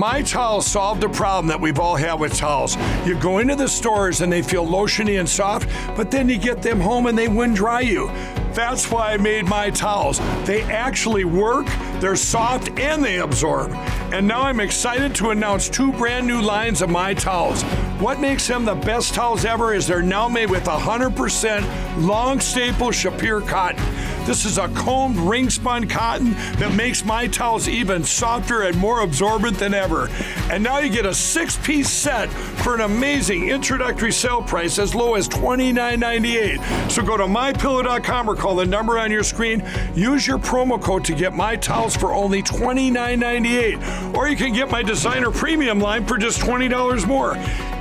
My towels solved a problem that we've all had with towels. You go into the stores and they feel lotiony and soft, but then you get them home and they wind dry you. That's why I made my towels. They actually work, they're soft, and they absorb. And now I'm excited to announce two brand new lines of my towels. What makes them the best towels ever is they're now made with 100% long staple Shapir cotton. This is a combed ring spun cotton that makes my towels even softer and more absorbent than ever. And now you get a six piece set for an amazing introductory sale price as low as $29.98. So go to mypillow.com or call the number on your screen. Use your promo code to get my towels for only $29.98. Or you can get my designer premium line for just $20 more.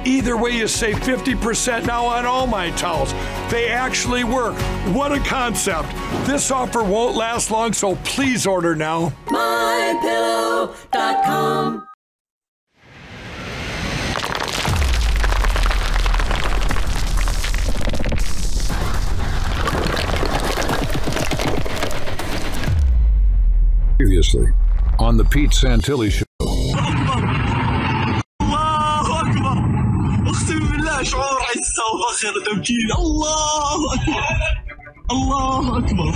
Either way, you save 50% now on all my towels. They actually work. What a concept! This offer won't last long, so please order now. MyPillow.com. Previously on the Pete Santilli Show. شعور عزه وفخر وتمكين الله اكبر الله اكبر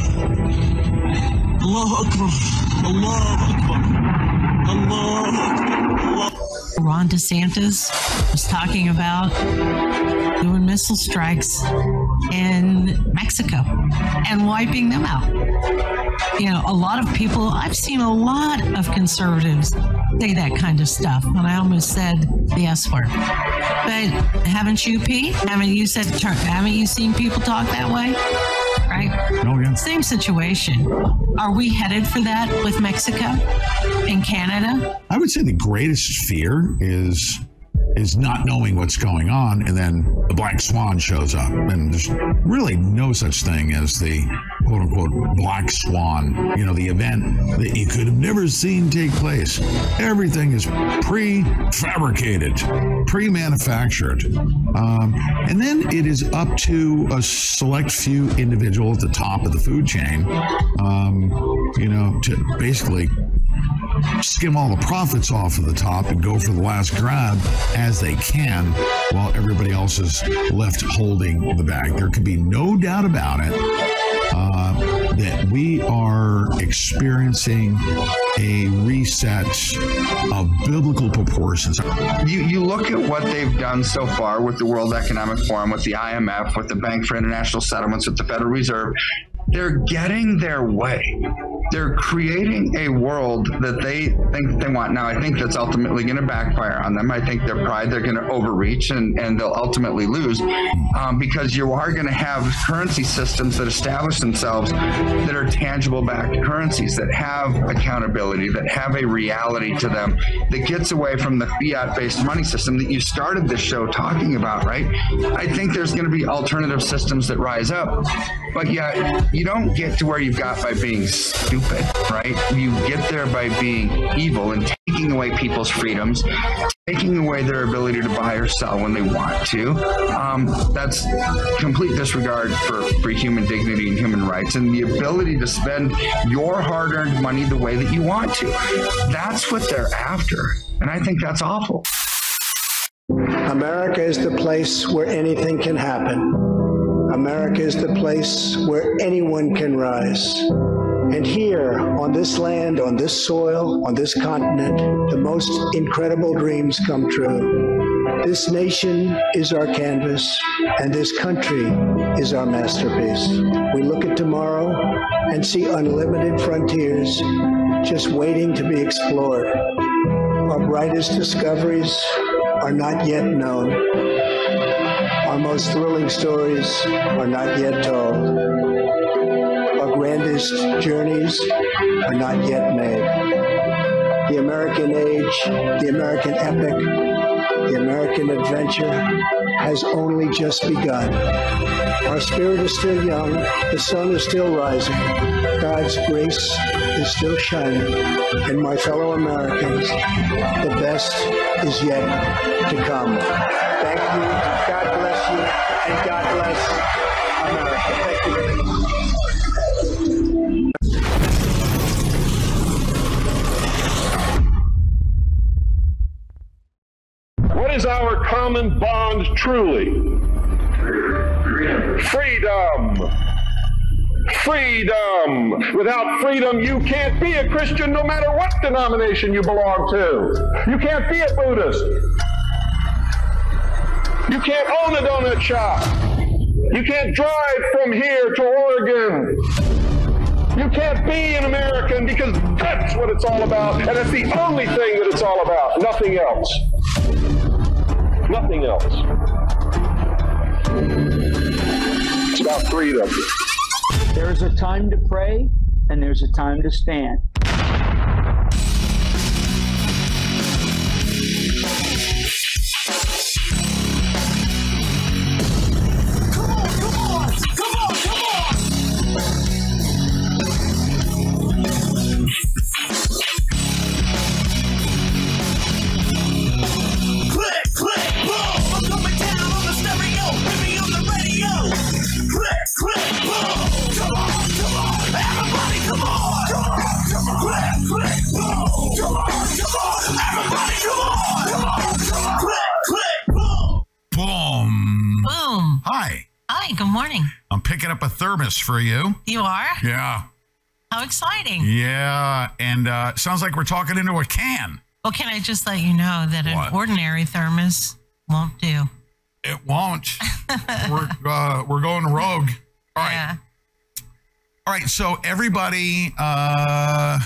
الله اكبر الله اكبر الله اكبر Ron DeSantis was talking about doing missile strikes in Mexico and wiping them out. You know, a lot of people, I've seen a lot of conservatives say that kind of stuff, and I almost said the S word. But haven't you, Pete? Haven't you said, haven't you seen people talk that way? Right? Oh, yeah. Same situation. Are we headed for that with Mexico and Canada? I would say the greatest fear is is not knowing what's going on and then the black swan shows up. And there's really no such thing as the quote unquote black swan. You know the event that you could have never seen take place. Everything is pre-fabricated pre-manufactured. Um, and then it is up to a select few individuals at the top of the food chain um, you know to basically skim all the profits off of the top and go for the last grab as they can while everybody else is left holding the bag. There can be no doubt about it uh, that we are experiencing a reset of biblical proportions. You, you look at what they've done so far with the World Economic Forum, with the IMF, with the Bank for International Settlements, with the Federal Reserve. They're getting their way. They're creating a world that they think they want. Now, I think that's ultimately going to backfire on them. I think their pride, they're going to overreach and, and they'll ultimately lose um, because you are going to have currency systems that establish themselves that are tangible backed currencies, that have accountability, that have a reality to them, that gets away from the fiat based money system that you started this show talking about, right? I think there's going to be alternative systems that rise up. But yeah, you don't get to where you've got by being stupid, right? You get there by being evil and taking away people's freedoms, taking away their ability to buy or sell when they want to. Um, that's complete disregard for, for human dignity and human rights and the ability to spend your hard earned money the way that you want to. That's what they're after. And I think that's awful. America is the place where anything can happen. America is the place where anyone can rise. And here, on this land, on this soil, on this continent, the most incredible dreams come true. This nation is our canvas, and this country is our masterpiece. We look at tomorrow and see unlimited frontiers just waiting to be explored. Our brightest discoveries are not yet known. Our most thrilling stories are not yet told. Our grandest journeys are not yet made. The American age, the American epic, the American adventure has only just begun. Our spirit is still young, the sun is still rising, God's grace is still shining, and my fellow Americans, the best is yet to come. Thank you, God bless you, and God bless America. Thank you much. is our common bond truly? Freedom. Freedom. Without freedom, you can't be a Christian no matter what denomination you belong to. You can't be a Buddhist. You can't own a donut shop. You can't drive from here to Oregon. You can't be an American because that's what it's all about, and it's the only thing that it's all about. Nothing else. Nothing else. It's about freedom. There's a time to pray and there's a time to stand. For you. You are? Yeah. How exciting. Yeah. And uh, sounds like we're talking into a can. Well, can I just let you know that What? an ordinary thermos won't do? It won't. we're uh, we're going rogue. All right. Yeah. All right. So everybody, uh,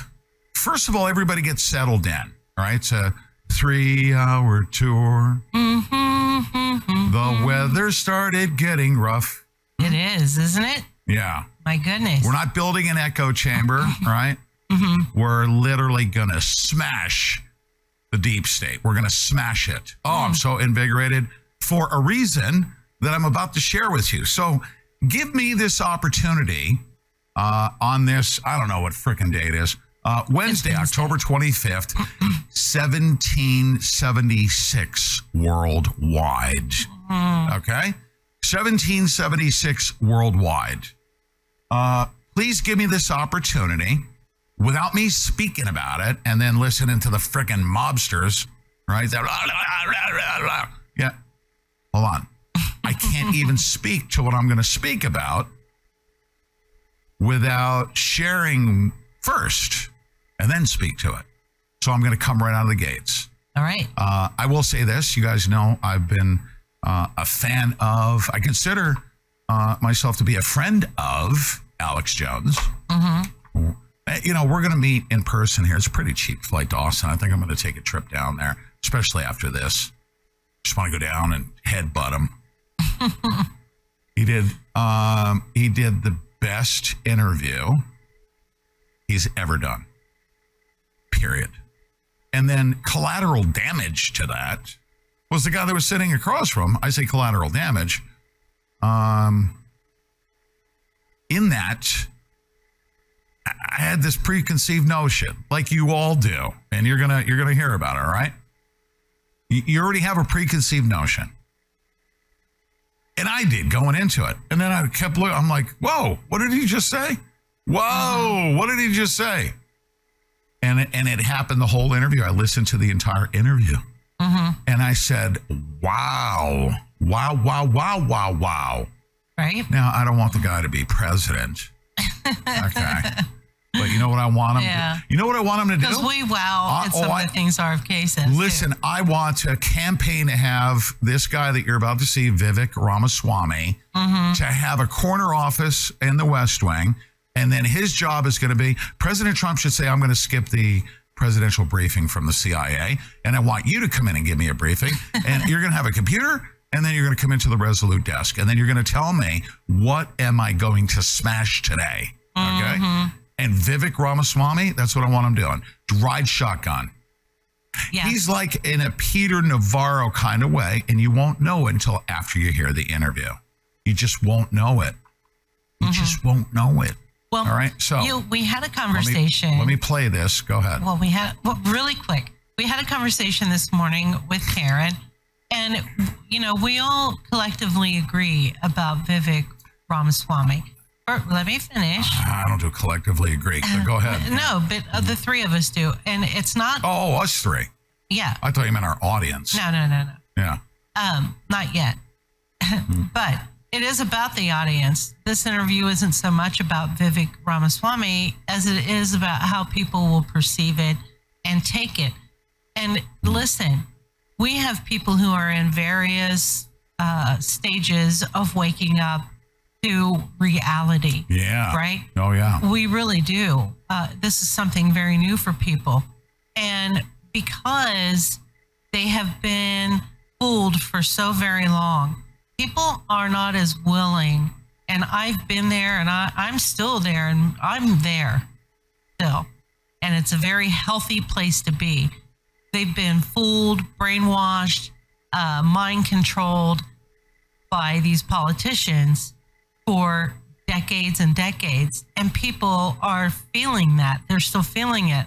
first of all, everybody gets settled in. All right. It's a three-hour tour. Mm-hmm, The weather started getting rough. It is, isn't it? Yeah. My goodness. We're not building an echo chamber, right? We're literally going to smash the deep state. We're going to smash it. Oh, I'm so invigorated for a reason that I'm about to share with you. So give me this opportunity uh, on this, I don't know what frickin' date is, uh, Wednesday, October 25th, 1776 worldwide. Okay? 1776 worldwide. Uh, please give me this opportunity without me speaking about it and then listening to the frickin' mobsters, right? Yeah. Hold on. I can't even speak to what I'm going to speak about without sharing first and then speak to it. So I'm going to come right out of the gates. All right. Uh, I will say this: you guys know I've been uh, a fan of. I consider uh, myself to be a friend of Alex Jones. Uh, You know, we're going to meet in person here. It's a pretty cheap flight to Austin. I think I'm going to take a trip down there, especially after this. Just want to go down and headbutt him. he did. Um, he did the best interview he's ever done. Period. And then collateral damage to that was the guy that was sitting across from. him. I say collateral damage. Um, in that, I had this preconceived notion, like you all do, and you're gonna you're gonna hear about it. All right, you, already have a preconceived notion, and I did going into it, and then I kept looking. I'm like, whoa, what did he just say? Whoa, what did he just say? And it, and it happened the whole interview. I listened to the entire interview, and I said, wow, wow, wow, wow, wow, wow. Right? Now, I don't want the guy to be president. Okay. but you know what I want him Yeah. to You know what I want him to do? Because we wow Uh, at some oh, of the things RFK says. too. Listen, I want to campaign to have this guy that you're about to see, Vivek Ramaswamy, Mm-hmm. to have a corner office in the West Wing. And then his job is going to be President Trump should say, I'm going to skip the presidential briefing from the CIA. And I want you to come in and give me a briefing. and you're going to have a computer. And then you're going to come into the Resolute desk. And then you're going to tell me, what am I going to smash today? Okay. Mm-hmm. And Vivek Ramaswamy, that's what I want him doing. Ride shotgun. Yeah. He's like in a Peter Navarro kind of way, and you won't know it until after you hear the interview. You just won't know it. You mm-hmm. just won't know it. well, all right, so- you, we had a Let me, conversation. let me play this. Go ahead. Well, we had well, really quick. We had a conversation this morning with Karen, and you know we all collectively agree about Vivek Ramaswamy. Or, let me finish. I don't do collectively agree. So go ahead. No, but uh, the three of us do, and it's not. Oh, us three. Yeah. I thought you meant our audience. No, no, no, no. Yeah. Um, not yet. but it is about the audience. This interview isn't so much about Vivek Ramaswamy as it is about how people will perceive it and take it. And listen, we have people who are in various uh, stages of waking up to reality. Yeah. Right? Oh, yeah. We really do. Uh, this is something very new for people. And because they have been fooled for so very long, people are not as willing. And I've been there and I, I'm still there and I'm there still. And it's a very healthy place to be. They've been fooled, brainwashed, uh, mind controlled by these politicians for decades and decades. And people are feeling that. They're still feeling it.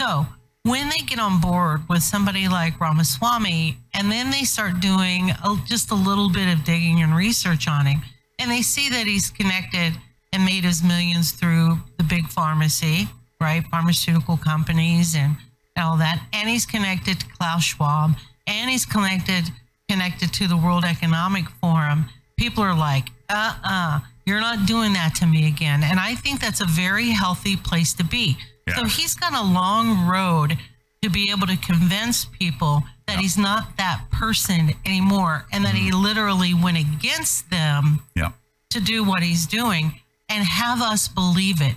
So when they get on board with somebody like Ramaswamy and then they start doing a, just a little bit of digging and research on him, and they see that he's connected and made his millions through the big pharmacy, right? Pharmaceutical companies and all that. And he's connected to Klaus Schwab and he's connected connected to the World Economic Forum. People are like, uh uh, you're not doing that to me again. And I think that's a very healthy place to be. So he's got a long road to be able to convince people that he's not that person anymore and that he literally went against them Yeah. to do what he's doing and have us believe it,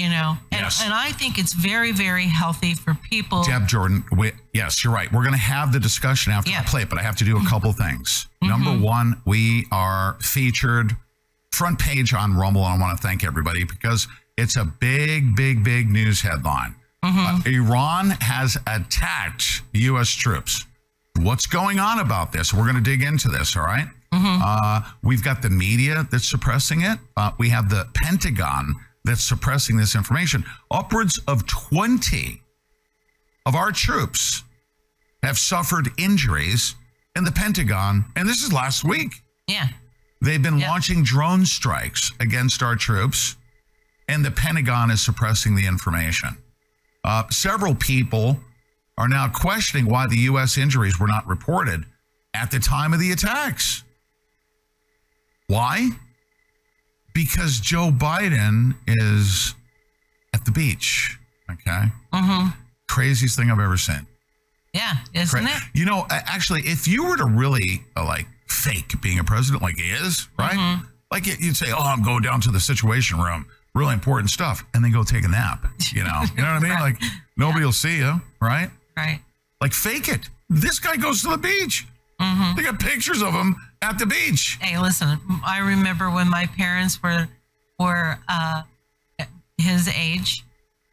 you know? And, Yes. and I think it's very, very healthy for people. Deb Jordan, we, yes, you're right. We're going to have the discussion after I play it, but I have to do a couple things. Number one, we are featured front page on Rumble, and I want to thank everybody because it's a big, big, big news headline. Uh, Iran has attacked U.S. troops. What's going on about this? We're going to dig into this, all right? Uh, we've got the media that's suppressing it. Uh, we have the Pentagon that's suppressing this information. Upwards of 20 of our troops have suffered injuries in the Pentagon, and this is last week. Yeah. They've been launching drone strikes against our troops, and the Pentagon is suppressing the information. Uh, several people are now questioning why the U.S. injuries were not reported at the time of the attacks. Why? Because Joe Biden is at the beach. Okay. Mm-hmm. Craziest thing I've ever seen. Yeah, isn't Cra- it? You know, actually, if you were to really uh, like fake being a president like he is, right? Mm-hmm. Like you'd say, "Oh, I'm going down to the Situation Room, really important stuff," and then go take a nap. You know, you know what I mean? Like nobody will see you, right? Right. Like fake it. This guy goes to the beach. Mm-hmm. They got pictures of him at the beach. Hey, listen, I remember when my parents were were uh, his age,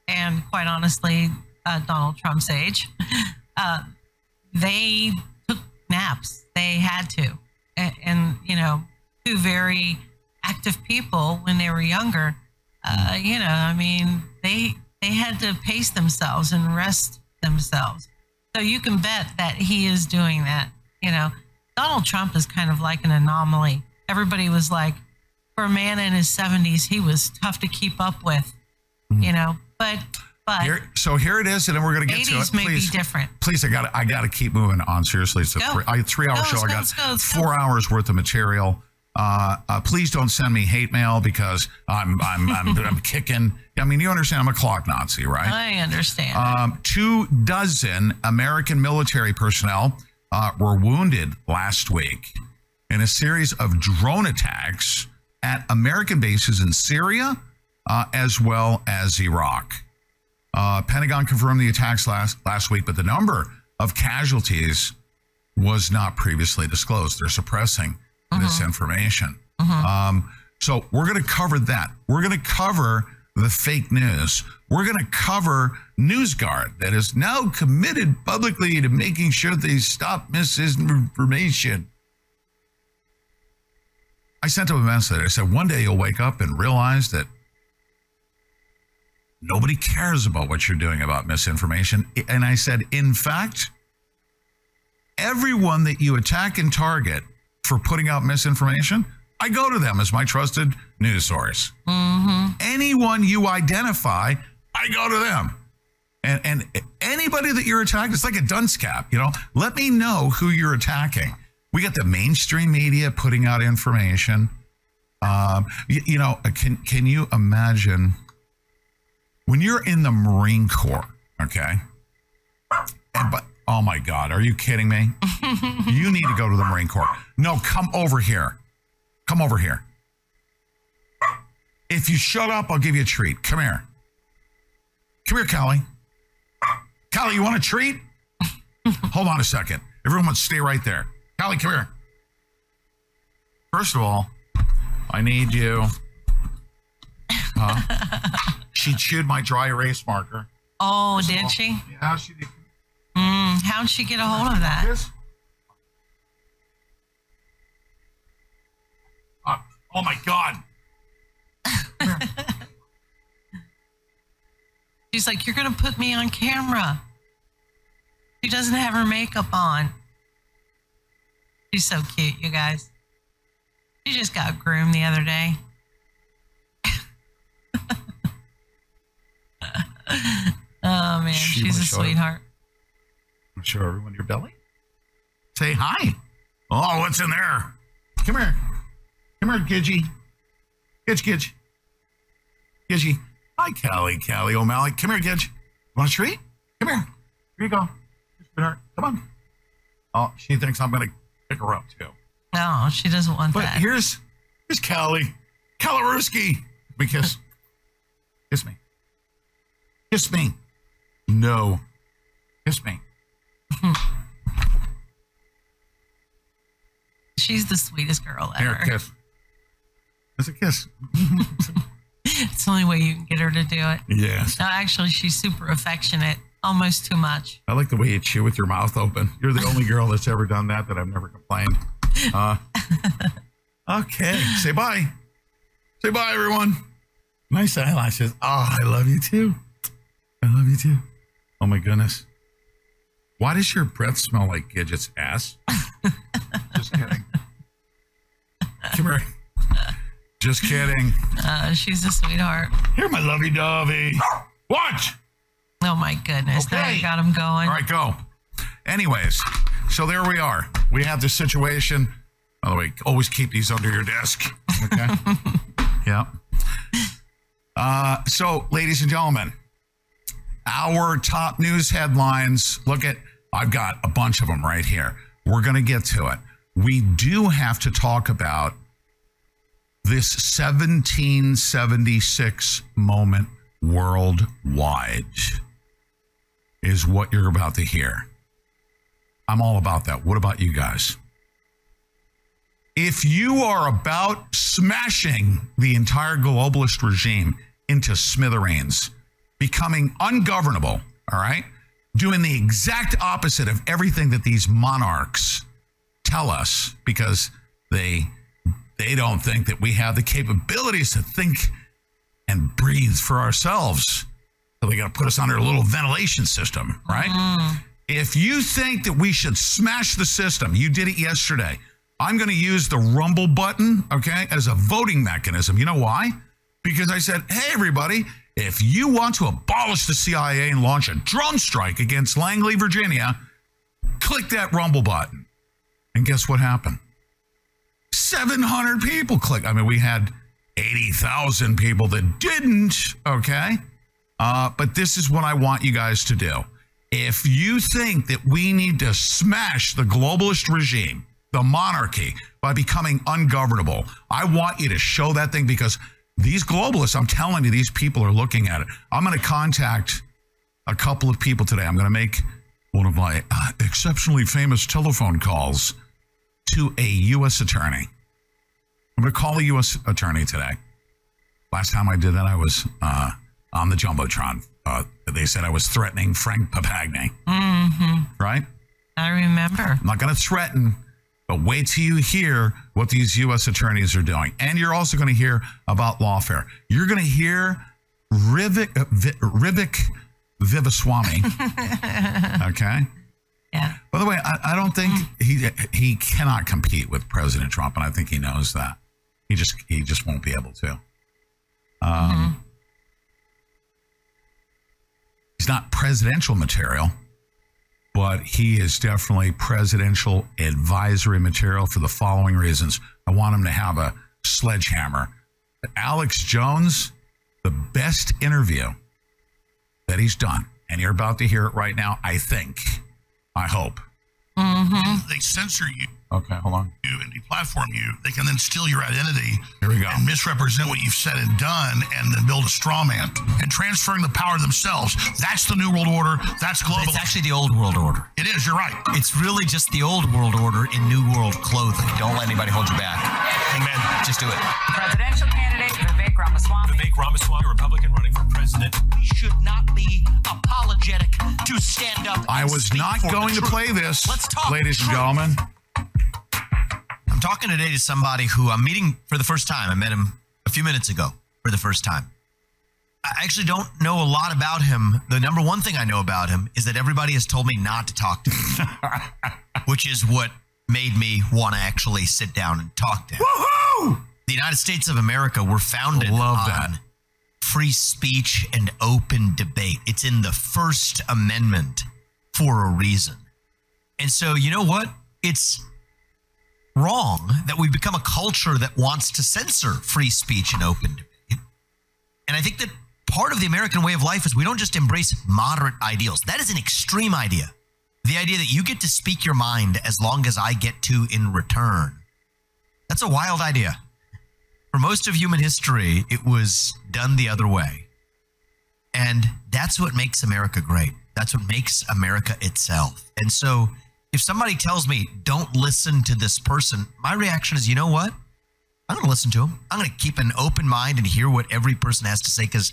and quite honestly, uh, Donald Trump's age. Uh, they took naps. They had to, and, and you know, two very active people when they were younger. Uh, you know, I mean, they they had to pace themselves and rest themselves. So you can bet that he is doing that. You know, Donald Trump is kind of like an anomaly. Everybody was like, for a man in his 70s, he was tough to keep up with, you know, but, but Here, so here it is, and then we're going to get to 80s it. may Please, be different. please, I got I got to keep moving on. Seriously, it's a Go. three, I, three hour Go, show. let's I got go, go. four hours worth of material. Uh, uh, please don't send me hate mail because I'm I'm I'm, I'm kicking. I mean, you understand? I'm a clock Nazi, right? I understand. Um, two dozen American military personnel uh, were wounded last week in a series of drone attacks at American bases in Syria uh, as well as Iraq. Uh, Pentagon confirmed the attacks last last week, but the number of casualties was not previously disclosed. They're suppressing this information. Um, so we're going to cover that. We're going to cover the fake news. We're going to cover NewsGuard that is now committed publicly to making sure they stop misinformation. I sent him a message. I said, one day you'll wake up and realize that nobody cares about what you're doing about misinformation. And I said, in fact, everyone that you attack and target for putting out misinformation, I go to them as my trusted news source. Anyone you identify, I go to them. And and anybody that you're attacking, it's like a dunce cap, you know. Let me know who you're attacking. We got the mainstream media putting out information. Um, you, you know, can can you imagine when you're in the Marine Corps? Okay, and but oh my God, are you kidding me? you need to go to the Marine Corps. No, come over here. Come over here. If you shut up, I'll give you a treat. Come here. Come here, Callie. Callie, you want a treat? Hold on a second. Everyone, stay right there. Callie, come here. First of all, I need you. Huh? she chewed my dry erase marker. Oh, did she? Yeah, she did. Mm, how'd she get a hold of that? This. Uh, oh my God. She's like, You're going to put me on camera. She doesn't have her makeup on. She's so cute, you guys. She just got groomed the other day. oh, man. She she's a sweetheart. I'm sure everyone your belly. Say hi. Oh, what's in there? Come here. Come here, Gidgy. Gidge, Gidge. Gidgy. Hi, Callie, Callie O'Malley. Come here, Gidge. Want a treat? Come here. Here you go. Come on. Oh, she thinks I'm going to pick her up, too. No, she doesn't want But that. here's here's Callie. Kalarowski. Let me kiss. kiss me. Kiss me. No. Kiss me. She's the sweetest girl ever. Here, kiss. It's a kiss. It's the only way you can get her to do it. Yes. No, actually, she's super affectionate, almost too much. I like the way you chew with your mouth open. You're the only girl that's ever done that that I've never complained. Uh, okay. Say bye. Say bye, everyone. Nice eyelashes. Oh, I love you too. I love you too. Oh my goodness. Why does your breath smell like Gidget's ass? Just kidding. Come here. Just kidding. Uh, she's a sweetheart. Here, my lovey dovey. What? Oh my goodness. Now you got him going. All right, go. Anyways, so there we are. We have the situation. By the way, always keep these under your desk. Okay. yeah. Uh, so, ladies and gentlemen, our top news headlines. Look at, I've got a bunch of them right here. We're going to get to it. We do have to talk about this 1776 moment worldwide is what you're about to hear. I'm all about that. What about you guys? If you are about smashing the entire globalist regime into smithereens, becoming ungovernable, all right, doing the exact opposite of everything that these monarchs tell us because they they don't think that we have the capabilities to think and breathe for ourselves. So they got to put us under a little ventilation system, right? Mm-hmm. If you think that we should smash the system, you did it yesterday. I'm going to use the rumble button, okay, as a voting mechanism. You know why? Because I said, hey, everybody, if you want to abolish the CIA and launch a drone strike against Langley, Virginia, click that rumble button. And guess what happened? 700 people click. I mean, we had 80,000 people that didn't, okay? Uh, but this is what I want you guys to do. If you think that we need to smash the globalist regime, the monarchy, by becoming ungovernable, I want you to show that thing because these globalists, I'm telling you, these people are looking at it. I'm going to contact a couple of people today. I'm going to make one of my uh, exceptionally famous telephone calls to a U.S. attorney. I'm going to call a U.S. attorney today. Last time I did that, I was uh, on the Jumbotron. Uh, they said I was threatening Frank Papagni, hmm right? I remember. I'm not going to threaten, but wait till you hear what these U.S. attorneys are doing. And you're also going to hear about lawfare. You're going to hear Rivik, uh, Vivaswamy. okay. Yeah. By the way, I, I don't think he he cannot compete with President Trump, and I think he knows that. He just he just won't be able to. Um, He's he's not presidential material, but he is definitely presidential advisory material for the following reasons. I want him to have a sledgehammer. Alex Jones, the best interview that he's done, and you're about to hear it right now, I think. I hope. Mm-hmm. They censor you Okay, hold on. you and deplatform you. They can then steal your identity Here we go. and misrepresent what you've said and done and then build a straw man and transferring the power themselves. That's the New World Order. That's global. It's actually the old world order. it is, you're right. It's really just the old world order in new world clothing. Don't let anybody hold you back. Amen. Just do it. Presidential candidate Vivek Ramaswamy. Vivek Ramaswamy, a Republican running for president. We should not be apologetic to stand up. I was not going to play this, Let's talk ladies and gentlemen. I'm talking today to somebody who I'm meeting for the first time. I met him a few minutes ago for the first time. I actually don't know a lot about him. The number one thing I know about him is that everybody has told me not to talk to him, which is what made me want to actually sit down and talk to him. The United States of America were founded Love on that. free speech and open debate. It's in the First Amendment for a reason. And so, you know what? It's wrong that we've become a culture that wants to censor free speech and open debate. And I think that part of the American way of life is we don't just embrace moderate ideals. That is an extreme idea. The idea that you get to speak your mind as long as I get to in return. That's a wild idea. For most of human history, it was done the other way. And that's what makes America great. That's what makes America itself. And so if somebody tells me, don't listen to this person, my reaction is, you know what? I'm going to listen to him. I'm going to keep an open mind and hear what every person has to say because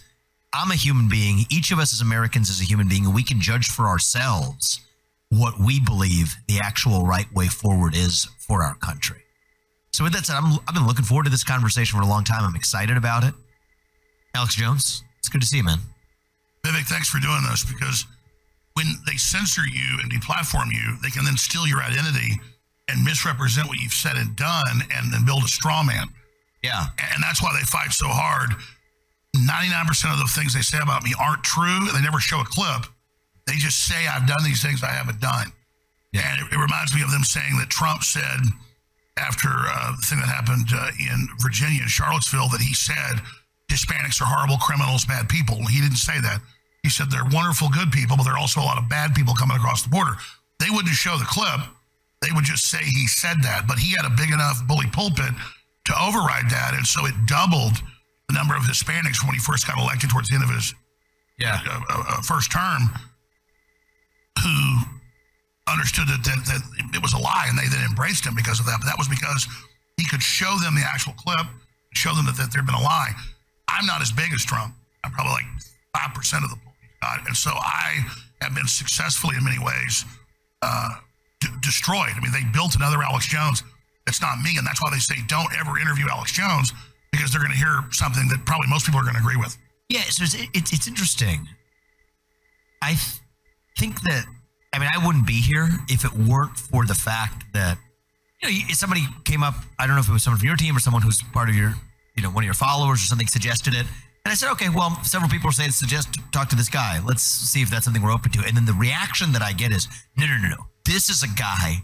I'm a human being. Each of us as Americans is a human being, and we can judge for ourselves what we believe the actual right way forward is for our country. So, with that said, I'm, I've been looking forward to this conversation for a long time. I'm excited about it. Alex Jones, it's good to see you, man. Vivek, thanks for doing this because when they censor you and deplatform you, they can then steal your identity and misrepresent what you've said and done and then build a straw man. Yeah. And that's why they fight so hard. 99% of the things they say about me aren't true. They never show a clip. They just say, I've done these things I haven't done. Yeah. And it, it reminds me of them saying that Trump said after uh, the thing that happened uh, in Virginia and Charlottesville that he said Hispanics are horrible criminals, bad people. He didn't say that. He said they're wonderful, good people, but there are also a lot of bad people coming across the border. They wouldn't show the clip. They would just say he said that. But he had a big enough bully pulpit to override that. And so it doubled the number of Hispanics when he first got elected towards the end of his Yeah. uh, uh, uh, first term who understood that, that, that it was a lie and they then embraced him because of that. But that was because he could show them the actual clip, show them that, that there'd been a lie. I'm not as big as Trump. I'm probably like 5% of the poll got. And so I have been successfully in many ways uh, d- destroyed. I mean, they built another Alex Jones. It's not me. And that's why they say don't ever interview Alex Jones because they're going to hear something that probably most people are going to agree with. Yeah, so it's, it's, it's interesting. I th- think that, I mean, I wouldn't be here if it weren't for the fact that, you know, somebody came up, I don't know if it was someone from your team or someone who's part of your, you know, one of your followers or something suggested it. And I said, okay, well, several people are saying, suggest talk to this guy. Let's see if that's something we're open to. And then the reaction that I get is, no, no, no, no. This is a guy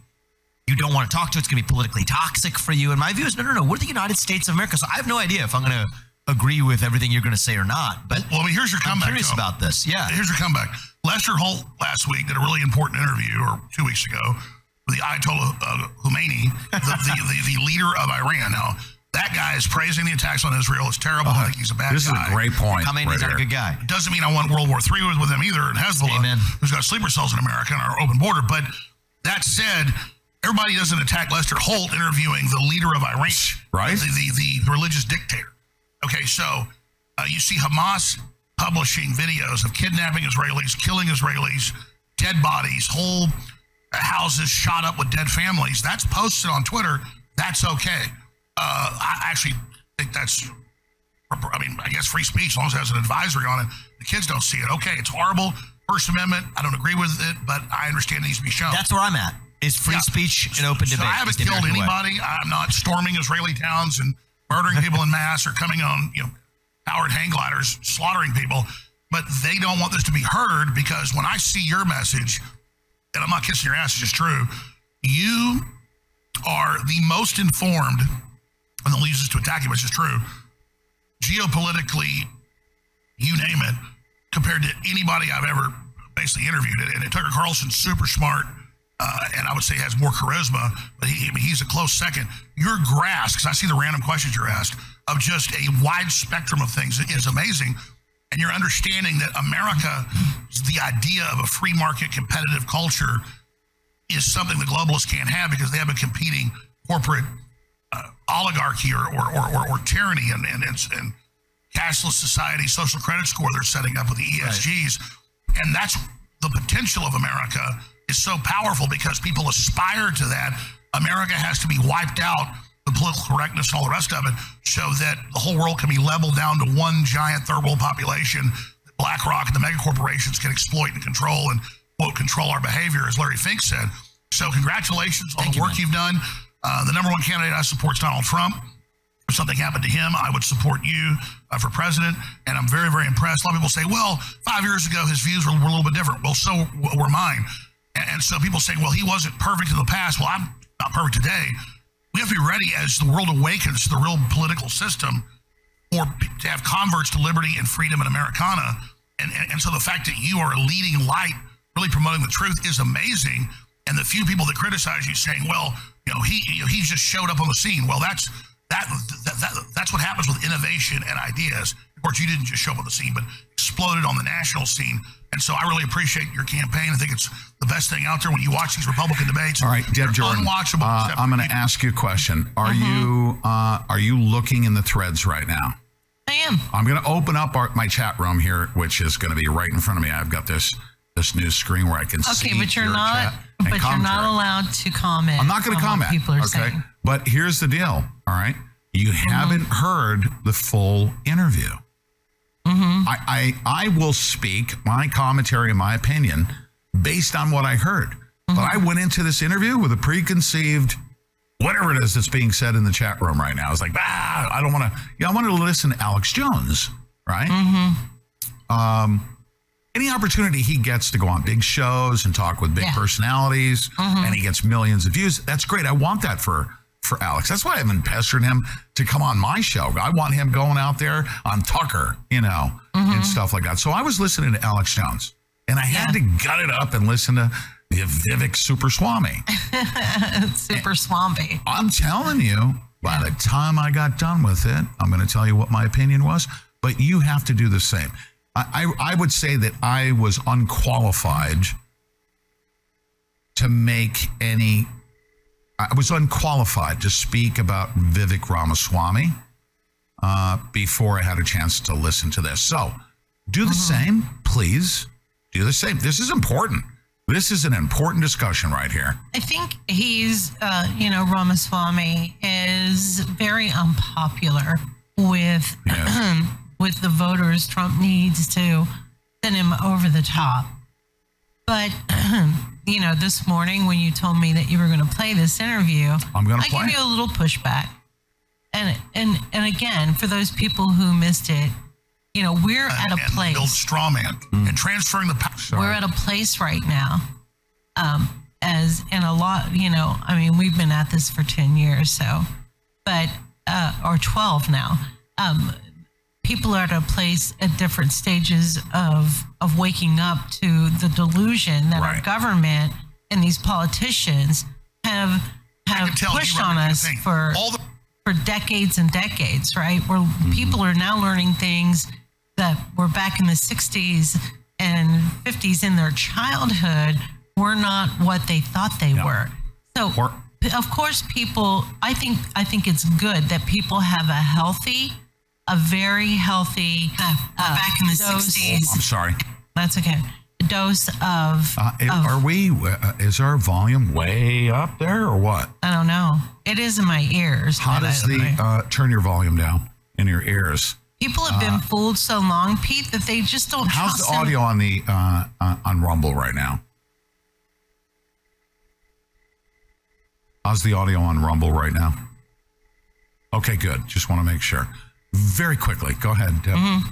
you don't want to talk to. It's going to be politically toxic for you. And my view is, no, no, no. We're the United States of America. So I have no idea if I'm going to agree with everything you're going to say or not. But Well, I mean, here's your comeback. I'm comeback. curious Joe. about this. Yeah. Here's your comeback. Lester Holt last week did a really important interview, or two weeks ago, with the Ayatollah uh, Khomeini, the, the, the, the leader of Iran. Now, that guy is praising the attacks on Israel. It's terrible. I think he's a bad This is guy. a great point. I mean, right he's not a good guy. Doesn't mean I want World War III with, with him either, and Hezbollah, Amen. who's got sleeper cells in America and our open border. But that said, everybody doesn't attack Lester Holt interviewing the leader of Iran, Right. The, the, the religious dictator. Okay, so uh, you see Hamas publishing videos of kidnapping Israelis, killing Israelis, dead bodies, whole houses shot up with dead families. That's posted on Twitter. That's okay. Uh, I actually think that's I mean, I guess free speech, as long as it has an advisory on it, the kids don't see it. Okay, it's horrible. First Amendment, I don't agree with it, but I understand it needs to be shown. That's where I'm at. Is free Yeah. speech and open so debate. I haven't killed American way. anybody. I'm not storming Israeli towns and murdering people in mass or coming on, you know, powered hang gliders, slaughtering people. but they don't want this to be heard because when I see your message, and I'm not kissing your ass, it's just true, you are the most informed, and they'll use this to attack you, which is true, geopolitically, you name it, compared to anybody I've ever basically interviewed. And, and Tucker Carlson's super smart, uh, and I would say has more charisma, but he, he's a close second. Your grasp, because I see the random questions you're asked, of just a wide spectrum of things is amazing. And your understanding that America, the idea of a free market competitive culture, is something the globalists can't have because they have a competing corporate uh, oligarchy or, or, or, or, or tyranny and, and, and, and cashless society social credit score they're setting up with the ESGs. And that's the potential of America is so powerful because people aspire to that. America has to be wiped out, the political correctness and all the rest of it, so that the whole world can be leveled down to one giant third world population that BlackRock and the mega corporations can exploit and control and quote control our behavior, as Larry Fink said. So congratulations on the work you've done. Uh, the number one candidate I support is Donald Trump. If something happened to him, I would support you uh, for president. And I'm very, very impressed. A lot of people say, well, five years ago, his views were, were a little bit different. Well, so were mine. And, and so people say, well, he wasn't perfect in the past. Well, I'm not perfect today. We have to be ready as the world awakens to the real political system or to have converts to liberty and freedom in Americana. And, and, and so the fact that you are a leading light, really promoting the truth, is amazing. And the few people that criticize you saying, well, you know, he you know, he just showed up on the scene. Well, that's that, that, that that's what happens with innovation and ideas. Of course, you didn't just show up on the scene, but exploded on the national scene. And so I really appreciate your campaign. I think it's the best thing out there when you watch these Republican debates. All right, Deb Jordan. Unwatchable. uh, except I'm going to ask you a question. Are Mm-hmm. you uh, are you looking in the threads right now? I am. I'm going to open up our, my chat room here, which is going to be right in front of me. I've got this this new screen where I can see Okay, but you're your not. chat and But you're not allowed to comment. I'm not going on to what comment. People are okay, saying. but here's the deal. All right, you Mm-hmm. haven't heard the full interview. Mm-hmm. I, I I will speak my commentary and my opinion based on what I heard. But I Mm-hmm. went into this interview with a preconceived whatever it is that's being said in the chat room right now. I was like, ah, I don't want to. Yeah, I wanted to listen to Alex Jones, right? Mm-hmm. Um, any opportunity he gets to go on big shows and talk with big Yeah. personalities, Mhm. and he gets millions of views. That's great. I want that for for Alex. That's why I've been pestering him to come on my show. I want him going out there on Tucker, you know, Mm-hmm. and stuff like that. So I was listening to Alex Jones, and I had to gut it up and listen to the Vivek Super Swami. Super swampy. I'm telling you, by the time I got done with it, I'm going to tell you what my opinion was. But you have to do the same. I, I, I would say that I was unqualified to make any. I was unqualified to speak about Vivek Ramaswamy uh, before I had a chance to listen to this. So, do the same, please. Do the same. This is important. This is an important discussion right here. I think he's, uh, you know, Ramaswamy is very unpopular with with the voters. Trump needs to send him over the top. But you know, this morning when you told me that you were going to play this interview, I'm gonna I play give it. you a little pushback. And and and again, for those people who missed it, you know, we're at a place. build straw man and transferring the power. We're at a place right now, um, as in a lot, you know, I mean, we've been at this for 10 years, so, but, uh, or 12 now. Um, people are at a place at different stages of, of waking up to the delusion that our government and these politicians have, have pushed on us for, All the- for decades and decades, right? Where people are now learning things that were back in the 60s and 50s in their childhood were not what they thought they were. So p- of course people I think I think it's good that people have a healthy a very healthy uh, back in the 60s. I'm sorry. That's okay. Dose of, Uh, of are we? Uh, is our volume way up there or what? I don't know. It is in my ears. How but I does the uh, turn your volume down in your ears? People have been uh, fooled so long, Pete, that they just don't How's trust the him. audio on the uh, uh, on Rumble right now? How's the audio on Rumble right now? Okay, good. Just want to make sure. Very quickly, go ahead. Mm-hmm.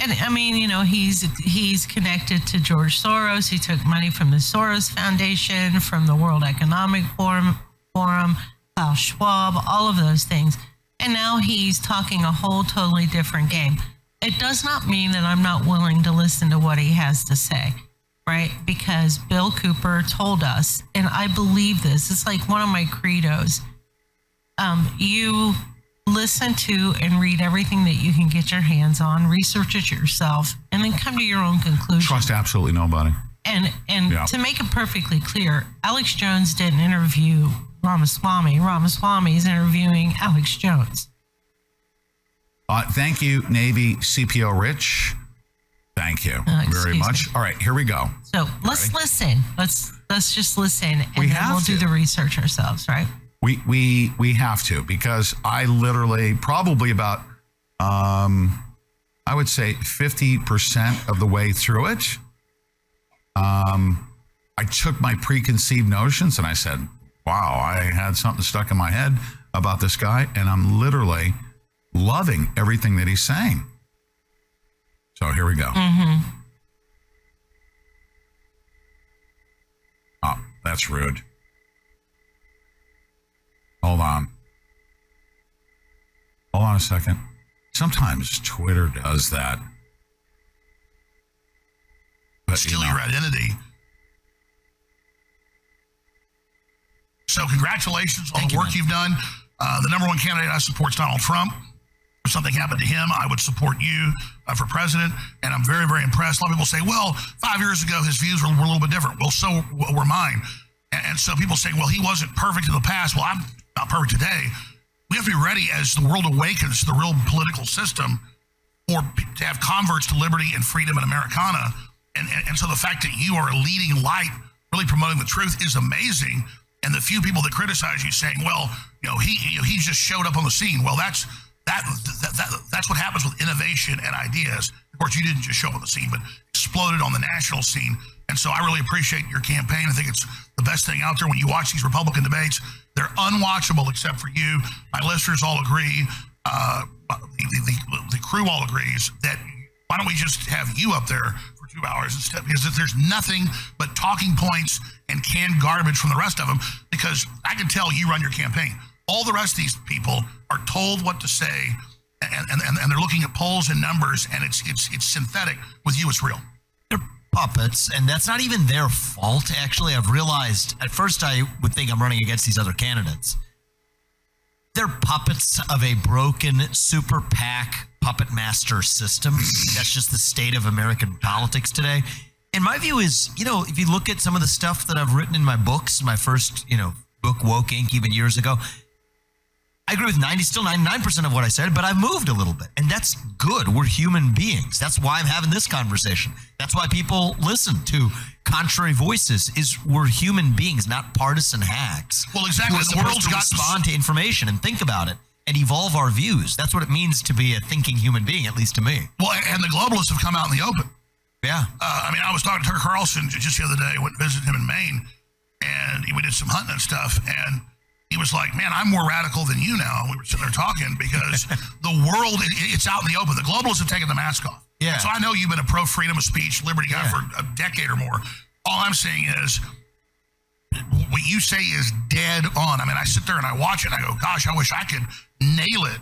And I mean, you know, he's he's connected to George Soros. He took money from the Soros Foundation, from the World Economic Forum, Forum, Klaus Schwab, all of those things. And now he's talking a whole totally different game. It does not mean that I'm not willing to listen to what he has to say, right? Because Bill Cooper told us, and I believe this. It's like one of my credos. Um, you listen to and read everything that you can get your hands on, research it yourself, and then come to your own conclusion. Trust absolutely nobody. And and Yeah. to make it perfectly clear, Alex Jones didn't interview Ramaswamy. Ramaswamy is interviewing Alex Jones. Uh, thank you, Navy CPO Rich. Thank you Uh, very much. All right, here we go. So let's listen. Let's let's just listen, and we then we'll do the research ourselves, right? We we we have to because I literally probably about um I would say 50% of the way through it um I took my preconceived notions and I said, "Wow, I had something stuck in my head about this guy and I'm literally loving everything that he's saying." So here we go. Mm-hmm. Oh, that's rude. Hold on. Hold on a second. Sometimes Twitter does that. But, you steal know, your identity. So, congratulations on the work you've done. Uh, the number one candidate I support is Donald Trump. If something happened to him, I would support you uh, for president. And I'm very, very impressed. A lot of people say, well, five years ago, his views were, were a little bit different. Well, so were mine. And, and so people say, well, he wasn't perfect in the past. Well, I'm not perfect today. We have to be ready as the world awakens to the real political system or to have converts to liberty and freedom and Americana. And, and, and so the fact that you are a leading light, really promoting the truth, is amazing. And the few people that criticize you saying, well, you know, he he just showed up on the scene. Well, that's that, that, that that's what happens with innovation and ideas. Of course, you didn't just show up on the scene, but exploded on the national scene. And so I really appreciate your campaign. I think it's the best thing out there when you watch these Republican debates. They're unwatchable except for you. My listeners all agree. Uh, the, the, the, crew all agrees that why don't we just have you up there for two hours instead? Because if there's nothing but talking points and canned garbage from the rest of them, because I can tell you run your campaign. All the rest of these people are told what to say, and, and, and they're looking at polls and numbers, and it's it's it's synthetic. With you, it's real. Puppets, and that's not even their fault. Actually, I've realized at first I would think I'm running against these other candidates. They're puppets of a broken super PAC puppet master system. That's just the state of American politics today. And my view is, you know, if you look at some of the stuff that I've written in my books, my first, you know, book, Woke Inc., even years ago, I agree with 90, still 99% of what I said, but I've moved a little bit. And that's good. We're human beings. That's why I'm having this conversation. That's why people listen to contrary voices is we're human beings, not partisan hacks. Well, exactly. The world's to gotten- respond to information and think about it and evolve our views. That's what it means to be a thinking human being, at least to me. Well, and the globalists have come out in the open. Yeah. Uh, I mean, I was talking to Tucker Carlson just the other day. Went and visited him in Maine, and we did some hunting and stuff. And he was like, "Man, I'm more radical than you now." And we were sitting there talking because the world it, it's out in the open. The globalists have taken the mask off. Yeah. So I know you've been a pro freedom of speech, liberty guy for a decade or more. All I'm saying is. What you say is dead on. I mean, I sit there and I watch it and I go, gosh, I wish I could nail it.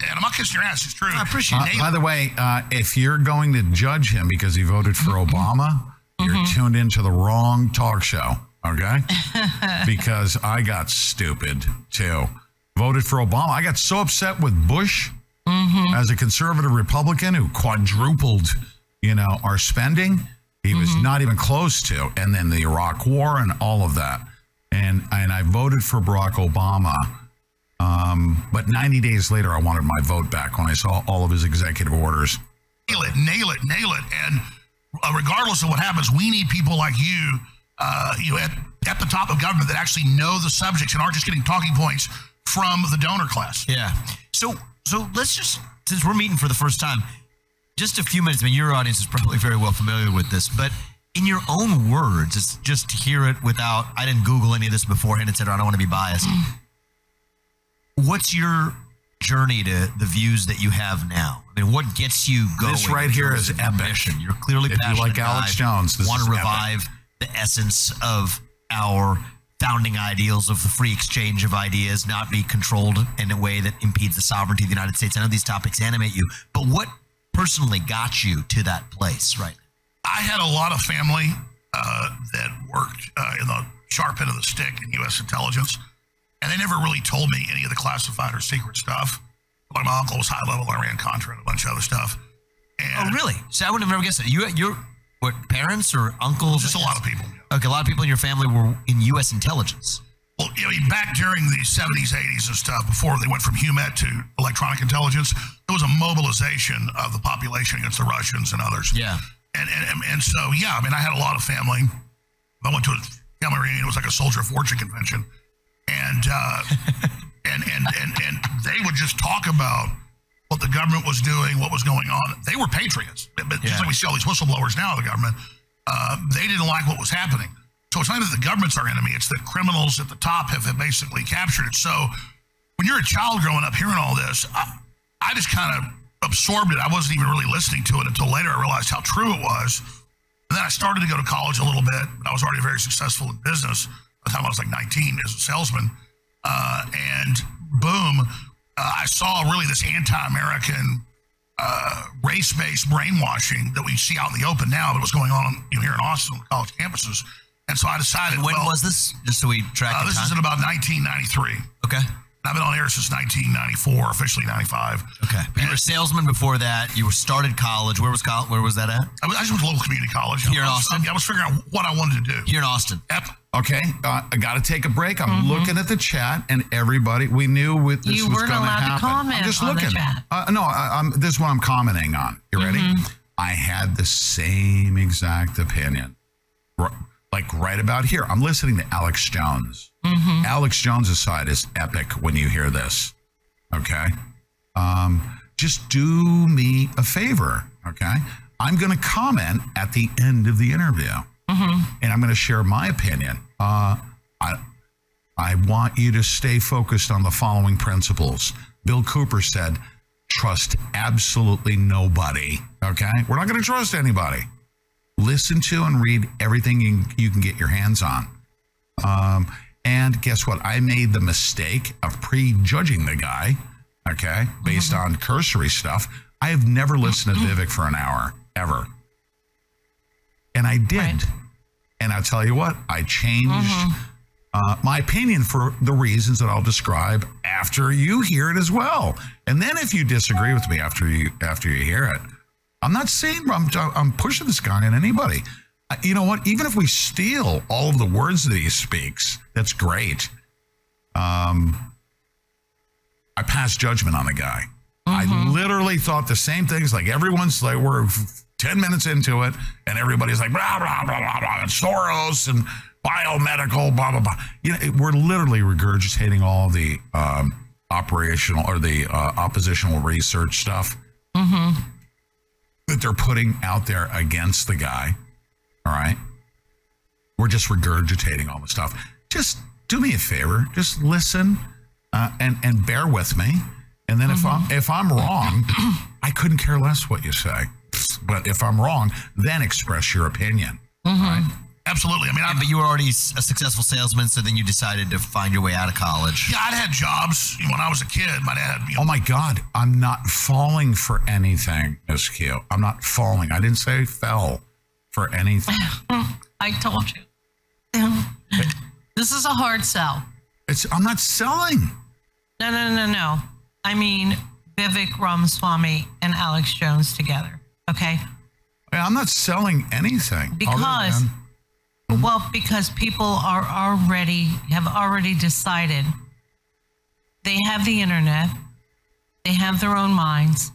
And I'm not kissing your ass. It's true. I appreciate Uh, by the way, uh, if you're going to judge him because he voted for Obama, you're tuned into the wrong talk show. Okay, because I got stupid too. Voted for Obama. I got so upset with Bush as a conservative Republican who quadrupled, you know, our spending. He was not even close to, and then the Iraq War and all of that. And and I voted for Barack Obama. Um, but 90 days later, I wanted my vote back when I saw all of his executive orders. nail it, nail it, nail it. And uh, regardless of what happens, we need people like you, uh, you know, at, at the top of government that actually know the subjects and aren't just getting talking points from the donor class. Yeah. So so let's just since we're meeting for the first time, just a few minutes. I mean, your audience is probably very well familiar with this, but in your own words, it's just to hear it without I didn't Google any of this beforehand, etc. I don't want to be biased. What's your journey to the views that you have now? I mean, what gets you going? This right here is here terms is of your epic. mission? You're clearly If you like Alex Jones, want is to epic. The essence of our founding ideals of the free exchange of ideas, not be controlled in a way that impedes the sovereignty of the United States. I know these topics animate you, but what personally got you to that place, right? I had a lot of family uh, that worked uh, in the sharp end of the stick in U.S. intelligence, and they never really told me any of the classified or secret stuff. Like my uncle was high level, Iran-Contra and a bunch of other stuff. oh, really? So I would have never guessed that. You, your what parents or uncles? Just a lot of people. Okay, a lot of people in your family were in U.S. intelligence. Well, you know, back during the 70s, 80s, and stuff, before they went from HUMINT to electronic intelligence, there was a mobilization of the population against the Russians and others. Yeah. And, and, and so, yeah, I mean, I had a lot of family. I went to a family reunion. It was like a Soldier of Fortune convention. And, uh, and, and, and, and they would just talk about what the government was doing, what was going on. They were patriots. But but just Yeah. like we see all these whistleblowers now the government, uh, they didn't like what was happening. So it's not that the government's our enemy, it's that criminals at the top have, have basically captured it. So when you're a child growing up hearing all this, I, I just kind of absorbed it. I wasn't even really listening to it until later I realized how true it was. And then I started to go to college a little bit, I was already very successful in business by the time I was like 19 as a salesman. Uh, and boom, uh, I saw really this anti-American uh, race-based brainwashing that we see out in the open now that was going on you know, here in Austin on college campuses. And so I decided. When well, was this? Just so we track uh, this time. is in about 1993. Okay. I've been on air since 1994, officially 95. Okay. But you were a salesman before that. You were started college. Where was college? Where was that at? I, was, I just went to local community college. Here in I was, Austin? I was figuring out what I wanted to do. Here in Austin. Yep. Okay, uh, I got to take a break. I'm Mm-hmm. looking at the chat, and everybody, we knew what this You was going to happen. comment I'm just on the looking. chat. Uh, no, I, I'm, this is what I'm commenting on. You ready? Mm-hmm. I had the same exact opinion, R- like right about here. I'm listening to Alex Jones. Mm-hmm. Alex Jones' side is epic when you hear this. Okay, um, just do me a favor. Okay, I'm going to comment at the end of the interview and I'm going to share my opinion. Uh, I, I want you to stay focused on the following principles. Bill Cooper said, trust absolutely nobody. Okay? We're not going to trust anybody. Listen to and read everything you, you can get your hands on. Um, and guess what? I made the mistake of prejudging the guy, okay, based on cursory stuff. I have never listened to Vivek for an hour, ever. And I did. And I tell you what, I changed uh, my opinion for the reasons that I'll describe after you hear it as well. And then if you disagree with me after you after you hear it, I'm not saying I'm, I'm pushing this guy on anybody. Uh, You know what? Even if we steal all of the words that he speaks, that's great. Um, I pass judgment on the guy. I literally thought the same things. Like everyone's like, we're 10 minutes into it, and everybody's like, blah, blah, blah, blah, blah, and Soros and biomedical, blah, blah, blah. You know, it- we're literally regurgitating all the um, operational or the uh, oppositional research stuff that they're putting out there against the guy. All right. We're just regurgitating all the stuff. Just do me a favor. Just listen uh, and and bear with me. And then if I'm if I'm wrong, I couldn't care less what you say. But if I'm wrong, then express your opinion. Mm-hmm. Right? Absolutely. I mean, I, but you were already a successful salesman, so then you decided to find your way out of college. yeah, I'd had jobs when I was a kid. My dad you know, Oh my God, I'm not falling for anything, Miss Q. I'm not falling. I didn't say fell for anything. I told you. this is a hard sell. It's I'm not selling. No, no, no, no. I mean Vivek Ramaswamy and Alex Jones together. Okay. I'm not selling anything. Because, than- well, because people are already have already decided. They have the internet. They have their own minds.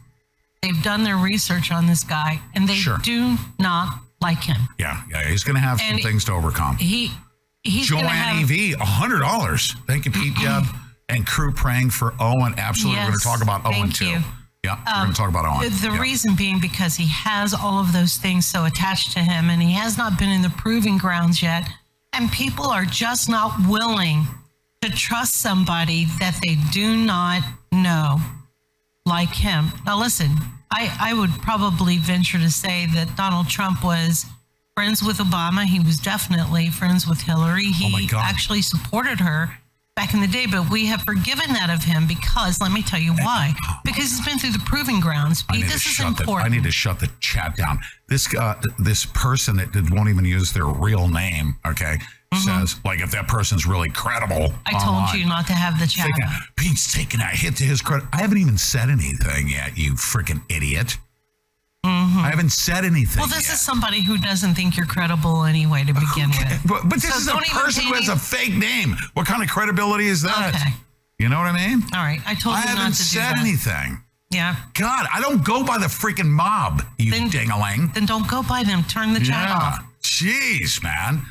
They've done their research on this guy, and they Sure. do not like him. yeah, yeah, he's going to have some things to overcome. He he's Joanne have EV, hundred dollars. Thank you, Pete Deb, and crew praying for Owen. Absolutely, we're going to talk about Owen too. you. Yeah, we're um, going to talk about Owen. The, the Yeah. reason being because he has all of those things so attached to him and he has not been in the proving grounds yet. And people are just not willing to trust somebody that they do not know like him. Now, listen, I, I would probably venture to say that Donald Trump was friends with Obama. He was definitely friends with Hillary. Oh He actually supported her back in the day, but we have forgiven that of him because, let me tell you why. Because he's been through the proving grounds. I need, This to is shut the, I need to shut the chat down. This uh, this person that did, won't even use their real name, okay, says like if that person's really credible. Mm-hmm. I told online, you not to have the chat. thinking, Pete's taking a hit to his credit. I haven't even said anything yet, you freaking idiot. Mm-hmm. I haven't said anything. Well, this yet. is somebody who doesn't think you're credible anyway to begin with. But, but this So is a person who has a fake name. What kind of credibility is that? Okay. You know what I mean? All right, I told you. I you haven't not to do said that. anything. Yeah. God, I don't go by the freaking mob, you Then- dingaling. Then don't go by them. Turn the chat yeah. off. Jeez, man.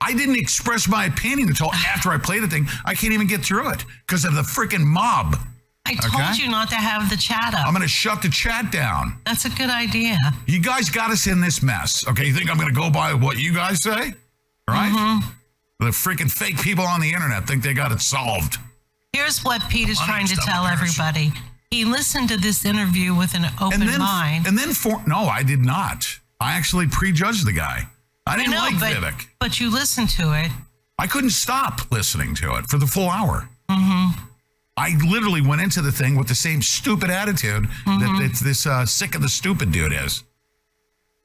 I didn't express my opinion until after I played the thing. I can't even get through it because of the freaking mob. I told Okay. you not to have the chat up. I'm going to shut the chat down. That's a good idea. You guys got us in this mess. Okay, you think I'm going to go by what you guys say? Right? Mm-hmm. The freaking fake people on the internet think they got it solved. Here's what Pete is trying to tell everybody. He listened to this interview with an open and then, mind. and then for no, I did not. I actually prejudged the guy. I didn't know, like but, Vivek. but you listened to it. I couldn't stop listening to it for the full hour. Mm-hmm. I literally went into the thing with the same stupid attitude Mm-hmm. that, that this uh, sick of the stupid dude is.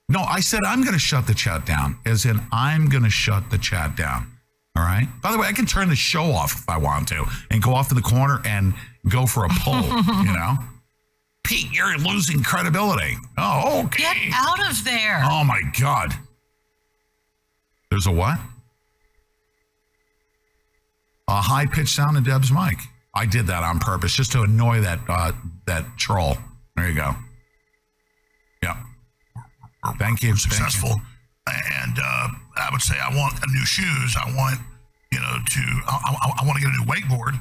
No, I said I'm going to shut the chat down, as in I'm going to shut the chat down. All right. By the way, I can turn the show off if I want to and go off to the corner and go for a poll. you know, Pete, you're losing credibility. Oh, okay. Get out of there. Oh my God. There's a what? A high pitched sound in Deb's mic. I did that on purpose just to annoy that uh, that troll. There you go. Yeah. Thank you. Successful. And uh, I would say I want new shoes. I want, you know, to I, I, I want to get a new wakeboard.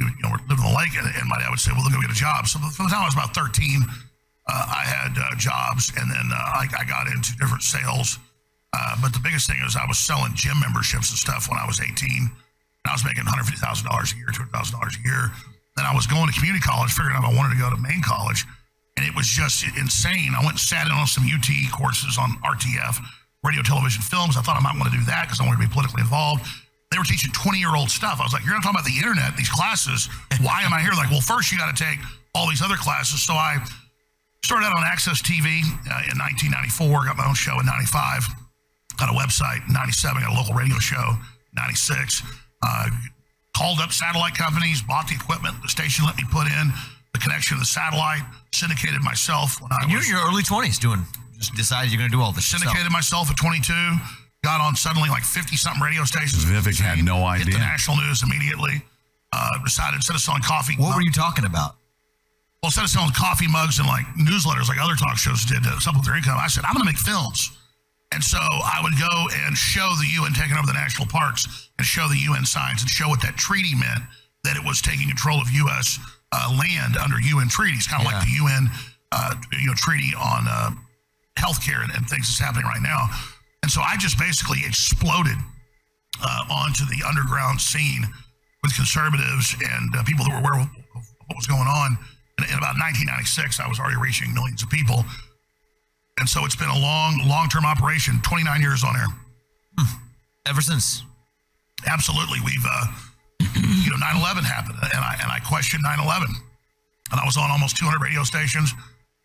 You know, we're living the lake, and, and my dad would say, "Well, then go get a job." So from the time I was about 13, uh, I had uh, jobs, and then uh, I, I, got into different sales. Uh, but the biggest thing is I was selling gym memberships and stuff when I was 18. I was making one hundred fifty thousand dollars a year, two hundred thousand dollars a year. Then I was going to community college, figuring out I wanted to go to main college, and it was just insane. I went and sat in on some UT courses on RTF, radio, television, films. I thought I might want to do that because I wanted to be politically involved. They were teaching 20 year old stuff. I was like, You're not talking about the internet, these classes. Why am I here? Like, well, first you got to take all these other classes. So I started out on Access TV uh, in 1994, got my own show in 95, got a website in 97, got a local radio show 96. Uh, called up satellite companies, bought the equipment, the station let me put in the connection to the satellite, syndicated myself when I And you're was in your early 20s doing, just decided you're going to do all this yourself. syndicated myself at 22. Got on suddenly like 50 something radio stations. Vivek had no Hit the idea. national news immediately. Uh, decided instead of selling coffee. What were you talking about? Well, instead of selling coffee mugs and like newsletters like other talk shows did to supplement their income, I said, I'm going to make films. And so I would go and show the UN taking over the national parks and show the UN signs and show what that treaty meant that it was taking control of U.S. Uh, land under UN treaties, kind of like the UN uh, you know, treaty on uh, healthcare and, and things that's happening right now. And so I just basically exploded uh, onto the underground scene with conservatives and uh, people that were aware of what was going on. And in about 1996, I was already reaching millions of people. And so it's been a long, long term operation, 29 years on air. Ever since. Absolutely. We've, uh, you know, 9 11 happened, and I, and I questioned 9 11. And I was on almost 200 radio stations.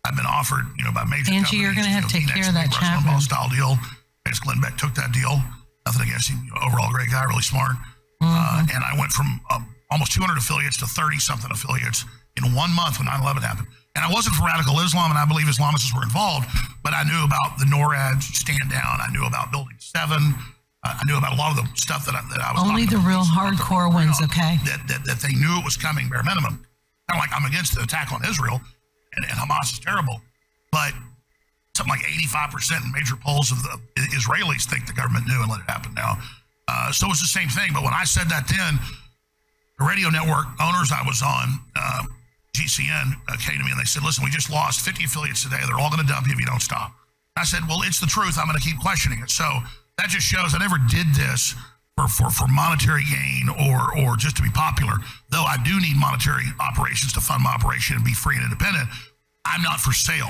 I've been offered, you know, by major Angie, you're gonna have to take care of that Rush chat Limbaugh room. style deal. Vince Glenn Beck took that deal. Nothing against him. You know, overall, great guy, really smart. Mm-hmm. Uh, and I went from um, almost 200 affiliates to 30 something affiliates in one month when 9 11 happened. And I wasn't for radical Islam, and I believe Islamists were involved, but I knew about the NORAD stand down. I knew about Building 7. Uh, I knew about a lot of the stuff that I, that I was Only the real hardcore ones, okay? That, that, that they knew it was coming, bare minimum. Kind of like I'm against the attack on Israel, and, and Hamas is terrible. But something like 85% in major polls of the Israelis think the government knew and let it happen now. Uh, so it's the same thing. But when I said that then, the radio network owners I was on, uh, GCN, uh, came to me and they said, listen, we just lost 50 affiliates today. They're all going to dump you if you don't stop. I said, well, it's the truth. I'm going to keep questioning it. So that just shows I never did this for, for, for monetary gain or or just to be popular. Though I do need monetary operations to fund my operation and be free and independent. I'm not for sale.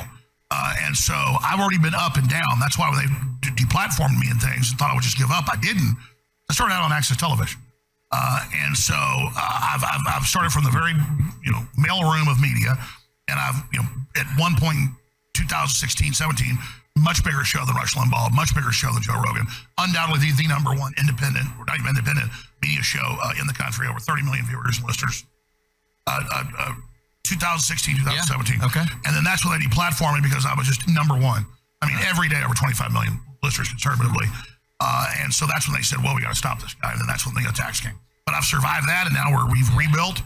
Uh, and so I've already been up and down. That's why they de- deplatformed me and things and thought I would just give up, I didn't. I started out on Access Television. Uh, and so uh, I've, I've, I've started from the very, you know, mailroom of media. And I've, you know, at one point, 2016, 17, much bigger show than Rush Limbaugh, much bigger show than Joe Rogan. Undoubtedly the, the number one independent, or not even independent, media show uh, in the country, over 30 million viewers and listeners. Uh, uh, uh, 2016, 2017. okay. And then that's when they deplatformed me because I was just number one. I mean, every day over 25 million listeners conservatively. Uh, and so that's when they said, well, we got to stop this guy. And then that's when the attacks came. But I've survived that, and now we're, we've rebuilt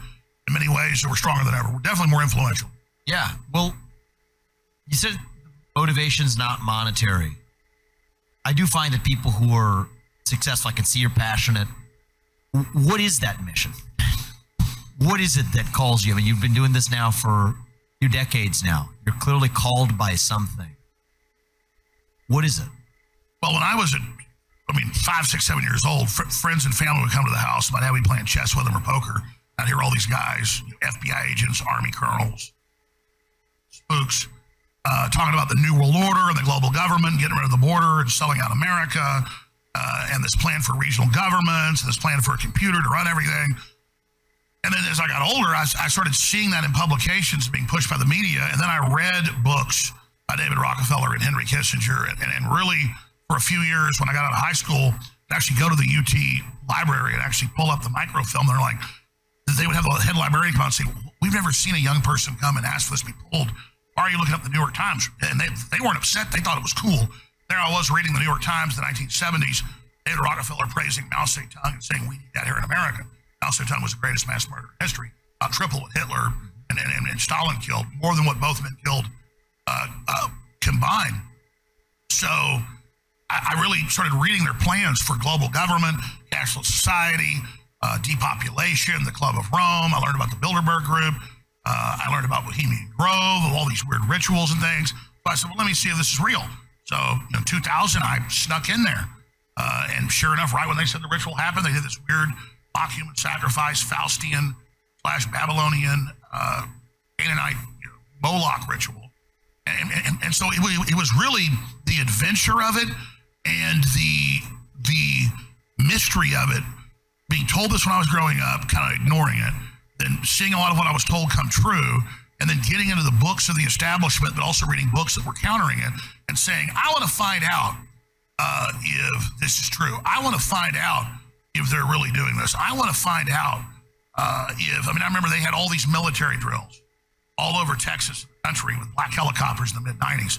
in many ways, so we're stronger than ever. We're definitely more influential. Yeah. Well, you said motivation's not monetary. I do find that people who are successful, I can see you're passionate. What is that mission? What is it that calls you? I mean, you've been doing this now for two decades now. You're clearly called by something. What is it? Well, when I was at, I mean, five, six, seven years old, fr- friends and family would come to the house. I'd have me playing chess with them or poker. I'd hear all these guys, FBI agents, Army colonels, spooks, uh, talking about the New World Order and the global government, getting rid of the border and selling out America, uh, and this plan for regional governments, and this plan for a computer to run everything. And then as I got older, I, I started seeing that in publications being pushed by the media. And then I read books by David Rockefeller and Henry Kissinger. And, and really, for a few years, when I got out of high school, I'd actually go to the UT library and actually pull up the microfilm. They're like, they would have the head librarian come out and say, We've never seen a young person come and ask for this to be pulled. Why are you looking up the New York Times? And they, they weren't upset. They thought it was cool. There I was reading the New York Times in the 1970s, David Rockefeller praising Mao Zedong and saying, We need that here in America. Mao Zedong was the greatest mass murderer in history, about triple what Hitler and, and, and Stalin killed, more than what both men killed uh, uh, combined. So I, really started reading their plans for global government, cashless society, uh, depopulation, the Club of Rome. I learned about the Bilderberg Group. Uh, I learned about Bohemian Grove, all these weird rituals and things. So I said, well, let me see if this is real. So in 2000, I snuck in there. Uh, and sure enough, right when they said the ritual happened, they did this weird mock human sacrifice, Faustian slash Babylonian uh, Canaanite you know, Moloch ritual. And, and, and so it, it was really the adventure of it and the the mystery of it. Being told this when I was growing up, kind of ignoring it, then seeing a lot of what I was told come true, and then getting into the books of the establishment, but also reading books that were countering it and saying, I want to find out uh, if this is true. I want to find out if they're really doing this. I want to find out uh, if, I mean, I remember they had all these military drills all over Texas country with black helicopters in the mid 90s.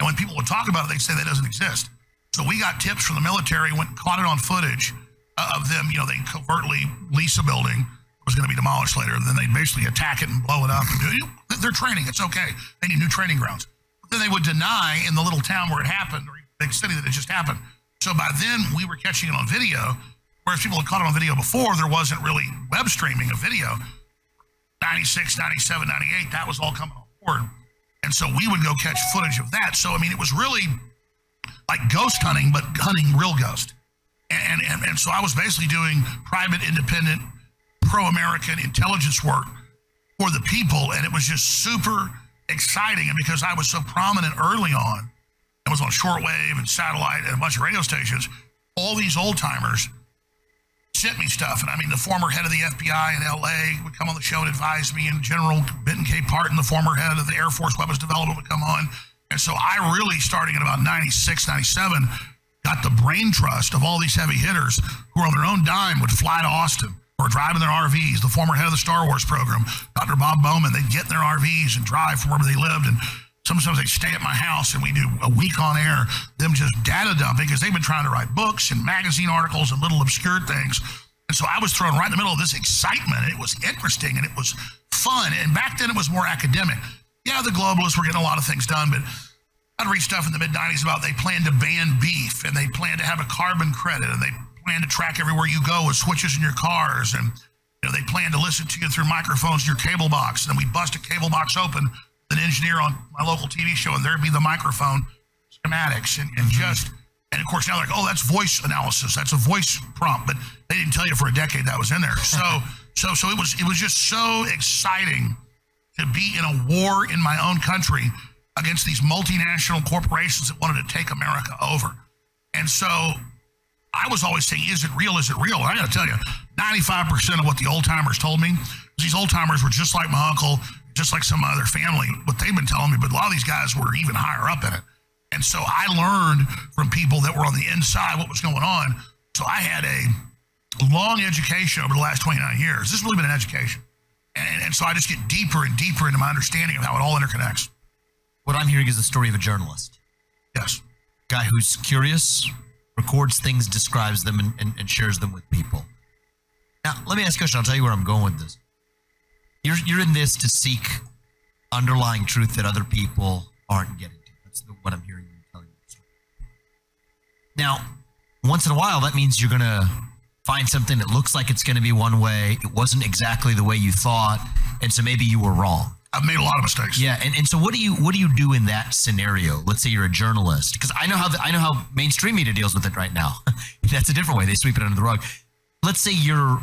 And when people would talk about it, they'd say that doesn't exist. So we got tips from the military, went and caught it on footage uh, of them. You know, they covertly lease a building it was going to be demolished later. And then they'd basically attack it and blow it up. And do, you they're training. It's okay. They need new training grounds. But then they would deny in the little town where it happened or big city that it just happened. So by then we were catching it on video, whereas people had caught it on video before. There wasn't really web streaming of video. 96, 97, 98, that was all coming on board. And so we would go catch footage of that. So, I mean, it was really like ghost hunting, but hunting real ghost. And, and, and so I was basically doing private, independent, pro American intelligence work for the people. And it was just super exciting. And because I was so prominent early on, I was on shortwave and satellite and a bunch of radio stations, all these old timers sent me stuff. And I mean, the former head of the FBI in LA would come on the show and advise me, and General Benton K. Partin, the former head of the Air Force Weapons Development, would come on. And so I really, starting in about 96, 97, got the brain trust of all these heavy hitters who on their own dime would fly to Austin or drive in their RVs. The former head of the Star Wars program, Dr. Bob Bowman, they'd get in their RVs and drive from wherever they lived. And sometimes they'd stay at my house and we do a week on air, them just data dumping because they've been trying to write books and magazine articles and little obscure things. And so I was thrown right in the middle of this excitement. It was interesting and it was fun. And back then it was more academic. Yeah, the globalists were getting a lot of things done, but I'd read stuff in the mid 90s about they plan to ban beef and they plan to have a carbon credit and they plan to track everywhere you go with switches in your cars and you know they plan to listen to you through microphones in your cable box and then we bust a cable box open an engineer on my local TV show and there'd be the microphone schematics and, and mm-hmm. just And of course, now they're like, oh, that's voice analysis. That's a voice prompt. But they didn't tell you for a decade that was in there. So, so, so it was, it was just so exciting to be in a war in my own country against these multinational corporations that wanted to take America over. And so I was always saying, is it real? Is it real? I got to tell you, 95% of what the old timers told me, these old timers were just like my uncle, just like some other family, what they've been telling me, but a lot of these guys were even higher up in it. And so I learned from people that were on the inside what was going on. So I had a long education over the last 29 years. This has really been an education. And, and so I just get deeper and deeper into my understanding of how it all interconnects. What I'm hearing is the story of a journalist. Yes. Guy who's curious, records things, describes them, and, and, and shares them with people. Now, let me ask you a question. I'll tell you where I'm going with this. You're, you're in this to seek underlying truth that other people aren't getting to. That's the, what I'm hearing you telling you. Now, once in a while, that means you're going to find something that looks like it's going to be one way. It wasn't exactly the way you thought. And so maybe you were wrong. I've made a lot of mistakes. Yeah, and, and so what do you what do you do in that scenario? Let's say you're a journalist, because I know how the, I know how mainstream media deals with it right now. That's a different way; they sweep it under the rug. Let's say you're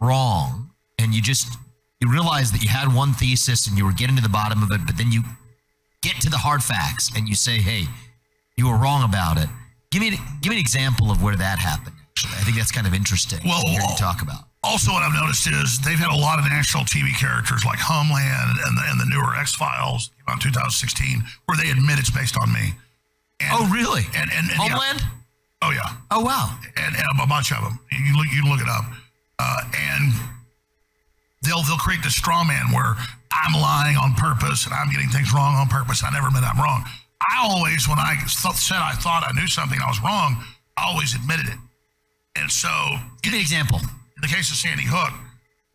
wrong, and you just you realize that you had one thesis and you were getting to the bottom of it, but then you get to the hard facts and you say, "Hey, you were wrong about it." Give me give me an example of where that happened. I think that's kind of interesting. Well, to hear you talk about. Also, what I've noticed is they've had a lot of national TV characters like Homeland and the, and the newer X Files on 2016, where they admit it's based on me. And, oh, really? And, and, and yeah. Homeland? oh yeah. Oh, wow. And, and a bunch of them. You look, you look it up, uh, and they'll they'll create this straw man where I'm lying on purpose and I'm getting things wrong on purpose. I never admit I'm wrong. I always, when I th- said I thought I knew something, I was wrong. I always admitted it. And so, give me an example. In the case of Sandy Hook,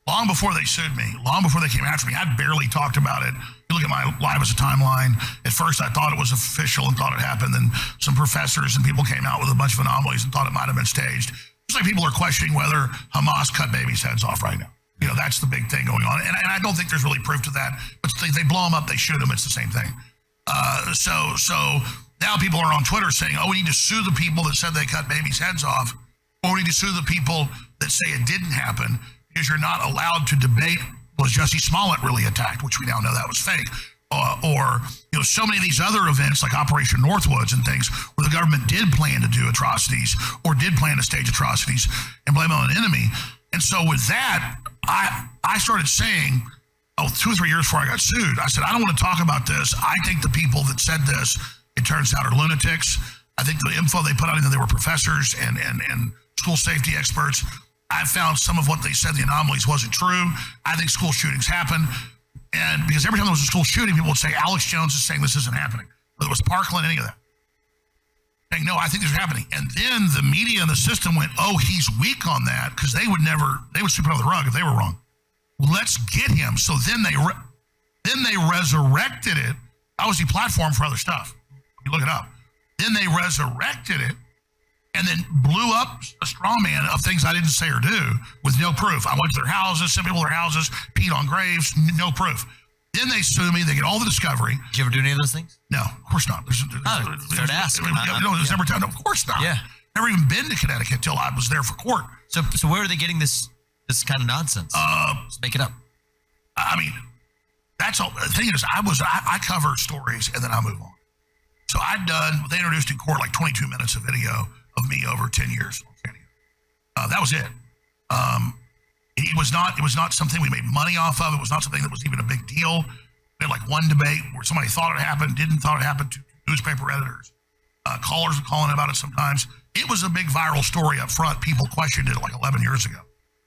long before they sued me, long before they came after me, I barely talked about it. You look at my life as a timeline. At first, I thought it was official and thought it happened. Then some professors and people came out with a bunch of anomalies and thought it might have been staged. Just like people are questioning whether Hamas cut babies' heads off right now. You know, that's the big thing going on. And, and I don't think there's really proof to that. But they, they blow them up, they shoot them. It's the same thing. Uh, so, so now people are on Twitter saying, "Oh, we need to sue the people that said they cut babies' heads off, need to sue the people that say it didn't happen because you're not allowed to debate was Jussie Smollett really attacked, which we now know that was fake." Uh, or you know, so many of these other events like Operation Northwoods and things, where the government did plan to do atrocities or did plan to stage atrocities and blame on an enemy. And so with that, I I started saying oh, two or three years before I got sued, I said, I don't want to talk about this. I think the people that said this, it turns out, are lunatics. I think the info they put out, either they were professors and, and, and school safety experts. I found some of what they said, the anomalies, wasn't true. I think school shootings happen. And because every time there was a school shooting, people would say, Alex Jones is saying this isn't happening. Whether it was Parkland, any of that. Saying, no, I think this is happening. And then the media and the system went, oh, he's weak on that because they would never, they would sweep it under the rug if they were wrong let's get him. So then they re- then they resurrected it. I was the platform for other stuff. You look it up. Then they resurrected it and then blew up a straw man of things I didn't say or do with no proof. I went to their houses, sent people to their houses, peed on graves, no proof. Then they sue me. They get all the discovery. Did you ever do any of those things? No, of course not. There's, there's, Oh, fair to ask. there's- no, there's never time. Of course not. Yeah. Never even been to Connecticut until I was there for court. So, so where are they getting this this kind of nonsense? Uh, Just make it up. I mean, that's all. The thing is, I was I, I cover stories and then I move on. So I'd done. They introduced in court like 22 minutes of video of me over 10 years. Uh, that was it. Um, it was not. It was not something we made money off of. It was not something that was even a big deal. We had like one debate where somebody thought it happened, didn't thought it happened. Two newspaper editors, uh, callers were calling about it sometimes. It was a big viral story up front. People questioned it like 11 years ago.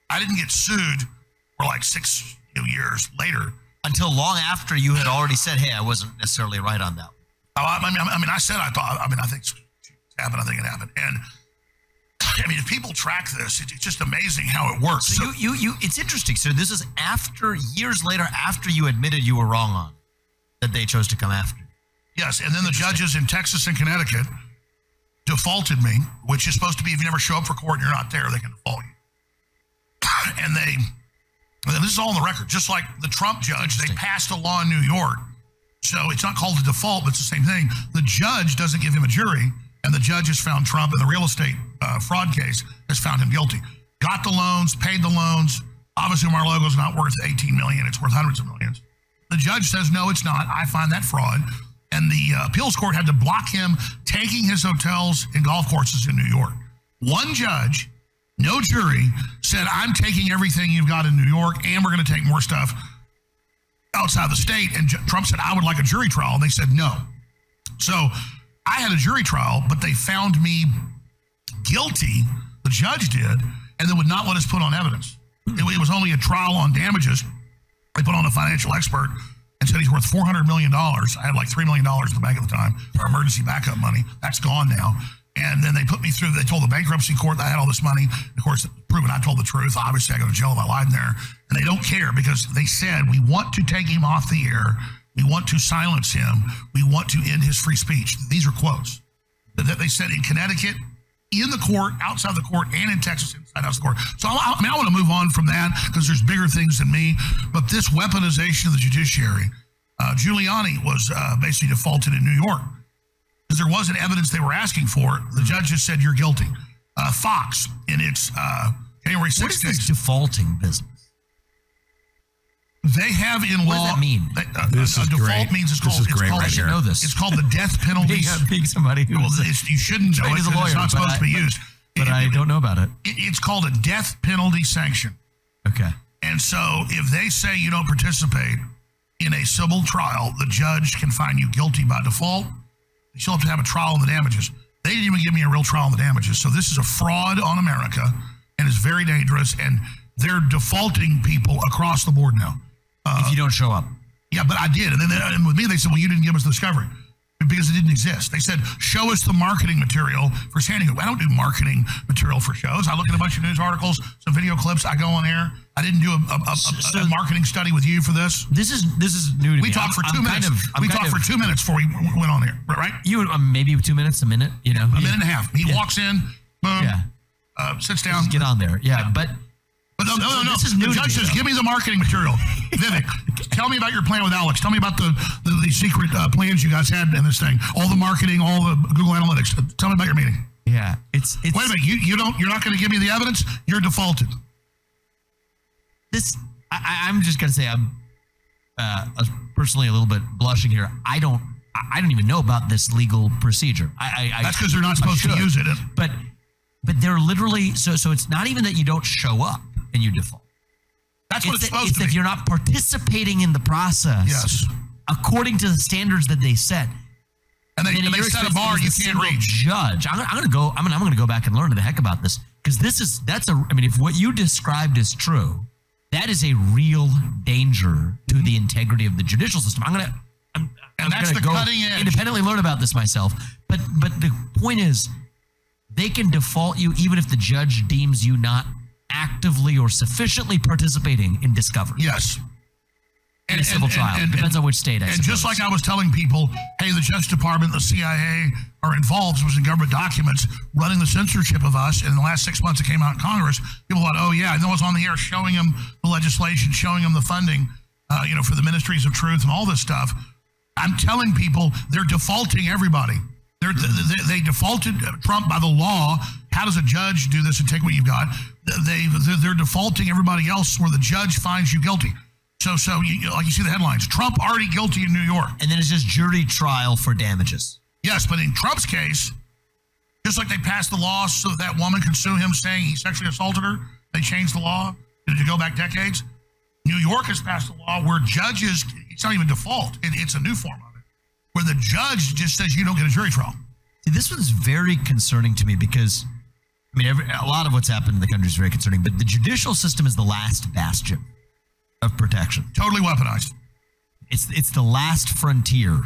I didn't get sued for like six you know, years later. Until long after you had already said, "Hey, I wasn't necessarily right on that." Oh, I mean, I mean, I said I thought. I mean, I think it happened. I think it happened. And I mean, if people track this, it's just amazing how it works. So, you, you, you. It's interesting. So this is after years later, after you admitted you were wrong on that they chose to come after. Yes, and then the judges in Texas and Connecticut defaulted me, which is supposed to be if you never show up for court and you're not there, they can default you. and they, and this is all on the record, just like the Trump judge, they passed a law in New York. So it's not called a default, but it's the same thing. The judge doesn't give him a jury. And the judge has found Trump in the real estate uh, fraud case has found him guilty. Got the loans, paid the loans. Obviously, Mar-a-Lago is not worth 18 million; it's worth hundreds of millions. The judge says no, it's not. I find that fraud, and the uh, appeals court had to block him taking his hotels and golf courses in New York. One judge, no jury, said, "I'm taking everything you've got in New York, and we're going to take more stuff outside the state." And Trump said, "I would like a jury trial," and they said no. So I had a jury trial, but they found me guilty. The judge did, and they would not let us put on evidence. Hmm. It, it was only a trial on damages. They put on a financial expert and said he's worth four hundred million dollars. I had like three million dollars in the bank at the time for emergency backup money. That's gone now. And then they put me through. They told the bankruptcy court that I had all this money. Of course, proven I told the truth. Obviously, I go to jail if I lied in there. And they don't care because they said we want to take him off the air. We want to silence him. We want to end his free speech. These are quotes that they said in Connecticut, in the court, outside the court, and in Texas, inside the court. So I, I mean, I want to move on from that because there's bigger things than me. But this weaponization of the judiciary, uh, Giuliani was uh, basically defaulted in New York because there wasn't evidence they were asking for. The judge just said you're guilty. Uh, Fox in its uh, January 6th What is this defaulting business? They have in What law. does that mean? they- uh, This a is default great. means it's This called. is it's great called right here. know this. It's called the death penalty. Being, being somebody who Well, was you shouldn't know trained it as a 'cause lawyer, it's not supposed I- to be used. but It- I don't know about it. it- it's called a death penalty sanction. Okay. And so if they say you don't participate in a civil trial, the judge can find you guilty by default. You still have to have a trial on the damages. They didn't even give me a real trial on the damages. So this is a fraud on America and it's very dangerous. And they're defaulting people across the board now. If you don't show up. Yeah, but I did. And then and with me, they said, well, you didn't give us the discovery because it didn't exist. They said, show us the marketing material for Sandy Hook. I don't do marketing material for shows. I look at a bunch of news articles, some video clips. I go on air. I didn't do a, a, a, a- a marketing study with you for this. This is this is new to We me. talked for I'm- 2 I'm minutes. Kind of, I'm we talked of- for two minutes before we went on air, right? You um, maybe two minutes, a minute. You know, A minute and a half. He walks in, boom, Yeah. uh, sits down. Just get on there. Yeah, but But no, no, no, no. This is new the judge me, says, though. "Give me the marketing material." Vivek, tell me about your plan with Alex. Tell me about the the, the secret uh, plans you guys had in this thing. All the marketing, all the Google Analytics. Tell me about your meeting. yeah, it's it's Wait a minute. You you don't. You're not going to give me the evidence. You're defaulted. this. I, I'm just gonna say I'm uh, personally a little bit blushing here. I don't. I don't even know about this legal procedure. I, I, I That's because they're not supposed to use it. But but they're literally so so. It's not even that you don't show up and you default. That's what it's that- supposed it's to if be. you're not participating in the process. Yes. According to the standards that they set. And they, and they set a bar you can't reach. Judge, I'm, I'm going to go. I'm going. I'm going to go back and learn the heck about this because this is that's a. I mean, if what you described is true, that is a real danger to the integrity of the judicial system. I'm going to. I'm, And I'm that's the cutting edge. Independently learn about this myself, but but the point is, they can default you even if the judge deems you not actively or sufficiently participating in discovery. Yes. In a civil trial. Depends on which state, I And just like I was telling people, hey, the Justice Department, the CIA are involved. Was in government documents running the censorship of us. In the last six months, it came out in Congress. People thought, oh yeah, and I was on the air showing them the legislation, showing them the funding, uh, you know, for the ministries of truth and all this stuff. I'm telling people they're defaulting everybody. They're, they, they defaulted uh, Trump by the law. How does a judge do this and take what you've got? They they're, they're defaulting everybody else where the judge finds you guilty. So so you, like you see the headlines, Trump already guilty in New York. And then it's just jury trial for damages. Yes, but in Trump's case, just like they passed the law so that that woman could sue him saying he sexually assaulted her, they changed the law to go back decades. New York has passed a law where judges, it's not even default, it, it's a new form where the judge just says you don't get a jury trial. See, this one's very concerning to me because, I mean, every, a lot of what's happened in the country is very concerning, but the judicial system is the last bastion of protection. Totally weaponized. It's it's the last frontier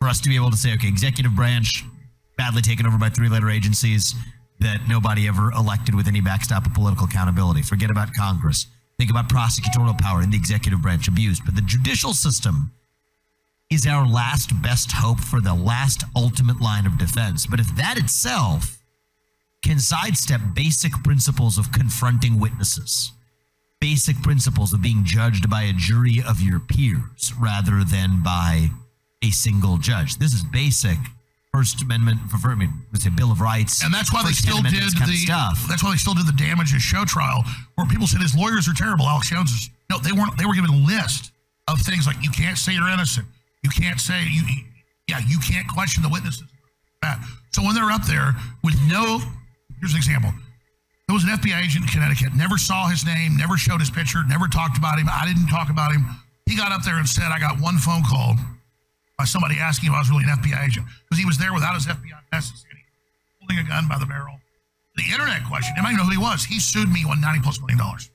for us to be able to say, okay, executive branch badly taken over by three-letter agencies that nobody ever elected with any backstop of political accountability. Forget about Congress. Think about prosecutorial power in the executive branch abused. But the judicial system is our last best hope for the last ultimate line of defense. But if that itself can sidestep basic principles of confronting witnesses, basic principles of being judged by a jury of your peers rather than by a single judge. This is basic First Amendment, I mean, let's say Bill of Rights, And that's why they still Amendment, did the stuff. That's why they still did the damages show trial, where people said his lawyers are terrible. Alex Jones is no, they weren't. They were given a list of things like you can't say you're innocent, you can't say you, yeah, you can't question the witnesses. So when they're up there with no, here's an example. There was an FBI agent in Connecticut. Never saw his name. Never showed his picture. Never talked about him. I didn't talk about him. He got up there and said, "I got one phone call by somebody asking if I was really an FBI agent because he was there without his FBI necessity, holding a gun by the barrel." The internet question. Anybody know who he was? He sued me, won ninety plus million dollars.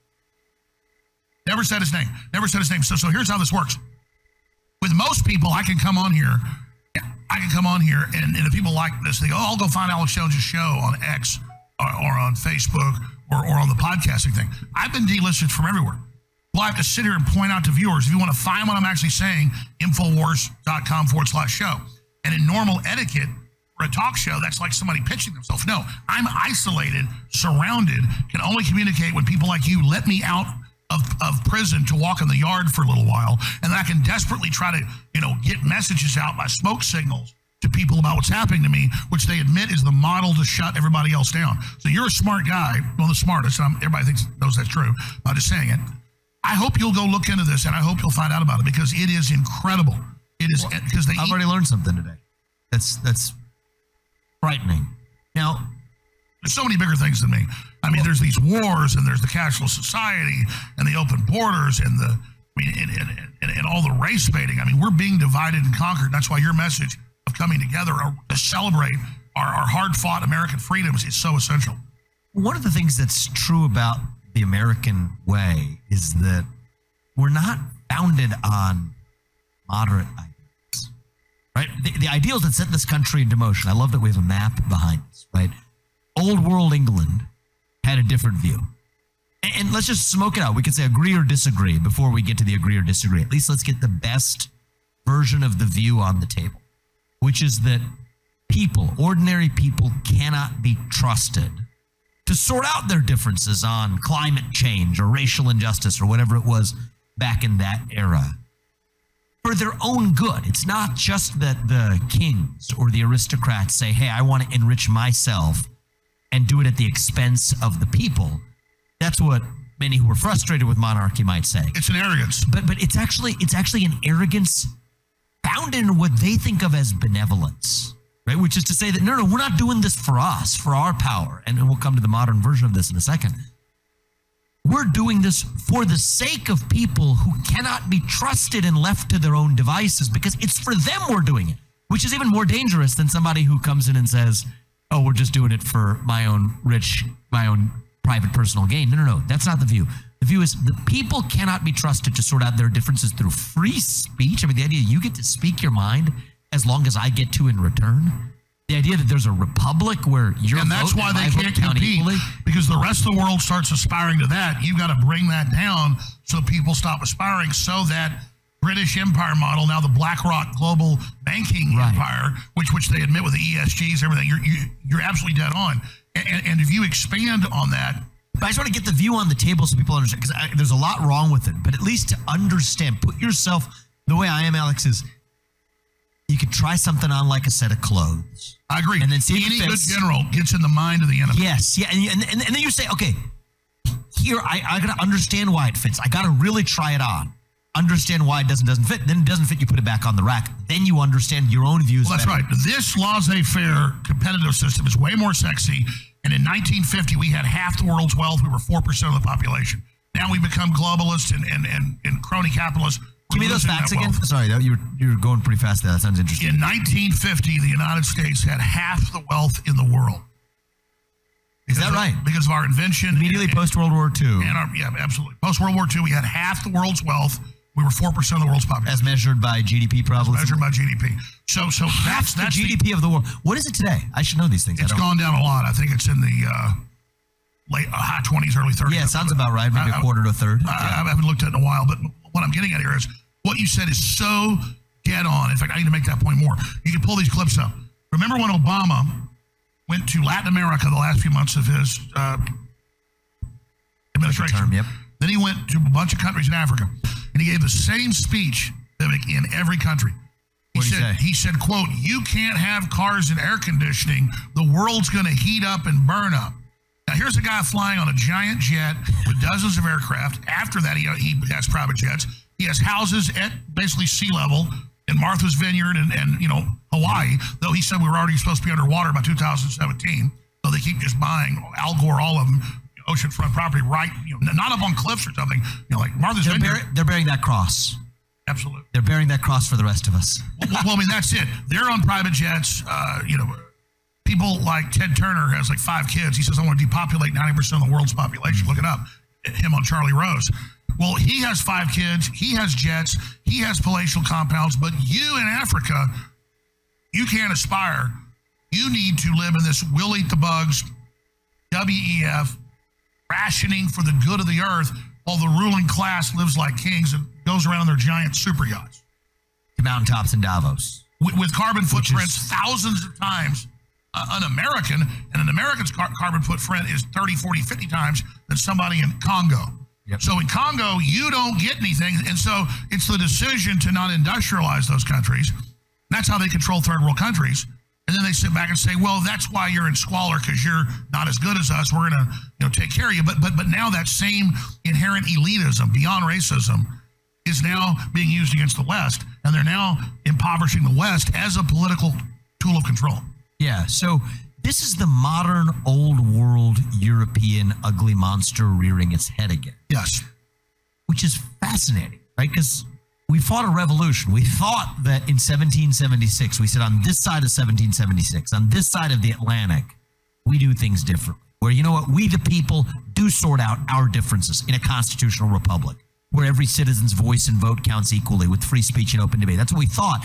Never said his name. Never said his name. So, so here's how this works. With most people, I can come on here. I can come on here, and, and if people like this, they go, "Oh, I'll go find Alex Jones' show on X or, or on Facebook or, or on the podcasting thing." I've been delisted from everywhere. Well, I have to sit here and point out to viewers if you want to find what I'm actually saying, Infowars.com forward slash show. And in normal etiquette for a talk show, that's like somebody pitching themselves. No, I'm isolated, surrounded, can only communicate when people like you let me out of, of prison to walk in the yard for a little while. And then I can desperately try to, you know, get messages out by smoke signals to people about what's happening to me, which they admit is the model to shut everybody else down. So you're a smart guy, one of the smartest. And I'm, everybody thinks knows that's true. I'm just saying it. I hope you'll go look into this, and I hope you'll find out about it because it is incredible. It is because eh, they. I've already learned something today. That's that's frightening. Now, so many bigger things than me. I mean, there's these wars, and there's the cashless society, and the open borders, and the I mean, and, and, and, and all the race baiting. I mean, we're being divided and conquered. That's why your message of coming together uh, to celebrate our, our hard fought American freedoms is so essential. One of the things that's true about the American way is that we're not founded on moderate ideals, right? The, the ideals that set this country into motion. I love that we have a map behind us, right? Old world England had a different view. And, and let's just smoke it out. We could say agree or disagree before we get to the agree or disagree. At least let's get the best version of the view on the table, which is that people, ordinary people, cannot be trusted to sort out their differences on climate change or racial injustice or whatever it was back in that era for their own good. It's not just that the kings or the aristocrats say, hey, I want to enrich myself and do it at the expense of the people. That's what many who are frustrated with monarchy might say. It's an arrogance. But but it's actually it's actually an arrogance founded in what they think of as benevolence. Right? Which is to say that no, no, we're not doing this for us, for our power. And we'll come to the modern version of this in a second. We're doing this for the sake of people who cannot be trusted and left to their own devices because it's for them we're doing it, which is even more dangerous than somebody who comes in and says, oh, we're just doing it for my own rich, my own private personal gain. No, no, no. That's not the view. The view is the people cannot be trusted to sort out their differences through free speech. I mean, the idea you get to speak your mind as long as I get to in return. The idea that there's a republic where your and that's why and they can't compete equally. because the rest of the world starts aspiring to that. You've got to bring that down so people stop aspiring, so that British Empire model, now the BlackRock global banking empire, which which they admit with the ESGs, everything. You're you, you're absolutely dead on. And, and, if you expand on that, But I just want to get the view on the table so people understand because there's a lot wrong with it. But at least to understand, put yourself the way I am, Alex, is you could try something on like a set of clothes. I agree. And then see if any it good general gets in the mind of the enemy. Yes, yeah, and, and, and, then you say, okay, here I, I got to understand why it fits. I got to really try it on. Understand why it doesn't doesn't fit. Then it doesn't fit. You put it back on the rack. Then you understand your own views. Well, that's better. right. This laissez-faire competitive system is way more sexy. And in 1950, we had half the world's wealth. We were four percent of the population. Now we become globalists and and and, and crony capitalists. Give me those facts again. Sorry, that- you're you were going pretty fast there. That sounds interesting. In 1950, the United States had half the wealth in the world. Is that Because of- right? Because of our invention. Immediately post World War II, And our, yeah, absolutely. Post World War II, we had half the world's wealth. We were four percent of the world's population. as measured by GDP, probably. measured by GDP. So, so that's that's the GDP of the world. What is it today? I should know these things. It's gone down a lot. I think it's in the uh, late uh, high twenties, early thirties. Yeah, it sounds about right. Maybe a quarter to a third. I, I haven't looked at it in a while, but what I'm getting at here is what you said is so dead on. In fact, I need to make that point more. You can pull these clips up. Remember when Obama went to Latin America the last few months of his uh, administration? term, yep. Then he went to a bunch of countries in Africa, and he gave the same speech in every country. He said, he said, quote, you can't have cars and air conditioning. The world's going to heat up and burn up. Now, here's a guy flying on a giant jet with dozens of aircraft. After that, he, uh, he has private jets. He has houses at basically sea level in Martha's Vineyard and, and you know, Hawaii, though he said we were already supposed to be underwater by 2017. So they keep just buying Al Gore, all of them, oceanfront property, right, you know, not up on cliffs or something. You know, like Martha's They're, Vineyard. bear- they're bearing that cross. Absolutely. They're bearing that cross for the rest of us. well, well, I mean, that's it. They're on private jets. Uh, you know, people like Ted Turner has like five kids. He says, I want to depopulate 90% of the world's population. Look it up. Him on Charlie Rose. Well, he has five kids. He has jets. He has palatial compounds. But you in Africa, you can't aspire. You need to live in this we'll eat the bugs, WEF, rationing for the good of the earth while the ruling class lives like kings and goes around their giant super yachts The mountaintops in Davos. with, with carbon footprints thousands of times uh, an American, and an American's car- carbon footprint is 30, 40, 50 times than somebody in Congo. So in Congo, you don't get anything. And so it's the decision to not industrialize those countries. That's how they control third world countries. And then they sit back and say, well, that's why you're in squalor because you're not as good as us. We're going to you know, take care of you. But, but, but now that same inherent elitism beyond racism is now being used against the West. And they're now impoverishing the West as a political tool of control. Yeah. So this is the modern old world European ugly monster rearing its head again. Yes. Which is fascinating, right? Because we fought a revolution. We thought that in 1776, we said on this side of 1776, on this side of the Atlantic, we do things differently. Where, you know what, we the people do sort out our differences in a constitutional republic where every citizen's voice and vote counts equally with free speech and open debate. That's what we thought.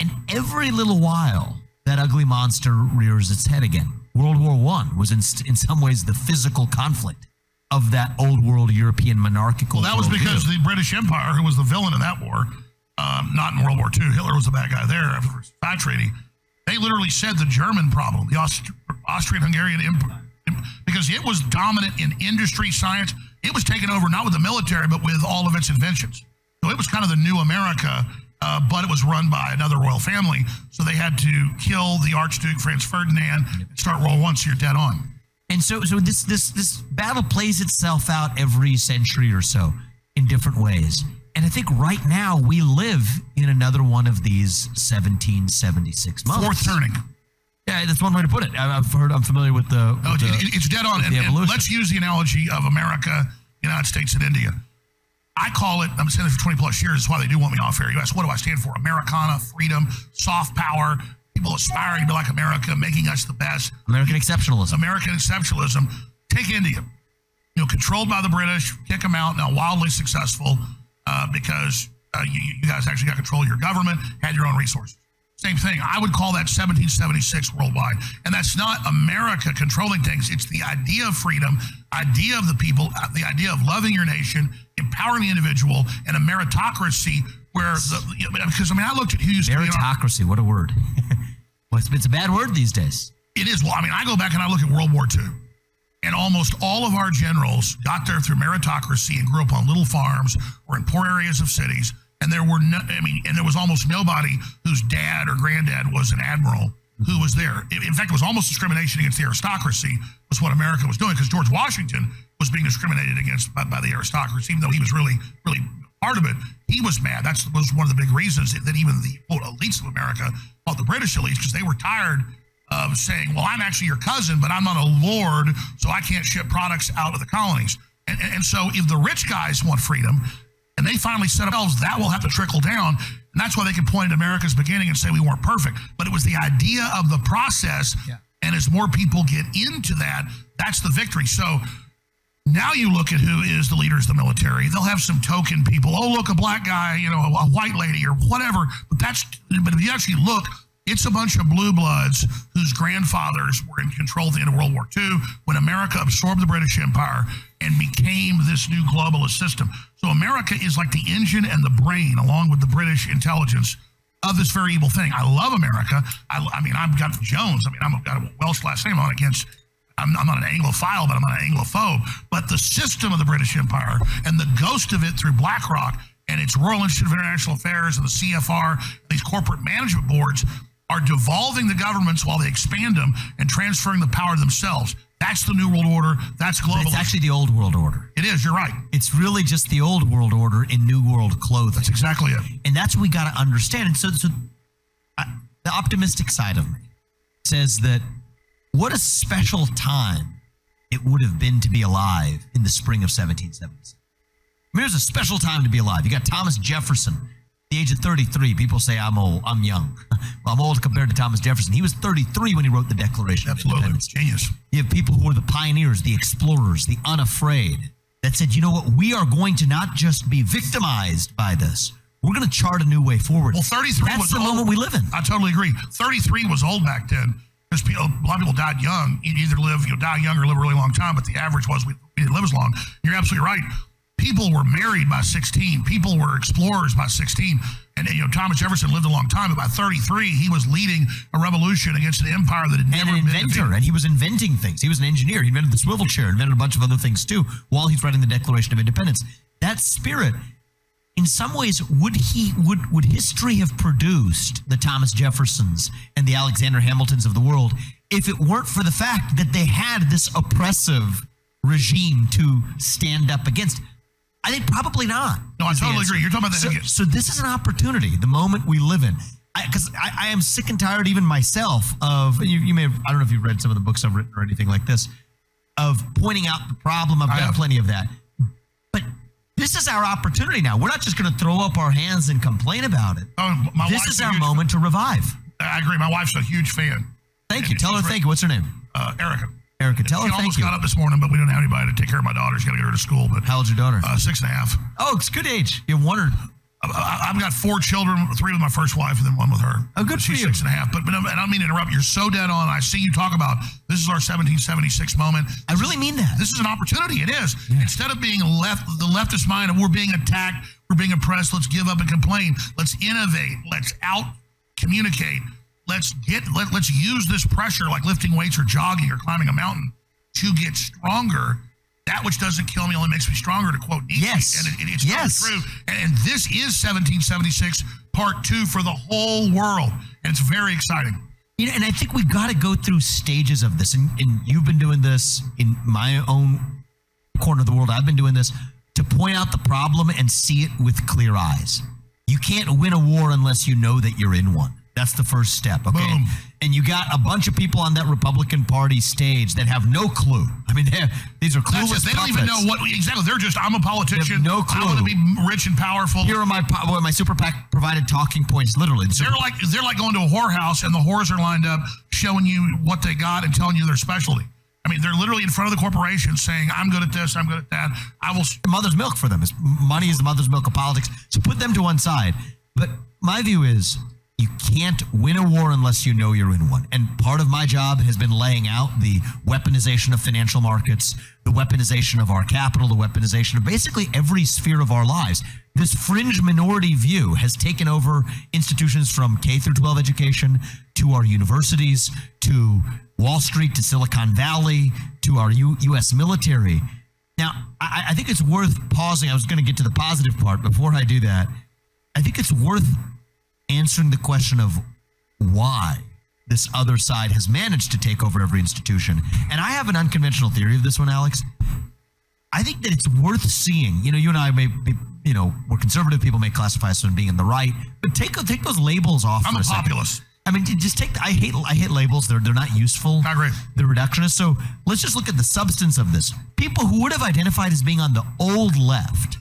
And every little while, that ugly monster rears its head again. World War One was in, in some ways the physical conflict of that old world European monarchical. Well, that was because the British Empire, who was the villain in that war, um, not in World War II, Hitler was the bad guy there after the Treaty. They literally said the German problem, the Aust- Austrian-Hungarian Empire, because it was dominant in industry, science. It was taken over not with the military, but with all of its inventions. So it was kind of the new America, uh, but it was run by another royal family. So they had to kill the Archduke Franz Ferdinand and start World War One. So you're dead on. And so, so this this this battle plays itself out every century or so in different ways. And I think right now we live in another one of these 1776 months. Fourth turning. Yeah, that's one way to put it. I've heard. I'm familiar with the. With oh, it- the- it's dead on. And, and let's use the analogy of America, United States, and India. I call it, I'm saying this for 20 plus years. That's why they do want me off air. You ask, what do I stand for? Americana, freedom, soft power, people aspiring to be like America, making us the best. American exceptionalism. American exceptionalism. Take India. You know, controlled by the British, kick them out, now wildly successful uh, because uh, you, you guys actually got control of your government, had your own resources. Same thing. I would call that 1776 worldwide. And that's not America controlling things. It's the idea of freedom, idea of the people, uh, the idea of loving your nation, empowering the individual, and a meritocracy where the, because I mean, I looked at who used to be in our- Meritocracy. What a word. well, it's, it's a bad word these days. It is. Well, I mean, I go back and I look at World War II, and almost all of our generals got there through meritocracy and grew up on little farms or in poor areas of cities. And there were no, I mean, and there was almost nobody whose dad or granddad was an admiral who was there. In fact, it was almost discrimination against the aristocracy was what America was doing because George Washington was being discriminated against by, by the aristocracy, even though he was really, really part of it. He was mad. That's was one of the big reasons that even the quote elites of America fought the British elites because they were tired of saying, well, I'm actually your cousin, but I'm not a lord, so I can't ship products out of the colonies. And, and, so if the rich guys want freedom and they finally set up themselves, that will have to trickle down. And that's why they can point at America's beginning and say we weren't perfect. But it was the idea of the process. And as more people get into that, that's the victory. So now you look at who is the leaders of the military. They'll have some token people. Oh, look, a black guy, you know, a, white lady or whatever. But that's but if you actually look, it's a bunch of blue bloods whose grandfathers were in control at the end of World War II when America absorbed the British Empire and became this new globalist system. So America is like the engine and the brain, along with the British intelligence of this very evil thing. I love America. I, I mean, I've got Jones. I mean, I'm got a Welsh last name. I'm against. I'm, I'm not an Anglophile, but I'm not an Anglophobe. But the system of the British Empire and the ghost of it through BlackRock and it's Royal Institute of International Affairs and the CFR, these corporate management boards are devolving the governments while they expand them and transferring the power to themselves. That's the New World Order. That's global. it's actually the old world order. It is. You're right. It's really just the old world order in new world clothing. That's exactly it. And that's what we got to understand. And so, so uh, the optimistic side of me says that what a special time it would have been to be alive in the spring of 1776. I mean, it was a special time to be alive. You got Thomas Jefferson, the age of 33. People say I'm old. I'm young. well, I'm old compared to Thomas Jefferson. He was 33 when he wrote the Declaration Absolutely. of Independence. Genius. You have people who were the pioneers, the explorers, the unafraid, that said, you know what, we are going to not just be victimized by this. We're going to chart a new way forward. Well, 33 That's was the old. moment we live in. I totally agree. 33 was old back then because people, a lot of people died young. You either live, you know, die young or live a really long time, but the average was we, didn't live as long. You're absolutely right. People were married by 16. People were explorers by 16. And, you know, Thomas Jefferson lived a long time, but by 33, he was leading a revolution against an empire that had And never an been inventor, defeated. and he was inventing things. He was an engineer. He invented the swivel chair, invented a bunch of other things too, while he's writing the Declaration of Independence. That spirit, in some ways, would he would would history have produced the Thomas Jeffersons and the Alexander Hamiltons of the world if it weren't for the fact that they had this oppressive regime to stand up against? I think probably not. No, I totally agree. You're talking about the- So, so this is an opportunity, the moment we live in. Because I, I, am sick and tired, even myself, of you, you may have, I don't know if you've read some of the books I've written or anything like this, of pointing out the problem. I've I done have. plenty of that. This is our opportunity now. We're not just going to throw up our hands and complain about it. Oh, my this is our moment to revive. I agree. My wife's a huge fan. Thank you. And Tell her thank you. What's her name? Uh, Erica. Erica. Tell she her thank almost you. got up this morning, but we don't have anybody to take care of my daughter. She's got to get her to school. But How old's your daughter? uh, six and a half. oh, it's good age. You have one or I've got four children, three with my first wife, and then one with her. Oh, good for She's you. six and a half. But, but I don't mean to interrupt. You're so dead on. I see you talk about this is our 1776 moment. I really mean that. This is an opportunity. It is. Instead of being left, the leftist mind of we're being attacked, we're being oppressed. Let's give up and complain. Let's innovate. Let's out communicate. Let's get. Let, let's use this pressure, like lifting weights or jogging or climbing a mountain, to get stronger. That which doesn't kill me only makes me stronger. To quote Nietzsche, Yes. and it, it- it's Yes. true. And, and this is 1776 Part Two for the whole world, and it's very exciting. You know, and I think we've got to go through stages of this. And, and you've been doing this in my own corner of the world. I've been doing this to point out the problem and see it with clear eyes. You can't win a war unless you know that you're in one. That's the first step. Okay. Boom. And you got a bunch of people on that Republican Party stage that have no clue. I mean, these are clueless. it. They don't even know what exactly. They're just I'm a politician. no clue. I want to be rich and powerful. Here are my what my super PAC provided talking points. Literally, the They're like they're like going to a whorehouse and the whores are lined up showing you what they got and telling you their specialty. I mean, they're literally in front of the corporation saying, "I'm good at this. I'm good at that. I will." mother's milk for them. It's, money is the mother's milk of politics. So put them to one side. But my view is you can't win a war unless you know you're in one. And part of my job has been laying out the weaponization of financial markets, the weaponization of our capital, the weaponization of basically every sphere of our lives. This fringe minority view has taken over institutions from K through 12 education to our universities to Wall Street to Silicon Valley to our U- U.S. military. Now, I, I think it's worth pausing. I was going to get to the positive part. Before I do that, I think it's worth answering the question of why this other side has managed to take over every institution. And I have an unconventional theory of this one, Alex. I think that it's worth seeing. You know, you and I may be, you know, we're conservative people may classify us as being in the right, but take take those labels off. I'm for a second. populist. I mean, just take. The, I hate. I hate labels. They're they're not useful. I agree. They're reductionist. So let's just look at the substance of this. People who would have identified as being on the old left,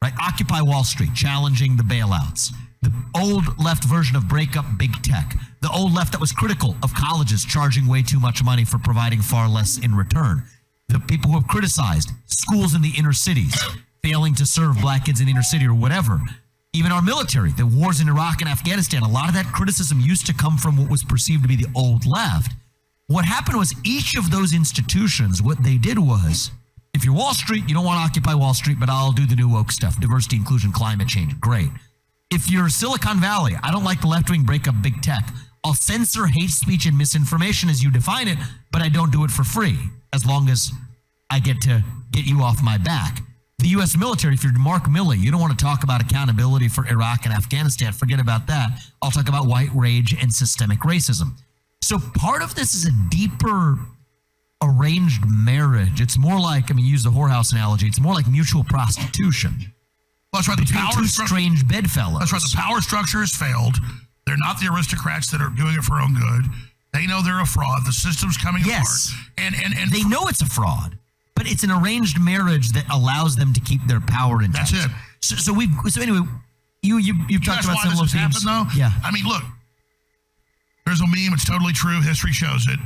right? Occupy Wall Street, challenging the bailouts. The old left version of break up big tech. The old left that was critical of colleges charging way too much money for providing far less in return. The people who have criticized schools in the inner cities, failing to serve black kids in the inner city or whatever. Even our military, the wars in Iraq and Afghanistan, a lot of that criticism used to come from what was perceived to be the old left. What happened was each of those institutions, what they did was, if you're Wall Street, you don't want to occupy Wall Street, but I'll do the new woke stuff, diversity, inclusion, climate change. Great. If you're Silicon Valley, I don't like the left wing break up big tech. I'll censor hate speech and misinformation as you define it, but I don't do it for free as long as I get to get you off my back. the U.S. military, if you're Mark Milley, you don't want to talk about accountability for Iraq and Afghanistan. Forget about that. I'll talk about white rage and systemic racism. So part of this is a deeper arranged marriage. It's more like, I mean, use the whorehouse analogy. It's more like mutual prostitution. That's right. The power two stru- strange bedfellows. That's right. The power structure has failed. They're not the aristocrats that are doing it for own good. They know they're a fraud. The system's coming Yes. apart. And and and they know it's a fraud, but it's an arranged marriage that allows them to keep their power intact. That's it. So, so we. So anyway, you you you've You talked about similar this has happened, though? Yeah. I mean, look, there's a meme. It's totally true. History shows it.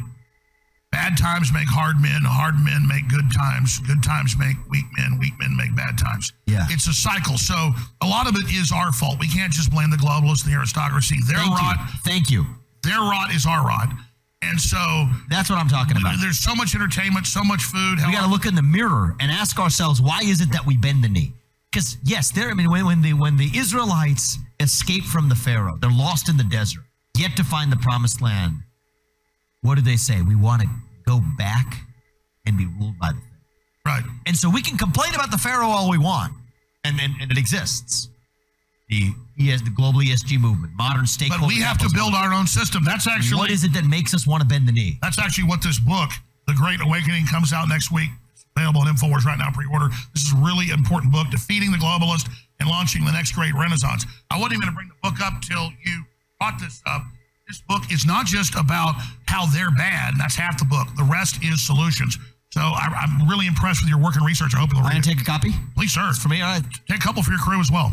Bad times make hard men. Hard men make good times. Good times make weak men. Weak men make bad times. Yeah. It's a cycle. So a lot of it is our fault. We can't just blame the globalists and the aristocracy. Their Thank rot. you. Thank you. Their rot is our rot. And so That's what I'm talking about. there's so much entertainment, so much food. we got to look in the mirror and ask ourselves why is it that we bend the knee because yes there i mean when, when the when the israelites escape from the pharaoh they're lost in the desert yet to find the promised land what do they say we want to go back and be ruled by the pharaoh right and so we can complain about the pharaoh all we want and and, and it exists the ES, the global esg movement modern stakeholder But we have to build our own system. That's actually what is it that makes us want to bend the knee That's actually what this book, The Great Awakening, comes out next week. It's available at InfoWars right now, pre-order. This is a really important book, Defeating the Globalist and Launching the Next Great Renaissance. I wasn't even going to bring the book up till you brought this up. This book is not just about how they're bad, that's half the book. The rest is solutions. So I, I'm really impressed with your work and research. I hope you'll I read can it. take a copy Please, sir. for me all right Take a couple for your crew as well.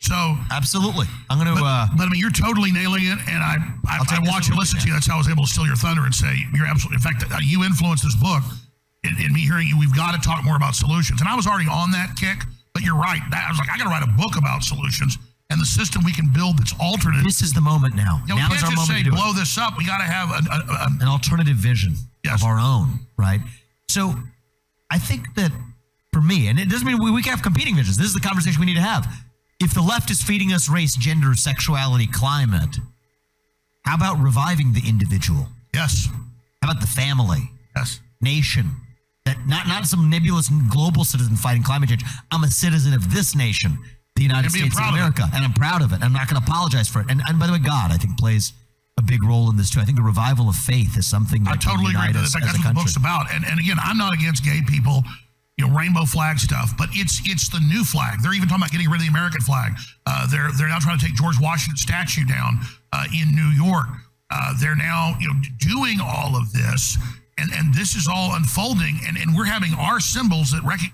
So absolutely i'm going to but, uh but I mean, you're totally nailing it, and I I, I watch and listen to you. That's how I was able to steal your thunder and say you're absolutely. In fact, uh, you influenced this book, in, in me hearing you. We've got to talk more about solutions, and I was already on that kick. But you're right. That, I was like, I got to write a book about solutions and the system we can build that's alternate. this is the moment now You know, now is our moment say to do it. blow this up. We got to have a, a, a, an alternative vision Yes. of our own, right? So I think that for me, and it doesn't mean we, we can have competing visions. This is the conversation we need to have. If the left is feeding us race, gender, sexuality, climate, how about reviving the individual? yes, How about the family, yes. nation? That not not some nebulous global citizen fighting climate change. I'm a citizen of this nation, the United States of proud of. America, and I'm proud of it. I'm not going to apologize for it. And, and by the way, God, I think plays a big role in this too. I think the revival of faith is something that I totally agree with us that. In fact, as a that's what the book's about. And and again, I'm not against gay people, you know, rainbow flag stuff, but it's it's the new flag. They're even talking about getting rid of the American flag. Uh, they're they're now trying to take George Washington's statue down uh, in New York. Uh, they're now you know doing all of this, and and this is all unfolding, and and we're having our symbols that rec-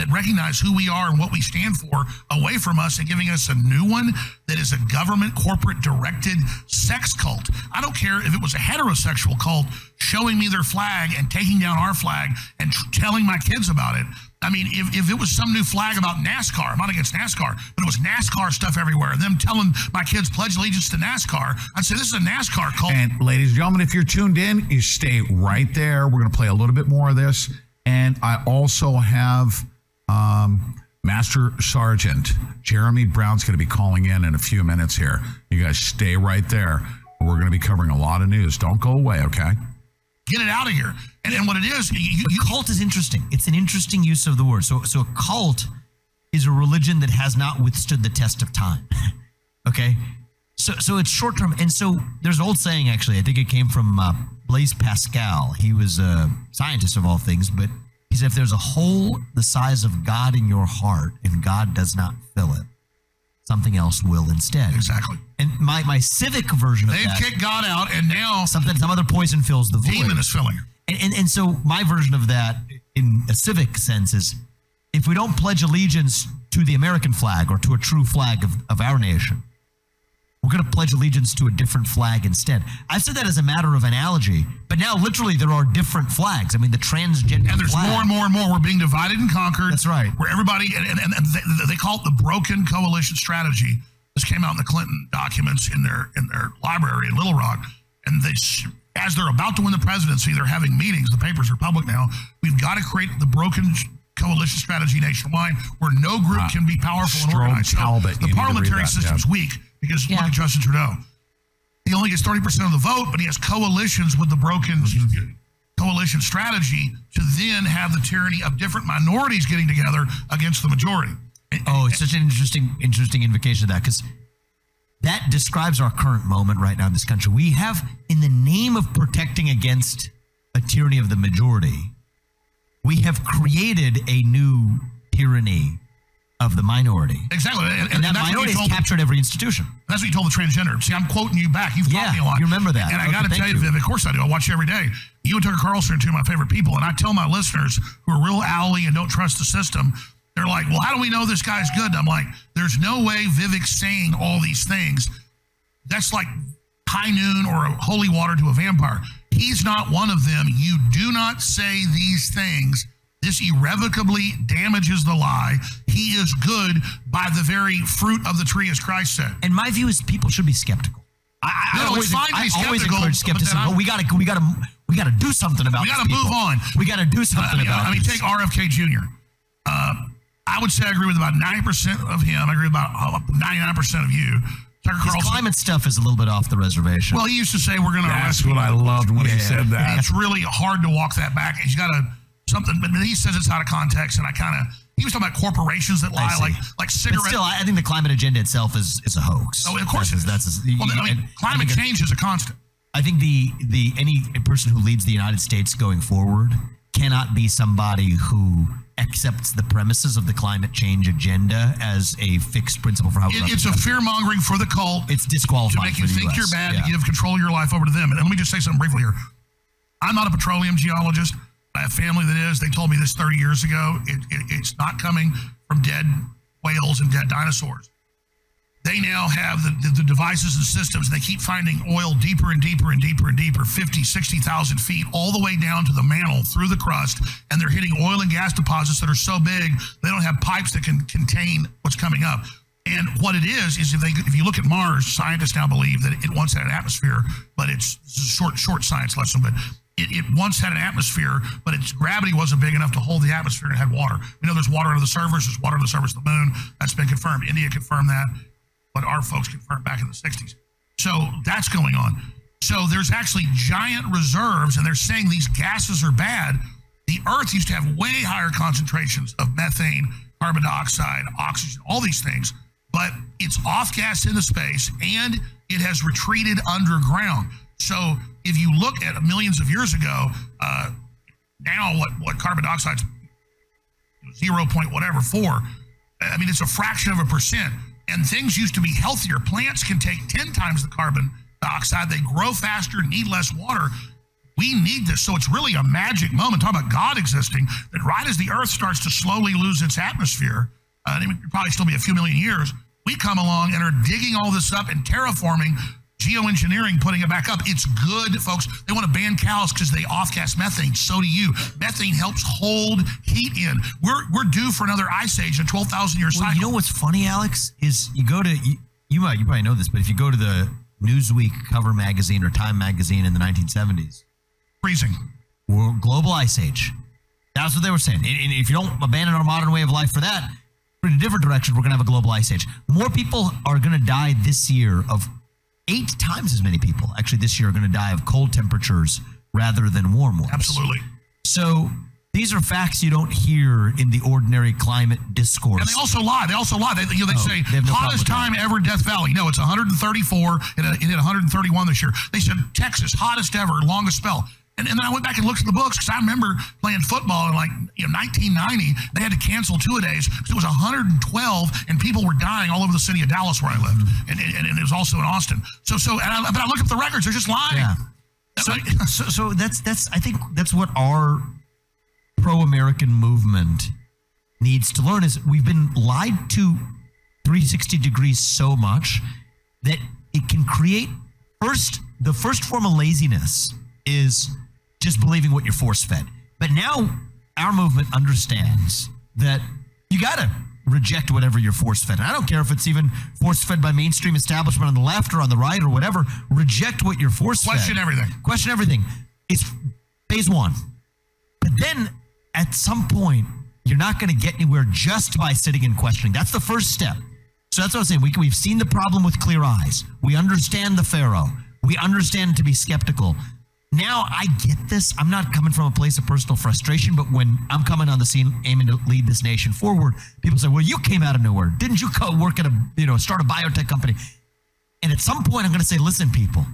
that recognize who we are and what we stand for away from us and giving us a new one that is a government corporate directed sex cult. I don't care if it was a heterosexual cult showing me their flag and taking down our flag and tr- telling my kids about it. I mean, if, if it was some new flag about NASCAR, I'm not against NASCAR, but it was NASCAR stuff everywhere, them telling my kids pledge allegiance to NASCAR, I'd say this is a NASCAR cult. And ladies and gentlemen, if you're tuned in, you stay right there. We're going to play a little bit more of this. And I also have um, Master Sergeant Jeremy Brown's going to be calling in in a few minutes here. You guys stay right there. We're going to be covering a lot of news. Don't go away, okay? Get it out of here. And, and what it is, you, A cult is interesting. It's an interesting use of the word. So, so a cult is a religion that has not withstood the test of time. okay, so so it's short term, and so there's an old saying actually. I think it came from uh, Blaise Pascal. He was a scientist of all things, but he said if there's a hole the size of God in your heart and God does not fill it, something else will instead. Exactly. And my my civic version of they've that, kicked God out, and now something some other poison fills the void. demon is filling it. And, and, and so my version of that in a civic sense is if we don't pledge allegiance to the American flag or to a true flag of, of our nation, we're going to pledge allegiance to a different flag instead. I said that as a matter of analogy, but now literally there are different flags. I mean, the transgender And there's flag. more and more and more. We're being divided and conquered. That's right. Where everybody, and, and, and they, they call it the broken coalition strategy. This came out in the Clinton documents in their in their library in Little Rock. And they, as they're about to win the presidency, they're having meetings. The papers are public now. We've got to create the broken coalition strategy nationwide where no group can be powerful and organized. So Talbot, the to read parliamentary system's yeah. weak because Yeah. look at Justin Trudeau. He only gets 30% of the vote, but he has coalitions with the broken coalition strategy to then have the tyranny of different minorities getting together against the majority. Oh, it's such an interesting, interesting invocation of that because that describes our current moment right now in this country. We have, in the name of protecting against a tyranny of the majority, we have created a new tyranny of the minority. Exactly. And, And, that that's minority has captured every institution. That's what you told the transgender. See, I'm quoting you back. You've Yeah, taught me a lot. you remember that. And I got to tell you, you. Viv, of course I do. I watch you every day. You and Tucker Carlson are two of my favorite people. And I tell my listeners who are real owly and don't trust the system, they're like, well, how do we know this guy's good? And I'm like, there's no way Vivek's saying all these things. That's like high noon or holy water to a vampire. He's not one of them. You do not say these things. This irrevocably damages the lie. He is good by the very fruit of the tree, as Christ said. And my view is people should be skeptical. I, I, No, I always, it's fine to I be always skeptical, encourage but then skepticism, I'm- but we got to, we got to, we got to do something about. We got to move people. on. We got to do something I mean, about. I mean this. take RFK Jr. Uh, I would say I agree with about 90% of him. I agree with about uh, 99% of you. Tucker His climate stuff is a little bit off the reservation. Well, he used to say we're going to That's arrest what I loved when he said And that. It's really hard to walk that back. He's got a something, but he says it's out of context, and I kind of he was talking about corporations that lie, like like but still, I I think the climate agenda itself is is a hoax. Oh, of course that's that's. well, I mean, and climate think- change is a constant. I think the the any person who leads the United States going forward cannot be somebody who accepts the premises of the climate change agenda as a fixed principle for how. It, it's a fear mongering for the cult. It's disqualifying to make you think US. you're bad Yeah. to give control of your life over to them. And let me just say something briefly here. I'm not a petroleum geologist. I have family that is. They told me this 30 years ago. It, it, it's not coming from dead whales and dead dinosaurs. They now have the, the, the devices and systems. They keep finding oil deeper and deeper and deeper and deeper, 50, 60,000 feet, all the way down to the mantle through the crust. And they're hitting oil and gas deposits that are so big, they don't have pipes that can contain what's coming up. And what it is is if they if you look at Mars, scientists now believe that it once had an atmosphere, but it's, it's a short short science lesson, but it, it once had an atmosphere, but its gravity wasn't big enough to hold the atmosphere and it had water. We know there's water under the surface, there's water under the surface of the moon. That's been confirmed. India confirmed that, but our folks confirmed back in the 60s. So that's going on. So there's actually giant reserves, and they're saying these gases are bad. The Earth used to have way higher concentrations of methane, carbon dioxide, oxygen, all these things, but it's off gas into space and it has retreated underground. So if you look at millions of years ago, uh, now what, what carbon dioxide's zero point whatever four. I mean, it's a fraction of a percent. And things used to be healthier. Plants can take 10 times the carbon dioxide. They grow faster, need less water. We need this. So it's really a magic moment. Talk about God existing, that right as the earth starts to slowly lose its atmosphere, uh, it probably still be a few million years, we come along and are digging all this up and terraforming, geoengineering, putting it back up. It's good, folks. They want to ban cows because they off-gas methane. So do you. Methane helps hold heat in. We're we're due for another ice age, a 12,000 year Well, cycle. you know what's funny, Alex, is you go to you, you might you probably know this, but if you go to the Newsweek cover magazine or Time magazine in the 1970s, freezing, world, global ice age. That's what they were saying. And, and if you don't abandon our modern way of life for that, in a different direction, we're going to have a global ice age. More people are going to die this year of eight times as many people actually this year are going to die of cold temperatures rather than warm ones. Absolutely. So these are facts you don't hear in the ordinary climate discourse. And they also lie. They also lie. They, you know, they Oh, say they no hottest time ever Death Valley. No, it's 134. It, it hit 131 this year. They said Texas hottest ever, longest spell. And, and then I went back and looked at the books because I remember playing football in like you know 1990. They had to cancel two a days because it was 112 and people were dying all over the city of Dallas where I lived, mm-hmm. and, and, and it was also in Austin. So so and I, but I look up the records; they're just lying. Yeah. So, so, so that's that's I think that's what our pro-American movement needs to learn is we've been lied to 360 degrees so much that it can create first the first form of laziness is just believing what you're force fed. But now our movement understands that you got to reject whatever you're force fed. And I don't care if it's even force fed by mainstream establishment on the left or on the right or whatever. Reject what you're force fed. Question everything. Question everything. It's phase one. But then at some point, you're not going to get anywhere just by sitting and questioning. That's the first step. So that's what I'm saying. We, we've seen the problem with clear eyes. We understand the Pharaoh. We understand to be skeptical. Now I get this. I'm not coming from a place of personal frustration, but when I'm coming on the scene aiming to lead this nation forward, people say, "Well, you came out of nowhere. Didn't you go work at a you know start a biotech company?" And at some point, I'm going to say, "Listen, people."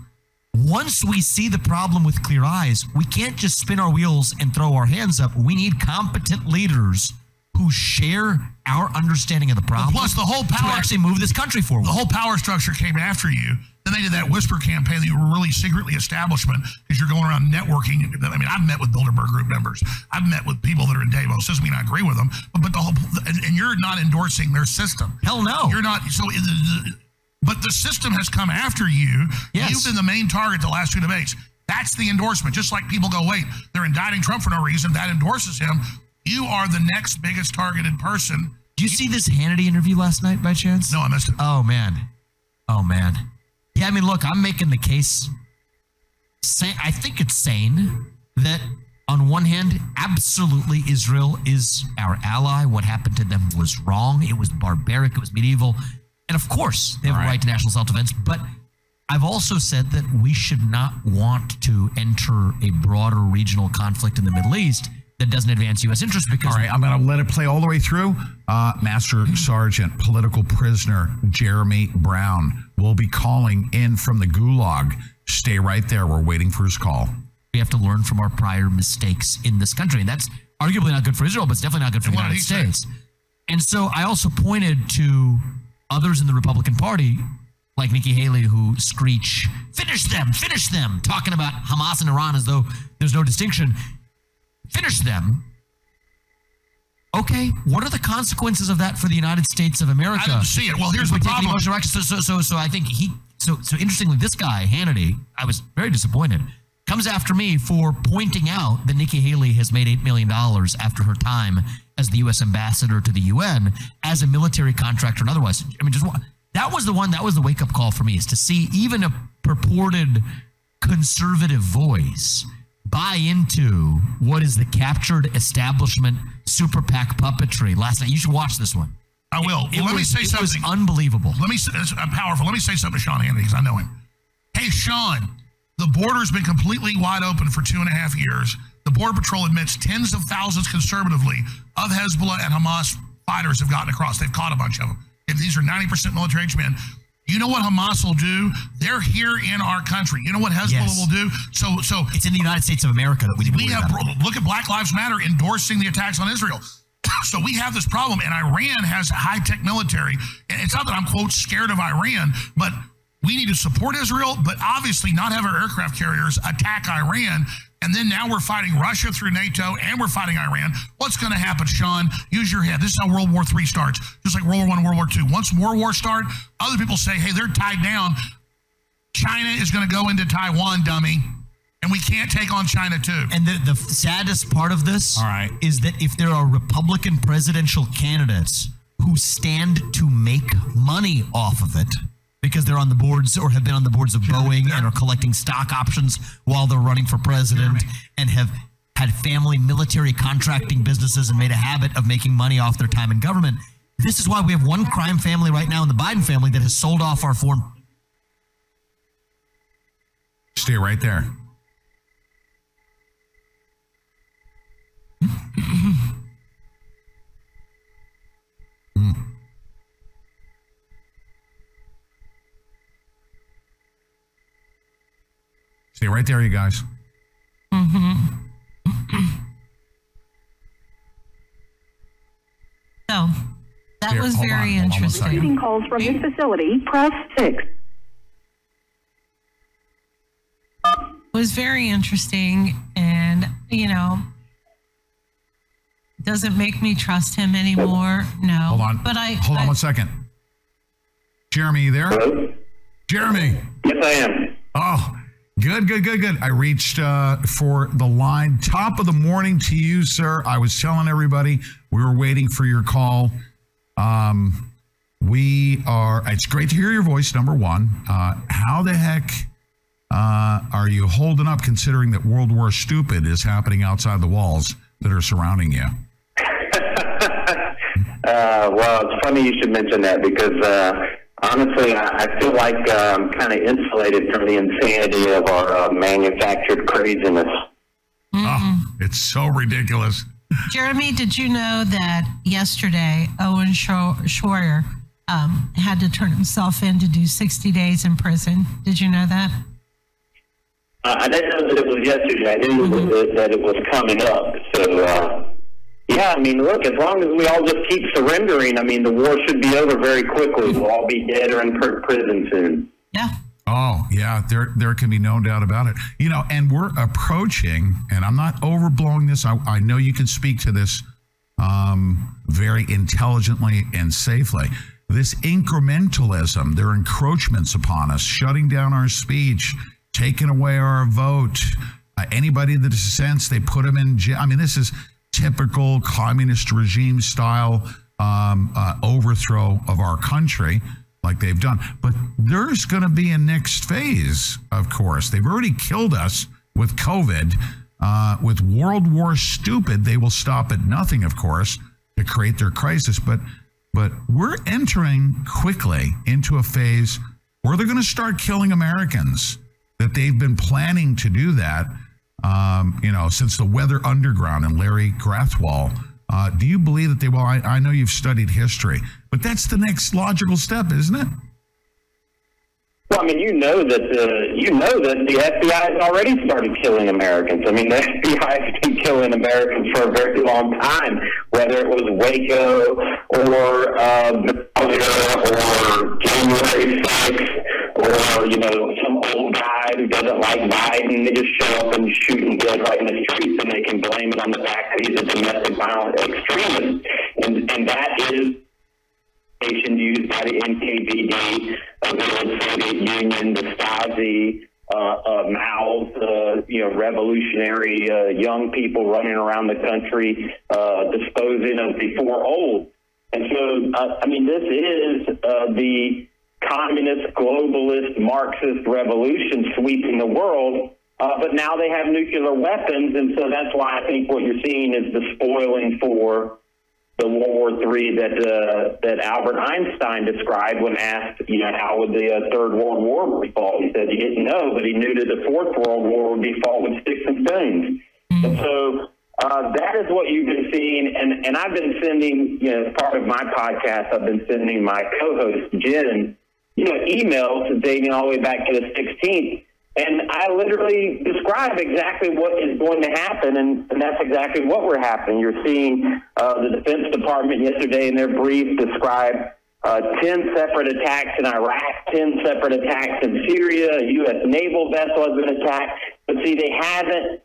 Once we see the problem with clear eyes, we can't just spin our wheels and throw our hands up. We need competent leaders who share our understanding of the problem. Plus, the whole power to actually move this country forward. The whole power structure came after you. Then they did that whisper campaign that you were really secretly establishment because you're going around networking. I mean, I've met with Bilderberg Group members. I've met with people that are in Davos. Doesn't mean I agree with them, but, but the whole and, and you're not endorsing their system. Hell no. You're not. So, uh, but the system has come after you. Yes. You've been the main target the last two debates. That's the endorsement. Just like people go, wait, they're indicting Trump for no reason. That endorses him. You are the next biggest targeted person. Do you see this Hannity interview last night by chance? No, I missed it. Oh man, oh man. Yeah, I mean, look, I'm making the case. Sa- I think it's sane that on one hand, absolutely Israel is our ally. What happened to them was wrong. It was barbaric. It was medieval, and of course they have a right to national self-defense. But I've also said that we should not want to enter a broader regional conflict in the Middle East that doesn't advance U.S. interests because All right, I'm going to let it play all the way through. Uh, Master Sergeant, political prisoner Jeremy Brown will be calling in from the gulag. Stay right there. We're waiting for his call. we have to learn from our prior mistakes in this country. And that's arguably not good for Israel, but it's definitely not good for the United he say? States. And so I also pointed to others in the Republican Party, like Nikki Haley, who screech, finish them, finish them, talking about Hamas and Iran as though there's no distinction. Finish them. Okay, what are the consequences of that for the United States of America? I didn't see it. Well, here's the problem. So, so, so, so I think he. So, so interestingly, this guy Hannity, I was very disappointed. Comes after me for pointing out that Nikki Haley has made eight million dollars after her time as the U.S. ambassador to the UN as a military contractor and otherwise. I mean, just wa- that was the one. That was the wake up call for me is to see even a purported conservative voice buy into what is the captured establishment super PAC puppetry last night. You should watch this one. I will. It Well, let me say it was something. unbelievable. Let me. say- It's uh, powerful. Let me say something to Sean Hannity because I know him. Hey, Sean, the border's been completely wide open for two and a half years. The Border Patrol admits tens of thousands conservatively of Hezbollah and Hamas fighters have gotten across. They've caught a bunch of them. If these are 90% military age men. You know what Hamas will do? They're here in our country. You know what Hezbollah Yes. will do? So, so It's in the United States of America that we need we have about. look at Black Lives Matter endorsing the attacks on Israel. So we have this problem, and Iran has high tech military. And it's not that I'm quote scared of Iran, but we need to support Israel, but obviously not have our aircraft carriers attack Iran. And then now we're fighting Russia through NATO, and we're fighting Iran. What's going to happen, Sean? Use your head. This is how World War III starts, just like World War One, World War II. Once World War start, other people say, "Hey, they're tied down." China is going to go into Taiwan, dummy, and we can't take on China too. And the, the saddest part of this All right. is that if there are Republican presidential candidates who stand to make money off of it because they're on the boards or have been on the boards of Boeing and are collecting stock options while they're running for president and have had family military contracting businesses and made a habit of making money off their time in government. This is why we have one crime family right now in the Biden family that has sold off our foreign Stay right there. Stay right there, you guys. So that Here, was very on interesting. second. Receiving calls from this facility, press 6. Was very interesting and you know doesn't make me trust him anymore no Hold on. but i hold on I- one second. Jeremy, you there? Jeremy. Yes, I am. Oh, good, good, good, good. I reached uh, for the line. Top of the morning to you, sir. I was telling everybody we were waiting for your call. Um, we are. It's great to hear your voice. Number one, uh, how the heck uh, are you holding up, considering that World War Stupid is happening outside the walls that are surrounding you? Uh, well, it's funny you should mention that because uh, honestly, I, I feel like uh, I'm kind of insulated from the insanity of our uh, manufactured craziness. Oh, it's so ridiculous. Jeremy, did you know that yesterday Owen Schro- Schroyer um, had to turn himself in to do 60 days in prison? Did you know that? Uh, I didn't know that it was yesterday. I knew that, that it was coming up. So, uh, yeah, I mean, look, as long as we all just keep surrendering, I mean, the war should be over very quickly. We'll all be dead or in prison soon. Yeah. Oh, yeah, there there can be no doubt about it. You know, and we're approaching, and I'm not overblowing this. I, I know you can speak to this um, very intelligently and safely. This incrementalism, their encroachments upon us, shutting down our speech, taking away our vote. Uh, anybody that dissents, they put them in jail. I mean, this is typical communist regime style um, uh, overthrow of our country like they've done. But there's going to be a next phase, of course. They've already killed us with COVID. Uh, with World War stupid, they will stop at nothing, of course, to create their crisis. But but we're entering quickly into a phase where they're going to start killing Americans. That they've been planning to do that, um, you know, since the Weather Underground and Larry Grathwohl. Uh, do you believe that they will? I, I know you've studied history, but that's the next logical step, isn't it? Well, I mean, you know that the you know that the FBI has already started killing Americans. I mean, the FBI has been killing Americans for a very long time, whether it was Waco or uh, or January 6th or you know some old guy who doesn't like Biden. They just show up and shoot him dead right in the streets, and they can blame it on the fact that he's a domestic violent extremist, and and that is used by the NKVD, uh, the Soviet Union, the Stasi, uh, uh, Mao's, uh, you know, revolutionary uh, young people running around the country, uh, disposing of the four old. And so, uh, I mean, this is uh, the communist, globalist, Marxist revolution sweeping the world. Uh, but now they have nuclear weapons, and so that's why I think what you're seeing is the spoiling for the World War III that uh, that Albert Einstein described when asked, you know, how would the uh, Third World War be fought? He said he didn't know, but he knew that the Fourth World War would be fought with sticks and stones. And so uh, that is what you've been seeing, and and I've been sending, you know, as part of my podcast, I've been sending my co-host Jen, you know, emails dating all the way back to the 16th. And I literally describe exactly what is going to happen, and, and that's exactly what we're happening. You're seeing uh, the Defense Department yesterday in their brief describe uh, 10 separate attacks in Iraq, 10 separate attacks in Syria, a U.S. naval vessel has been attacked. But see, they haven't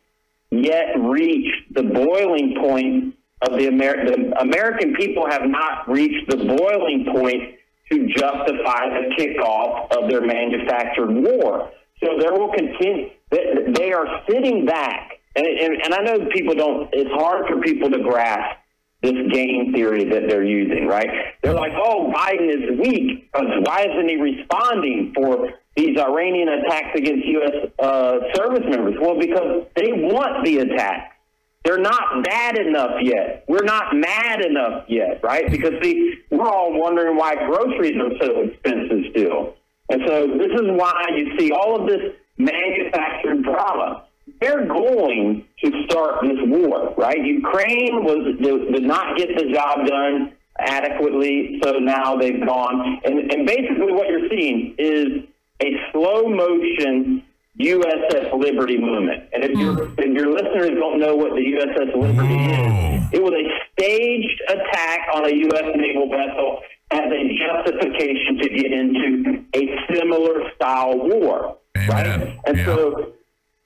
yet reached the boiling point of the, Amer- the American people have not reached the boiling point to justify the kickoff of their manufactured war. So there will continue. They, are sitting back, and, and, and I know people don't. It's hard for people to grasp this game theory that they're using, right? They're like, "Oh, Biden is weak. Why isn't he responding for these Iranian attacks against U.S. Uh, service members?" Well, because they want the attack. They're not bad enough yet. We're not mad enough yet, right? Because see, we're all wondering why groceries are so expensive still. And so this is why you see all of this manufactured drama. They're going to start this war, right? Ukraine was did not get the job done adequately, so now they've gone. And, and basically, what you're seeing is a slow motion USS Liberty movement. And if your if your listeners don't know what the USS Liberty is, it was a staged attack on a U.S. naval vessel as a justification to get into a similar style war, right? And so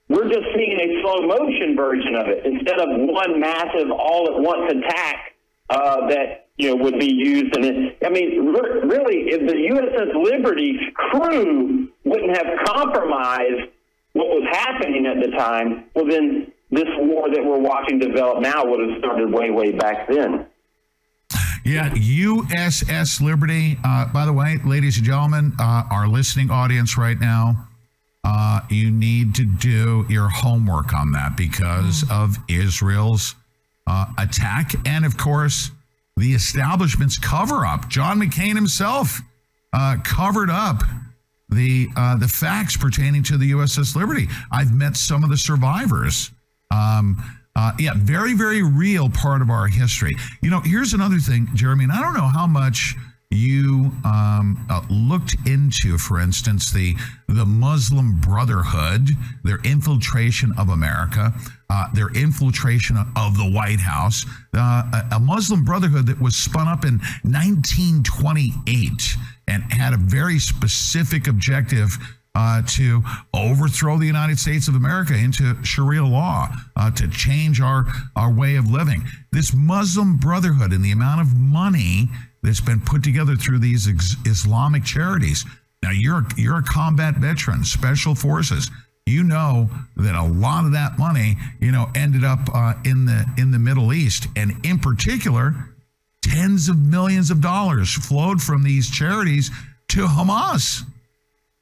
we're just seeing a slow motion version of it instead of one massive all at once attack uh, that you know would be used. And it, I mean, re- really, if the USS Liberty crew wouldn't have compromised what was happening at the time, well, then this war that we're watching develop now would have started way, way back then. Yeah, USS Liberty. Uh, by the way, ladies and gentlemen, uh, our listening audience right now, uh, you need to do your homework on that because of Israel's uh, attack and, of course, the establishment's cover up. John McCain himself uh, covered up the uh, the facts pertaining to the USS Liberty. I've met some of the survivors. Um, uh, yeah, very, very real part of our history. You know, here's another thing, Jeremy, and I don't know how much you um, uh, looked into, for instance, the the Muslim Brotherhood, their infiltration of America, uh, their infiltration of the White House, uh, a, a Muslim Brotherhood that was spun up in 1928 and had a very specific objective uh, to overthrow the United States of America into Sharia law, uh, to change our, our way of living. This Muslim Brotherhood and the amount of money that's been put together through these ex- Islamic charities. Now, you're, you're a combat veteran, special forces. You know that a lot of that money, you know, ended up uh, in the in the Middle East, and in particular, tens of millions of dollars flowed from these charities to Hamas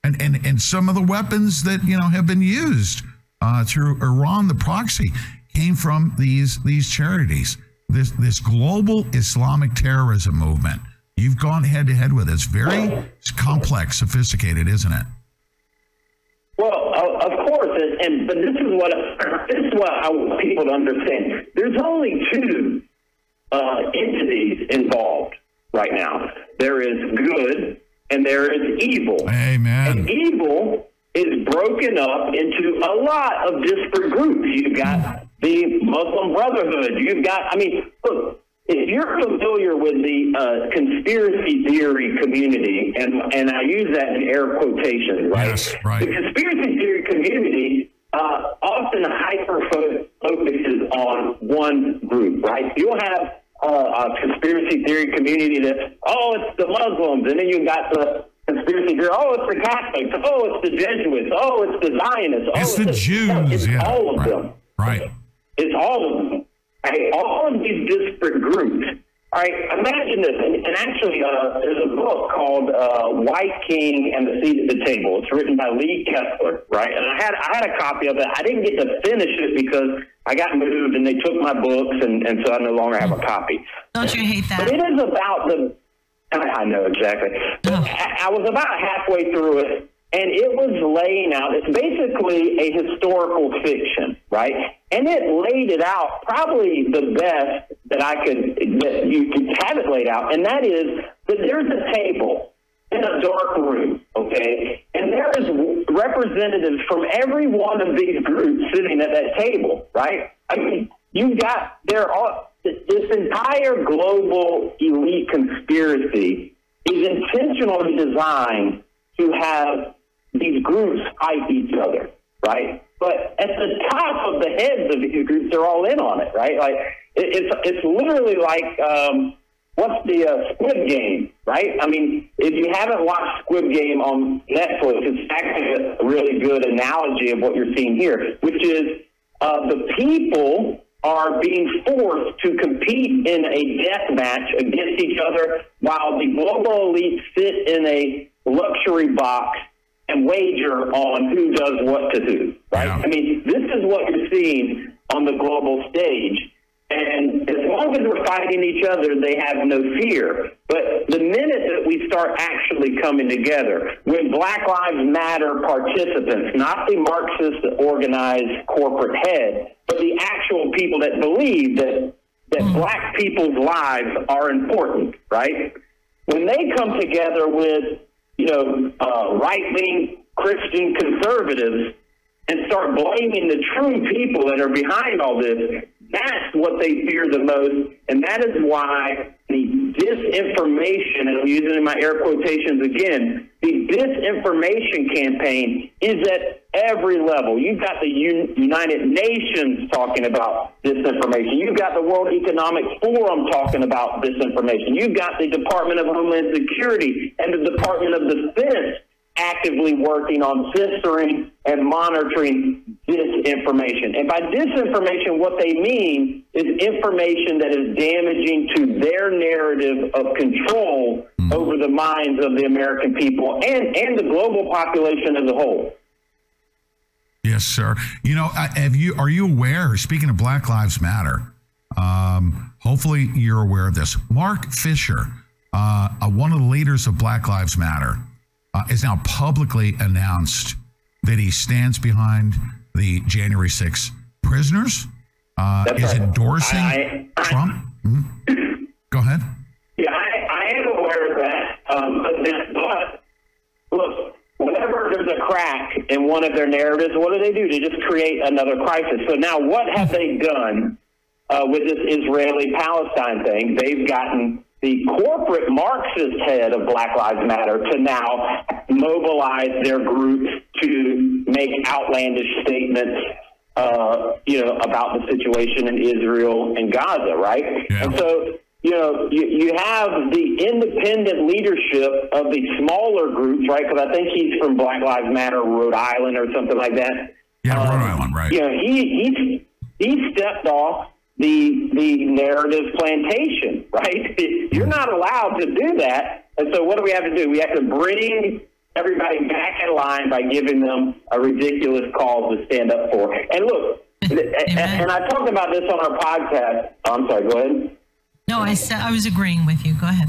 and and and some of the weapons that you know have been used uh, through Iran, the proxy, came from these these charities. This this global Islamic terrorism movement. You've gone head to head with. it. It's very complex, sophisticated, isn't it? Well, of course, and, and but this is what this is what I want people to understand. There's only two uh, entities involved right now. There is good and there is evil. Amen. And evil is broken up into a lot of disparate groups. You've got the Muslim Brotherhood. You've got, I mean, look, if you're familiar with the uh, conspiracy theory community, and and I use that in air quotations, right? Yes, right. The conspiracy theory community uh, often hyper focuses on one group, right? You'll have uh, a conspiracy theory community that, oh, it's the Muslims, and then you've got the conspiracy theory, oh, it's the Catholics, oh, it's the Jesuits, oh, it's the Zionists, oh, It's the no, Jews, it's yeah, all of right. them. Right. It's all of them. Right? All of these disparate groups. All right, imagine this. And, and actually, uh, there's a book called uh, White King and the Seat at the Table. It's written by Lee Kessler, right? And I had I had a copy of it. I didn't get to finish it because I got moved and they took my books, and, and so I no longer have a copy. Don't you hate that? But it is about the. I know exactly. But I, I was about halfway through it, and it was laying out. It's basically a historical fiction, right? And it laid it out probably the best that I could that you could have it laid out, and that is that there's a table in a dark room, okay, and there is representatives from every one of these groups sitting at that table, right? I mean, you've got there are this entire global elite conspiracy is intentionally designed to have these groups fight each other, right? But at the top of the heads of these groups, they're all in on it, right? Like it, it's it's literally like um, what's the uh, Squid Game, right? I mean, if you haven't watched Squid Game on Netflix, it's actually a really good analogy of what you're seeing here, which is uh, the people are being forced to compete in a death match against each other while the global elite sit in a luxury box and wager on who does what to who, right? I mean, this is what you're seeing on the global stage. And as long as we're fighting each other, they have no fear. But the minute that we start actually coming together, when Black Lives Matter participants, not the Marxist organized corporate head, but the actual people that believe that that mm. black people's lives are important, right? When they come together with, you know, uh, right-wing Christian conservatives and start blaming the true people that are behind all this, that's what they fear the most, and that is why the disinformation, and I'm using in my air quotations again, the disinformation campaign is at every level. You've got the United Nations talking about disinformation. You've got the World Economic Forum talking about disinformation. You've got the Department of Homeland Security and the Department of Defense actively working on censoring and monitoring disinformation. And by disinformation, what they mean is information that is damaging to their narrative of control hmm. over the minds of the American people and, and the global population as a whole. Yes, sir. You know, have you are you aware? Speaking of Black Lives Matter, um, hopefully you're aware of this. Mark Fisher, uh, uh, one of the leaders of Black Lives Matter uh, is now publicly announced that he stands behind the January 6th prisoners, uh, That's is right. endorsing I- I- Trump. Mhm. Go ahead. Yeah, I, I am aware of that. Um, but, but look, whenever there's a crack in one of their narratives, what do they do? They just create another crisis. So now, what have they done uh, with this Israeli-Palestine thing? They've gotten the corporate Marxist head of Black Lives Matter to now mobilize their groups to make outlandish statements uh, you know, about the situation in Israel and Gaza, right? Yeah. And so, you know, you, you have the independent leadership of the smaller groups, right? Because I think he's from Black Lives Matter, Rhode Island, or something like that. Yeah, Rhode um, Island, right? You know, he he he stepped off the the narrative plantation, right? You're not allowed to do that. And so, what do we have to do? We have to bring everybody back in line by giving them a ridiculous cause to stand up for. And look, and, and I talked about this on our podcast. Oh, I'm sorry. Go ahead. No, I said I was agreeing with you. Go ahead.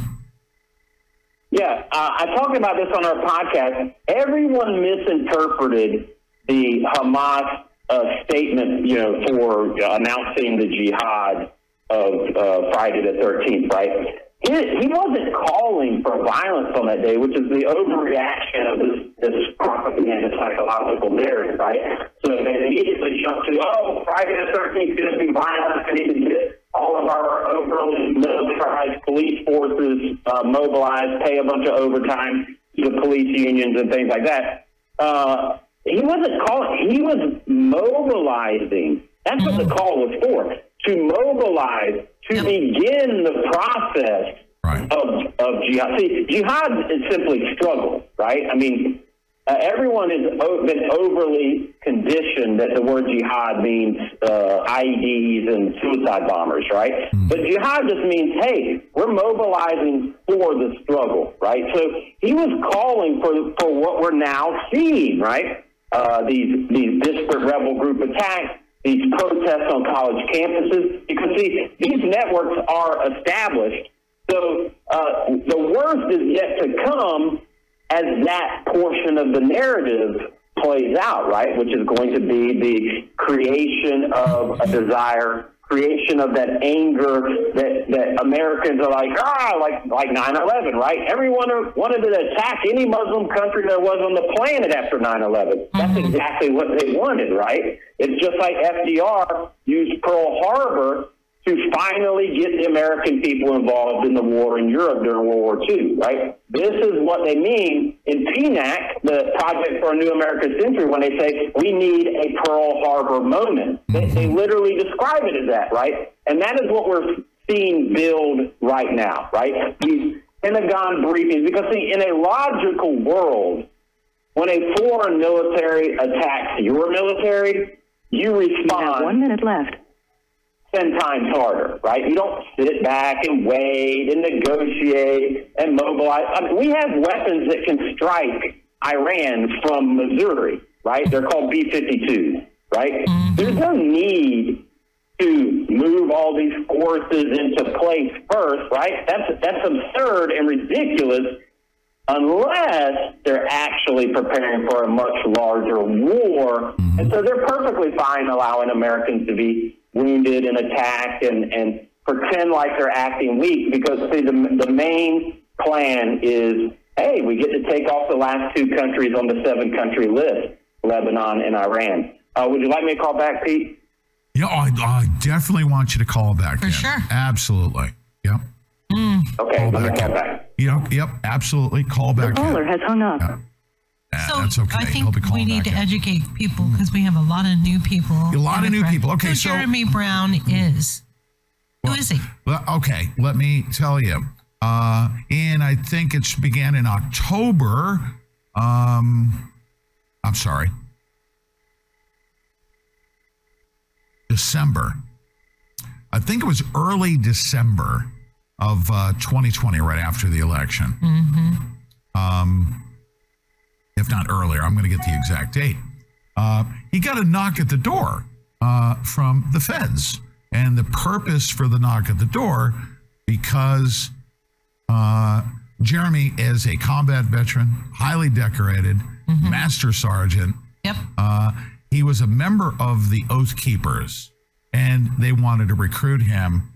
Yeah, uh, I talked about this on our podcast. Everyone misinterpreted the Hamas uh, statement, you know, for announcing the jihad of uh, Friday the 13th, right? He, he wasn't calling for violence on that day, which is the overreaction of this, this propaganda psychological narrative, right? So they immediately jumped to, oh, Friday the 13th is going to be violent. We need to get all of our overly militarized police forces uh, mobilized, pay a bunch of overtime to the police unions and things like that. Uh, he wasn't calling, he was mobilizing. That's what the call was for to mobilize, to begin the process of, of jihad. See, jihad is simply struggle, right? I mean, uh, everyone has been overly conditioned that the word jihad means uh, IEDs and suicide bombers, right? But jihad just means, hey, we're mobilizing for the struggle, right? So he was calling for for what we're now seeing, right? Uh, these these disparate rebel group attacks, these protests on college campuses, because see, these networks are established. So uh, the worst is yet to come as that portion of the narrative plays out, right? Which is going to be the creation of a desire, creation of that anger that, that Americans are like, ah, like like 9/11, right? Everyone wanted to attack any Muslim country there was on the planet after 9/11. That's exactly what they wanted, right? It's just like FDR used Pearl Harbor to finally get the American people involved in the war in Europe during World War II, right? This is what they mean in PNAC, the Project for a New American Century, when they say we need a Pearl Harbor moment. They, they mm-hmm. literally describe it as that, right? And that is what we're seeing build right now, right? These Pentagon briefings, because see, in a logical world, when a foreign military attacks your military, you respond. one minute left. Ten times harder, right? You don't sit back and wait and negotiate and mobilize. I mean, we have weapons that can strike Iran from Missouri, right? They're called B 52s, right? Mm-hmm. There's no need to move all these forces into place first, right? That's, that's absurd and ridiculous unless they're actually preparing for a much larger war. Mm-hmm. And so they're perfectly fine allowing Americans to be wounded and attacked and, and pretend like they're acting weak because, see, the, the main plan is hey, we get to take off the last two countries on the seven country list, Lebanon and Iran. Uh, would you like me to call back, Pete? Yeah, I, I definitely want you to call back. For sure. Absolutely. Yep. Okay, call back call back. Yep, yep, absolutely. Call back. in. has hung up. So that's okay. I think we need to educate people because we have a lot of new people. A lot of new people. Okay, Who so- Jeremy Brown is. Who is he? Well, okay, let me tell you. Uh, and I think it began in October. Um, I'm sorry, December. I think it was early December of uh, 2020, right after the election. Um, if not earlier, I'm going to get the exact date. Uh, he got a knock at the door uh, from the feds. And the purpose for the knock at the door, because Uh, Jeremy is a combat veteran, highly decorated, master sergeant. Yep. Uh, he was a member of the Oath Keepers, and they wanted to recruit him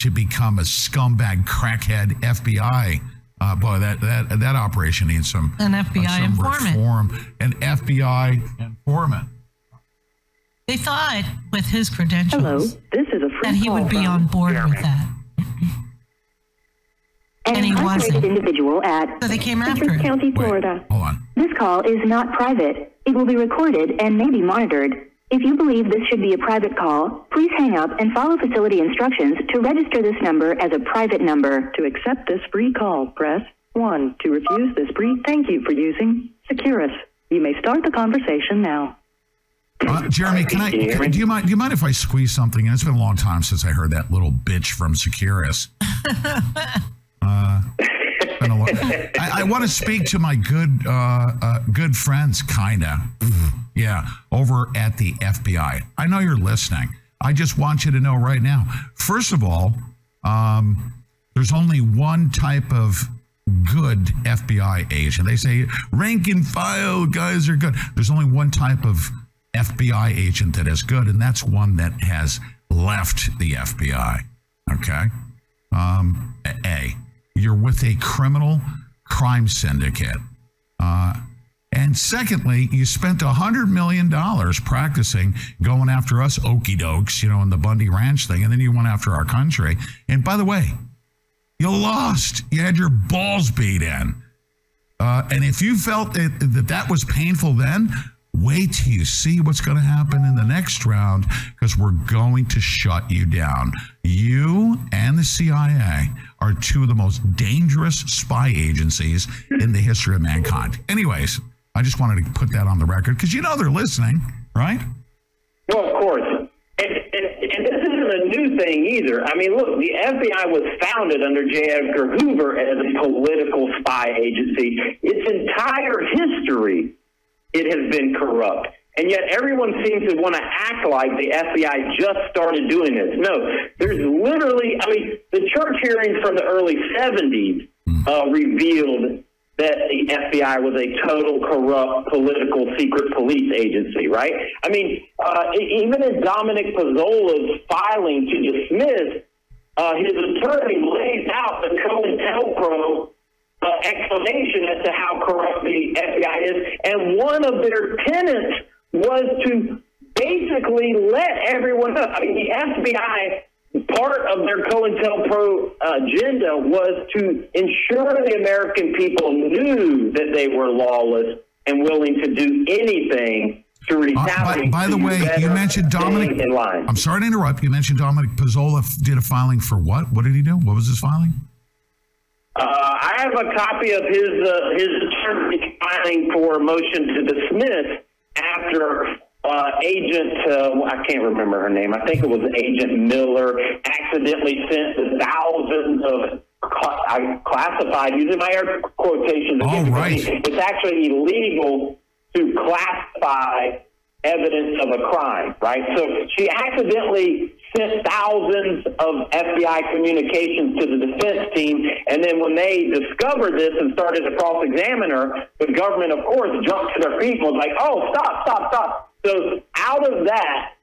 to become a scumbag crackhead FBI. Uh, boy, that that that operation needs some An FBI some informant. reform. An FBI informant. They thought with his credentials Hello, this is a free that he would be on board with that. An and he incarcerated wasn't. individual at So they came after him. County, Florida. Hold on. This call is not private. It will be recorded and may be monitored. If you believe this should be a private call, please hang up and follow facility instructions to register this number as a private number. To accept this free call, press 1. To refuse this free, thank you for using Securus. You may start the conversation now. Uh, Jeremy, can I? can- do you mind? Do you mind if I squeeze something? in? It's been a long time since I heard that little bitch from Securus. Uh, been a long- I, I want to speak to my good, uh, uh, good friends, kinda. Yeah, over at the FBI. I know you're listening. I just want you to know right now. First of all, um, there's only one type of good FBI agent. They say rank and file guys are good. There's only one type of FBI agent that is good, and that's one that has left the FBI. Okay. Um, a, you're with a criminal crime syndicate. Uh, and secondly, you spent a hundred million dollars practicing going after us okey dokes, you know, in the Bundy Ranch thing, and then you went after our country. And by the way, you lost. You had your balls beat in. Uh, and if you felt that that was painful then, wait till you see what's going to happen in the next round because we're going to shut you down. You and the CIA are two of the most dangerous spy agencies in the history of mankind. Anyways, I just wanted to put that on the record because you know they're listening, right? Well, of course. And, and, and this isn't a new thing either. I mean, look, the FBI was founded under J. Edgar Hoover as a political spy agency. Its entire history, it has been corrupt. And yet everyone seems to want to act like the FBI just started doing this. No, there's literally, I mean, the church hearings from the early 70s uh, revealed that the FBI was a total corrupt political secret police agency, right? I mean, uh, even in Dominic Pezzola's filing to dismiss, uh, his attorney lays out the COINTELPRO uh, explanation as to how corrupt the FBI is, and one of their tenets was to basically let everyone know. I mean, the FBI part of their COINTELPRO agenda was to ensure the American people knew that they were lawless and willing to do anything to Uh, by, retaliate. by the way, you mentioned Dominic. in line. I'm sorry to interrupt. You mentioned Dominic Pezzola did a filing for what? What did he do? What was his filing? Uh, I have a copy of his uh, his attorney filing for a motion to dismiss after uh, Agent uh, I can't remember her name. I think it was Agent Miller accidentally sent the thousands of I classified using my air quotations. Again, right. It's actually illegal to classify evidence of a crime, right? So she accidentally sent thousands of FBI communications to the defense team, and then when they discovered this and started to cross-examine her, the government, of course, jumped to their feet and was like, "Oh, stop, stop, stop!" So out of that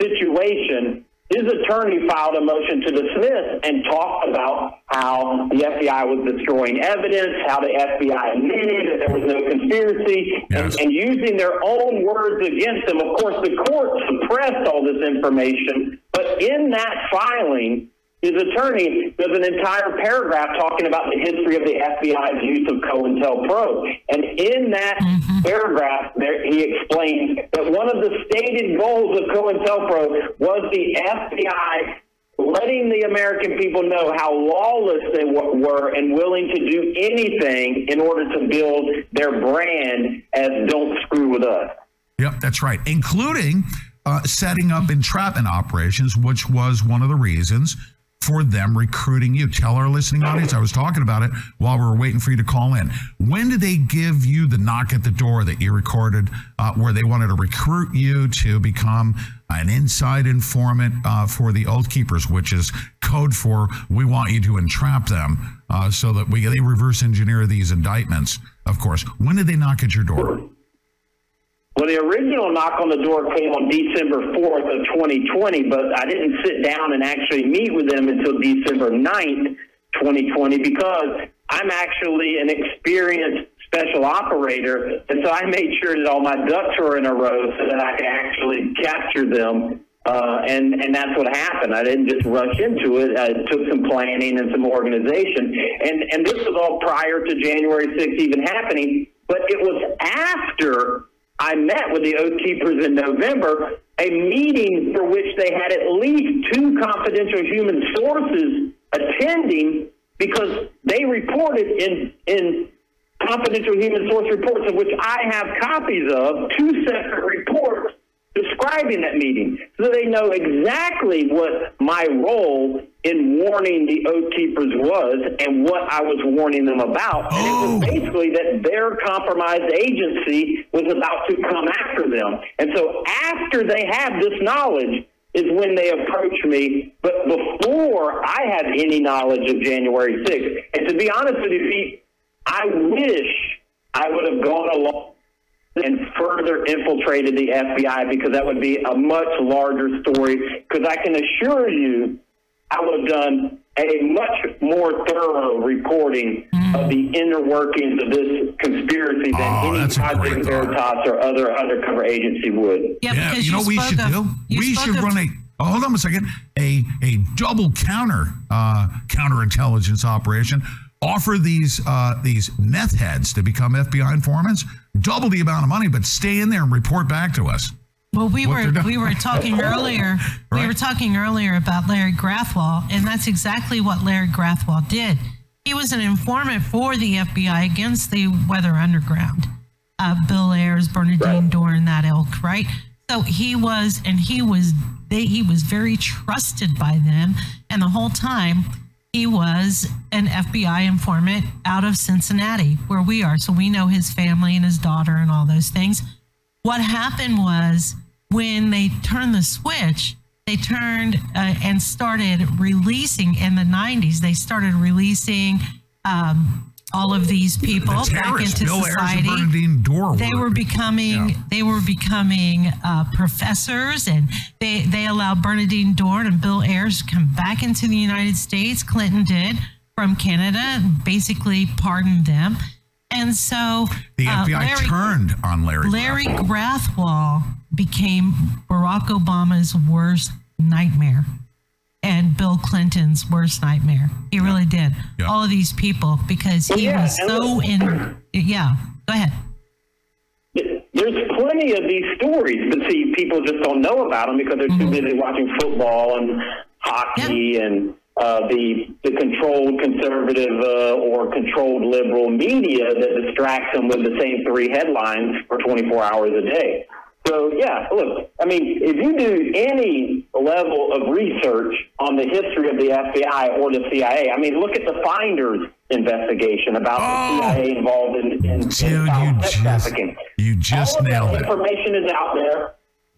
situation, his attorney filed a motion to dismiss and talked about how the FBI was destroying evidence, how the FBI admitted that there was no conspiracy, and, and using their own words against him. Of course, the court suppressed all this information, but in that filing, his attorney does an entire paragraph talking about the history of the FBI's use of COINTELPRO. And in that paragraph, there, he explains that one of the stated goals of COINTELPRO was the FBI letting the American people know how lawless they w- were and willing to do anything in order to build their brand as don't screw with us. Yep, that's right, including uh, setting up entrapment operations, which was one of the reasons for them recruiting you. Tell our listening audience, I was talking about it while we were waiting for you to call in. When did they give you the knock at the door that you recorded uh, where they wanted to recruit you to become an inside informant uh, for the Oath Keepers, which is code for we want you to entrap them? uh, so that we they reverse engineer these indictments. Of course, when did they knock at your door? Well, the original knock on the door came on December 4th of 2020, but I didn't sit down and actually meet with them until December 9th, 2020, because I'm actually an experienced special operator, and so I made sure that all my ducks were in a row so that I could actually capture them. Uh, and and that's what happened. I didn't just rush into it. I took some planning and some organization, and and this was all prior to January 6th even happening. But it was after I met with the Oath Keepers in November, a meeting for which they had at least two confidential human sources attending because they reported in in confidential human source reports of which I have copies of, two separate reports describing that meeting. So they know exactly what my role in warning the Oath Keepers was and what I was warning them about. And it was oh. basically that their compromised agency was about to come after them. And so after they have this knowledge, is when they approach me, but before I had any knowledge of January 6th. And to be honest with you, Pete, I wish I would have gone along and further infiltrated the FBI because that would be a much larger story. Because I can assure you, I would have done a much more thorough reporting of the inner workings of this conspiracy than Oh, any that's a Project Veritas or other undercover agency would. Yeah, you know what we should do? We should run a oh, hold on a second. A a double counter uh, counterintelligence operation. Offer these uh, these meth heads to become FBI informants. Double the amount of money, but stay in there and report back to us. Well, we were we were talking earlier. We were talking earlier about Larry Grathwohl, and that's exactly what Larry Grathwohl did. He was an informant for the FBI against the Weather Underground. Uh, Bill Ayers, Bernardine Dohrn, that ilk, right? So he was, and he was, they, he was very trusted by them, and the whole time he was an FBI informant out of Cincinnati, where we are. So we know his family and his daughter and all those things. What happened was when they turned the switch, they turned uh, and started releasing in the 90s, they started releasing um, all of these people The back into Bill society. They were- becoming Yeah. they were becoming uh, professors, and they they allowed Bernardine Dohrn and Bill Ayers to come back into the United States. Clinton did from Canada, and basically pardoned them, and so The uh, FBI Larry- turned on Larry. Larry Grathwohl became Barack Obama's worst nightmare and Bill Clinton's worst nightmare. He really did. Yeah. All of these people because he Well, yeah, was so look- in. Yeah, go ahead. There's plenty of these stories, but see, people just don't know about them because they're too busy watching football and hockey and uh, the the controlled conservative uh, or controlled liberal media that distracts them with the same three headlines for 24 hours a day. So yeah, look, I mean, if you do any level of research on the history of the FBI or the CIA, I mean, look at the Finders investigation about the CIA involved in, in, in Dude, child you just trafficking. you just All nailed that it. information is out there.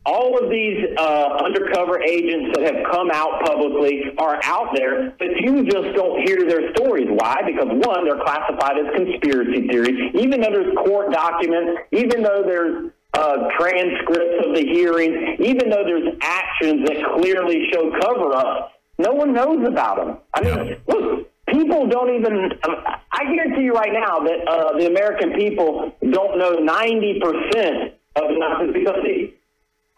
All of these uh, undercover agents that have come out publicly are out there, but you just don't hear their stories. Why? Because one, they're classified as conspiracy theories. Even though there's court documents, even though there's uh, transcripts of the hearings, even though there's actions that clearly show cover up, no one knows about them. I mean, look, people don't even. I guarantee you right now that uh, the American people don't know ninety percent of the nonsense because the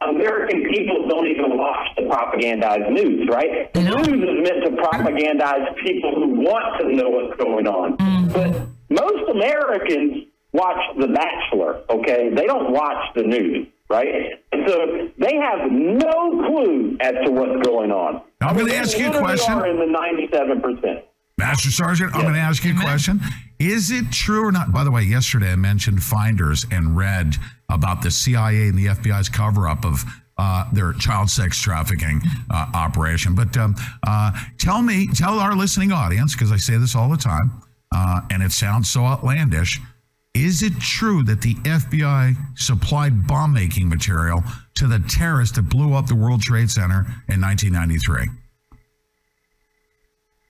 American people don't even watch the propagandized news. Right? The news is meant to propagandize people who want to know what's going on, but most Americans watch The Bachelor. Okay, they don't watch the news. Right, and so they have no clue as to what's going on. I'm gonna ask you a question. Are in the ninety-seven percent. Master Sergeant, I'm going to ask you a question. Is it true or not? By the way, yesterday I mentioned Finders and read about the CIA and the FBI's cover up of uh, their child sex trafficking uh, operation. But um, uh, tell me, tell our listening audience, because I say this all the time, uh, and it sounds so outlandish. Is it true that the FBI supplied bomb making material to the terrorists that blew up the World Trade Center in 1993?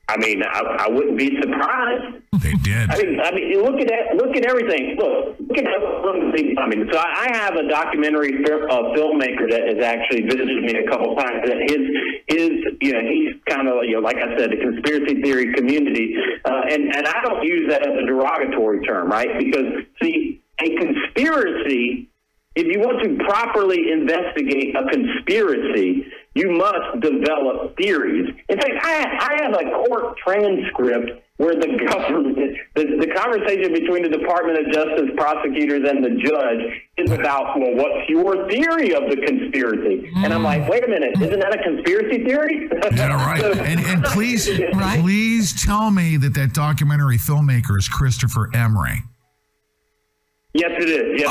I mean, I, I wouldn't be surprised. They did. I mean, I mean, look at that. Look at everything. Look, look at that. I mean, so I have a documentary uh, filmmaker that has actually visited me a couple times. That his his you know he's kind of you know like I said the conspiracy theory community, uh, and and I don't use that as a derogatory term, right? Because see, a conspiracy. If you want to properly investigate a conspiracy, you must develop theories. In fact, I, I have a court transcript where the government, the, the conversation between the Department of Justice prosecutors and the judge is about, well, what's your theory of the conspiracy? And I'm like, wait a minute, isn't that a conspiracy theory? Yeah, right. And, and please, please tell me that that documentary filmmaker is Christopher Emery. yes, it is. Yes,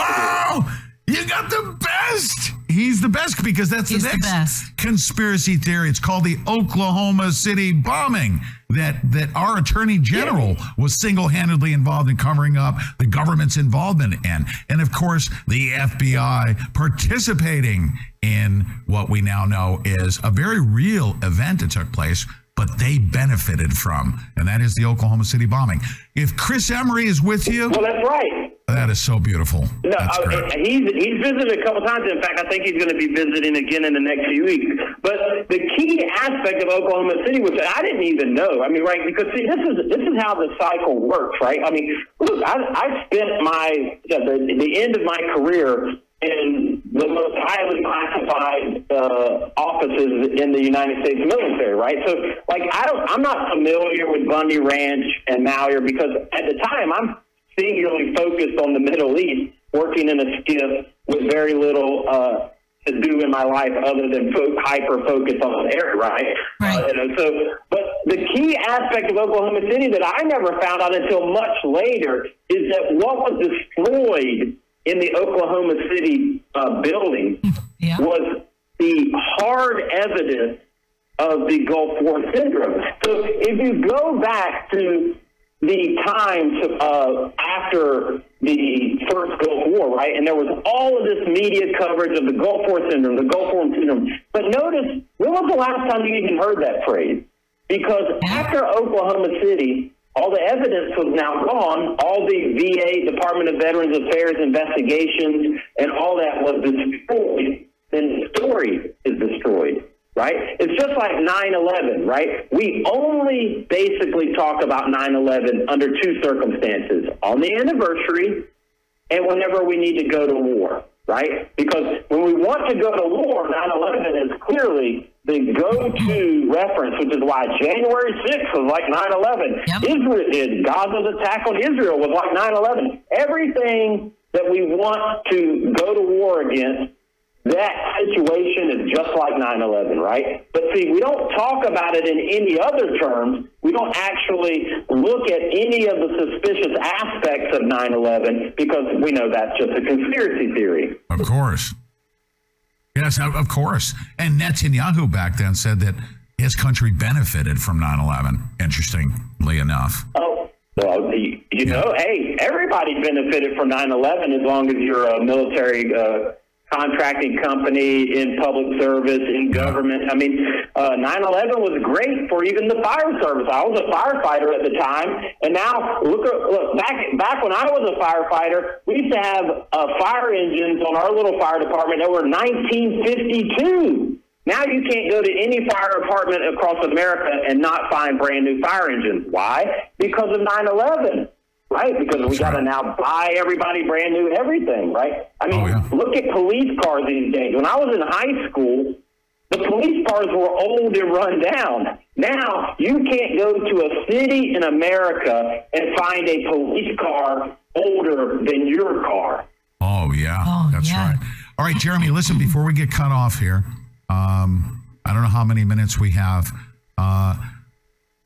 Oh, you got the best. He's the best because that's He's the the next best. conspiracy theory. It's called the Oklahoma City bombing that that our attorney general was single-handedly involved in covering up the government's involvement in. And of course, the FBI participating in what we now know is a very real event that took place but they benefited from, and that is the Oklahoma City bombing. If Chris Emery is with you, Well, that's right. That is so beautiful. No, That's uh, great. he's he's visited a couple times. In fact, I think he's going to be visiting again in the next few weeks. But the key aspect of Oklahoma City, which I didn't even know, I mean, right? Because see, this is this is how the cycle works, right? I mean, look, I, I spent my the, the end of my career in the most highly classified uh, offices in the United States military, right? So, like, I don't, I'm not familiar with Bundy Ranch and Malheur because at the time I'm singularly focused on the Middle East, working in a SCIF with very little uh, to do in my life other than fo- hyper focus on the area, right? Uh, you know, so, but the key aspect of Oklahoma City that I never found out until much later is that what was destroyed in the Oklahoma City uh, building was the hard evidence of the Gulf War syndrome. So if you go back to the times uh, after the first Gulf War, right, and there was all of this media coverage of the Gulf War syndrome, the Gulf War syndrome. But notice, when was the last time you even heard that phrase? Because after Oklahoma City, all the evidence was now gone. All the VA, Department of Veterans Affairs investigations, and all that was destroyed. Then the story is destroyed, right? It's just like 9/11, right? We only basically talk about 9/11 under two circumstances: on the anniversary, and whenever we need to go to war, right? Because when we want to go to war, 9/11 is clearly the go-to reference, which is why January 6th was like 9/11. Israel, is Gaza's attack on Israel was like 9/11. Everything that we want to go to war against that situation is just like 9-11 right but see we don't talk about it in any other terms we don't actually look at any of the suspicious aspects of 9-11 because we know that's just a conspiracy theory Of course. Yes, of course. And Netanyahu back then said that his country benefited from 9 11, interestingly enough. oh well you, you know hey everybody benefited from 9-11 as long as you're a military uh, contracting company in public service in government i mean uh, 9-11 was great for even the fire service i was a firefighter at the time and now look look back back when i was a firefighter we used to have uh, fire engines on our little fire department that were 1952 now you can't go to any fire department across America and not find brand new fire engines. Why? Because of 9/11, right? Because we got to now buy everybody brand new everything, right? I mean, look at police cars these days. When I was in high school, the police cars were old and run down. Now you can't go to a city in America and find a police car older than your car. Oh, yeah. that's right. All right, Jeremy, listen, before we get cut off here, um, I don't know how many minutes we have. Uh,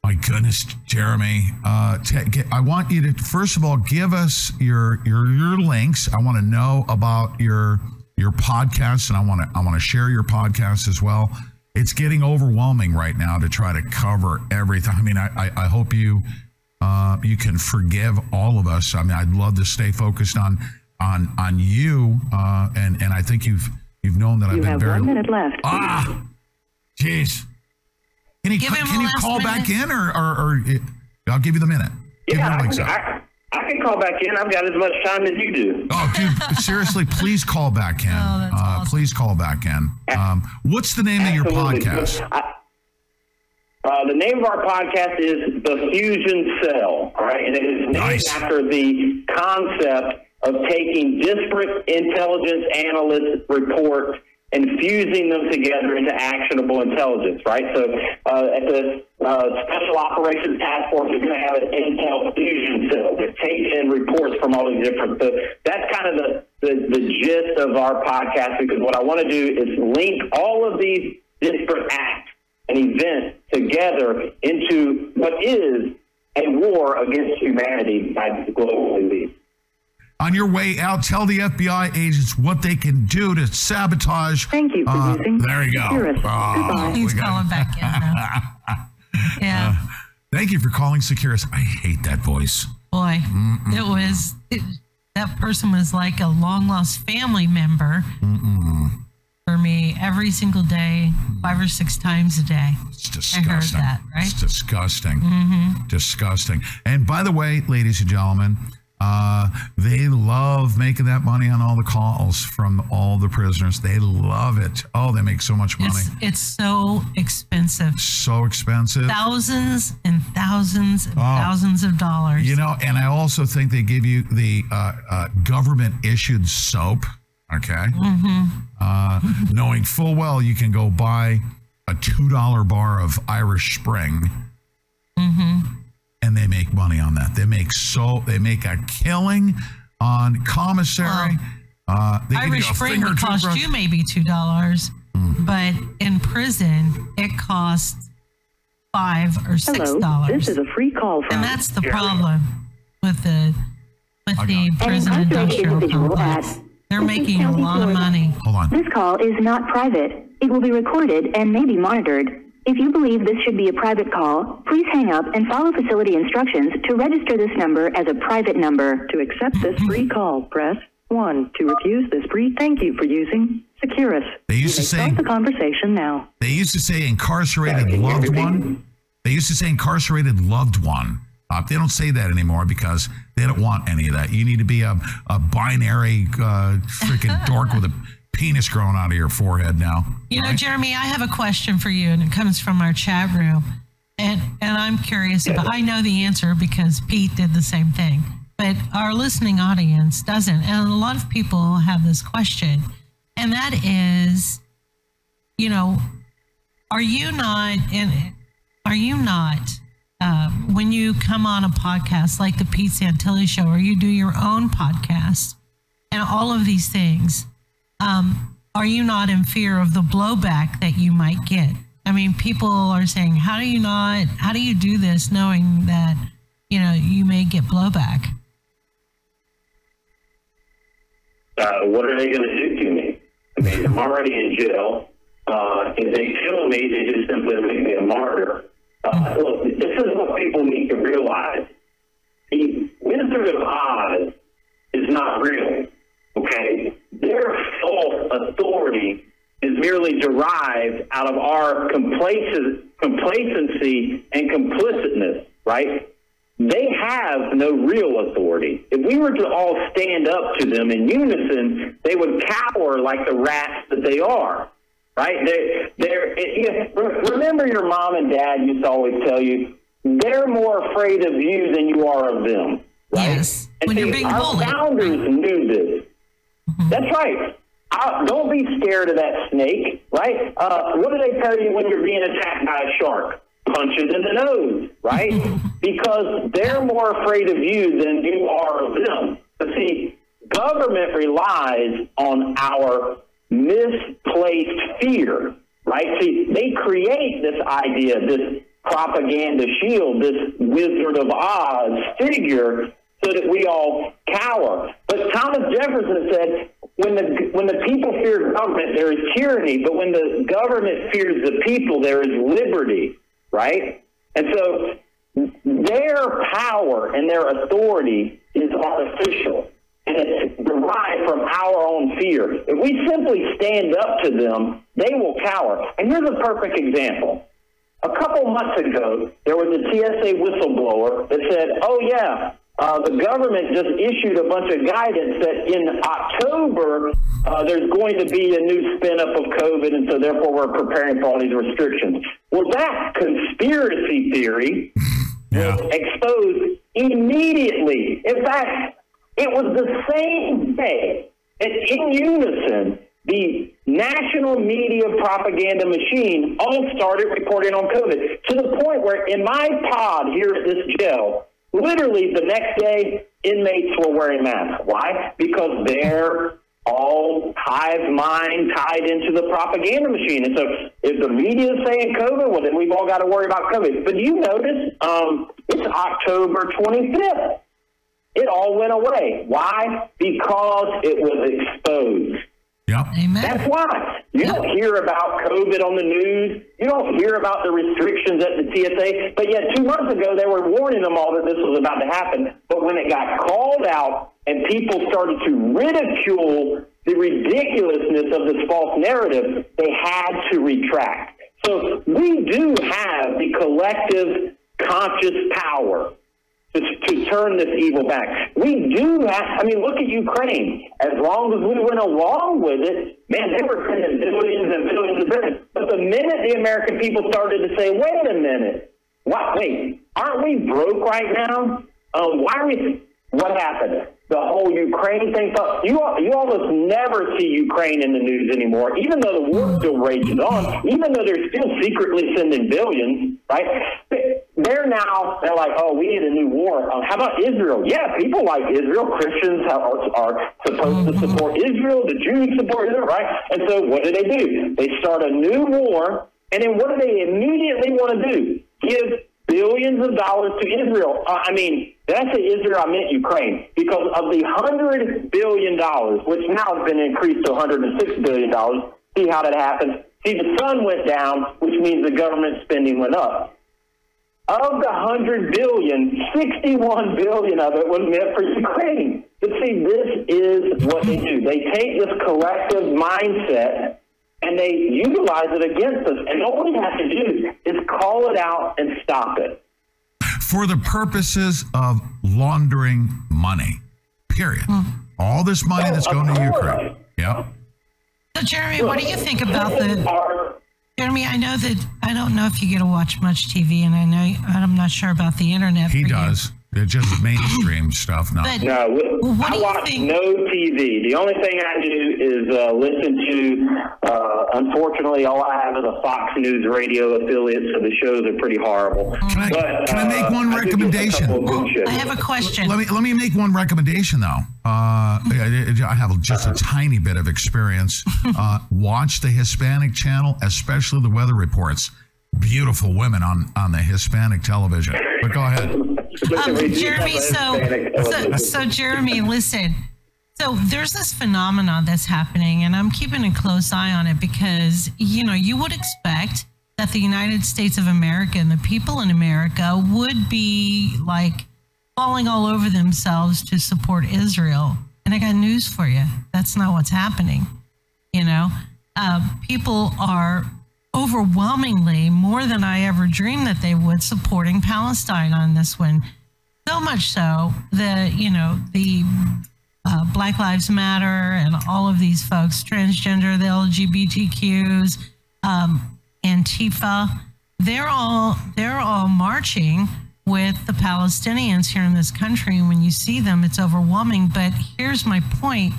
my goodness, Jeremy, uh, get, I want you to first of all give us your your your links. I want to know about your your podcast, and I want to I want to share your podcast as well. It's getting overwhelming right now to try to cover everything. I mean, I I, I hope you uh, you can forgive all of us. I mean, I'd love to stay focused on on on you, uh, and and I think you've you've known that I've been have very one minute left. ah, jeez. Can you, Give him can you last call back in or, or, or it, I'll give you the minute. Yeah, I, the links. I, I can call back in. I've got as much time as you do. Oh, dude, seriously, please call back in. Oh, uh, Please call back in. Um, what's the name of your podcast? I- Uh, the name of our podcast is The Fusion Cell, all right? And it is named Nice. after the concept of taking disparate intelligence analyst reports and fusing them together into actionable intelligence, right? So uh, at the uh, Special Operations Task Force, we're going to have an intel fusion cell that takes in reports from all these different. So that's kind of the, the, the gist of our podcast because what I want to do is link all of these disparate acts and events together into what is a war against humanity by the global elite. On your way out, tell the FBI agents what they can do to sabotage. Thank you for uh, using There you go. Securus. Oh, Goodbye. He's we got- calling back in now. Yeah, Thank you for calling Securus. I hate that voice. boy, it was it, that person was like a long lost family member for me every single day, five or six times a day. It's disgusting. I heard that, right? It's disgusting. Mm-hmm. Disgusting. And by the way, ladies and gentlemen, uh, they love making that money on all the calls from all the prisoners. They love it. Oh, they make so much money. It's it's so expensive. so expensive. Thousands and thousands and Oh. thousands of dollars. You know, and I also think they give you the uh, uh, government issued soap. Okay. Mm-hmm. Uh, knowing full well you can go buy a $2 bar of Irish Spring hmm and they make money on that. They make so, they make a killing on commissary. uh, they give you Irish a Spring would cost toothbrush. you maybe two dollars, Mm. but in prison it costs five or six Hello, dollars. this is a free call from and that's the problem with the with the prison industrial complex. They're making a lot of money. Hold on. This call is not private. It will be recorded and may be monitored. If you believe this should be a private call, please hang up and follow facility instructions to register this number as a private number. To accept this free call, press 1. To refuse this free, thank you for using Securus. They used to say- start the conversation now. They used to say incarcerated loved one. They used to say incarcerated loved one. Uh, they don't say that anymore because they don't want any of that. You need to be a, a binary uh, freaking dork with a penis growing out of your forehead now. You know, Jeremy, I have a question for you, and it comes from our chat room, and and I'm curious about. I know the answer because Pete did the same thing, but our listening audience doesn't, and a lot of people have this question, and that is, you know, are you not in? Are you not? Uh, when you come on a podcast like the Pete Santilli Show, or you do your own podcast, and all of these things, um, are you not in fear of the blowback that you might get? I mean, people are saying, how do you not, how do you do this knowing that, you know, you may get blowback? uh, what are they going to do to me? I mean, I'm already in jail. Uh, if they kill me, they just simply make me a martyr. Uh, look, this is what people need to realize. The Wizard of Oz is not real, okay? Their false authority is merely derived out of our complacency and complicitness, right? They have no real authority. If we were to all stand up to them in unison, they would cower like the rats that they are, right? They, they're, it, you remember your mom and dad used to always tell you, they're more afraid of you than you are of them, right? Yes, And when you're see, being our bullied. founders knew this. That's right. Uh, don't be scared of that snake, right? Uh, what do they tell you when you're being attacked by a shark? Punches in the nose, right? because they're more afraid of you than you are of them. But see, government relies on our misplaced fear, right? See, they create this idea, this propaganda shield, this Wizard of Oz figure, so that we all cower. But Thomas Jefferson said, when the when the people fear government, there is tyranny. But when the government fears the people, there is liberty. Right? And so their power and their authority is artificial. And it's derived from our own fear. If we simply stand up to them, they will cower. And here's a perfect example. A couple months ago, there was a TSA whistleblower that said, "Oh yeah, uh, the government just issued a bunch of guidance that in October uh, there's going to be a new spin up of COVID, and so therefore we're preparing for all these restrictions." Well, that conspiracy theory was exposed immediately. In fact, it was the same day that in unison the national media propaganda machine all started reporting on COVID to the point where in my pod here at this jail, literally the next day, inmates were wearing masks. Why? Because they're all hive mind tied into the propaganda machine. And so if the media is saying COVID, well, then we've all got to worry about COVID. But you notice um, it's October 25th? It all went away. Why? Because it was exposed. Yep. Amen. That's why. You don't hear about COVID on the news. You don't hear about the restrictions at the TSA. But yet, two months ago, they were warning them all that this was about to happen. But when it got called out and people started to ridicule the ridiculousness of this false narrative, they had to retract. So we do have the collective conscious power to, to turn this evil back. We do have, I mean, look at Ukraine. As long as we went along with it, man, they were sending billions and billions and billions. But the minute the American people started to say, wait a minute, what, wait, aren't we broke right now? Um, why are we, what happened? The whole Ukraine thing. You, you almost never see Ukraine in the news anymore, even though the war still rages on, even though they're still secretly sending billions, right? They're now, they're like, oh, we need a new war. Um, how about Israel? Yeah, people like Israel. Christians are, are supposed to support Israel. The Jews support Israel, right? And so what do they do? They start a new war, and then what do they immediately want to do? Give billions of dollars to Israel. Uh, I mean, I say Israel? I meant Ukraine. Because of the $100 billion, which now has been increased to $106 billion, see how that happens. See, the sun went down, which means the government spending went up. Of the 100 billion, 61 billion of it was meant for Ukraine. But see, this is what they do. They take this collective mindset and they utilize it against us. And all we have to do is call it out and stop it. For the purposes of laundering money, period. Hmm. All this money that's going to Ukraine. Yep. So, Jeremy, what do you think about the? Jeremy, I know that I don't know if you get to watch much TV, and I know I'm not sure about the internet. He for you. Does. They're just mainstream stuff now. But- No, what I do watch think- no TV. The only thing I do is uh, listen to. Uh, unfortunately, all I have is a Fox News radio affiliate, so the shows are pretty horrible. Can I, But, can I make uh, one I do get a recommendation? couple of. I have a question. Let me let me make one recommendation though. Uh, I I have just a tiny bit of experience. Uh, watch the Hispanic channel, especially the weather reports. Beautiful women on on the Hispanic television. But go ahead. Um, Jeremy, so, so so Jeremy, listen. So there's this phenomenon that's happening, and I'm keeping a close eye on it because you know you would expect that the United States of America and the people in America would be like falling all over themselves to support Israel. And I got news for you. That's not what's happening. You know, uh, people are overwhelmingly more than I ever dreamed that they would supporting Palestine on this one. So much so that you know the uh, Black Lives Matter and all of these folks, transgender, the LGBTQs, um, Antifa, they're all they're all marching with the Palestinians here in this country. And when you see them, it's overwhelming. But here's my point: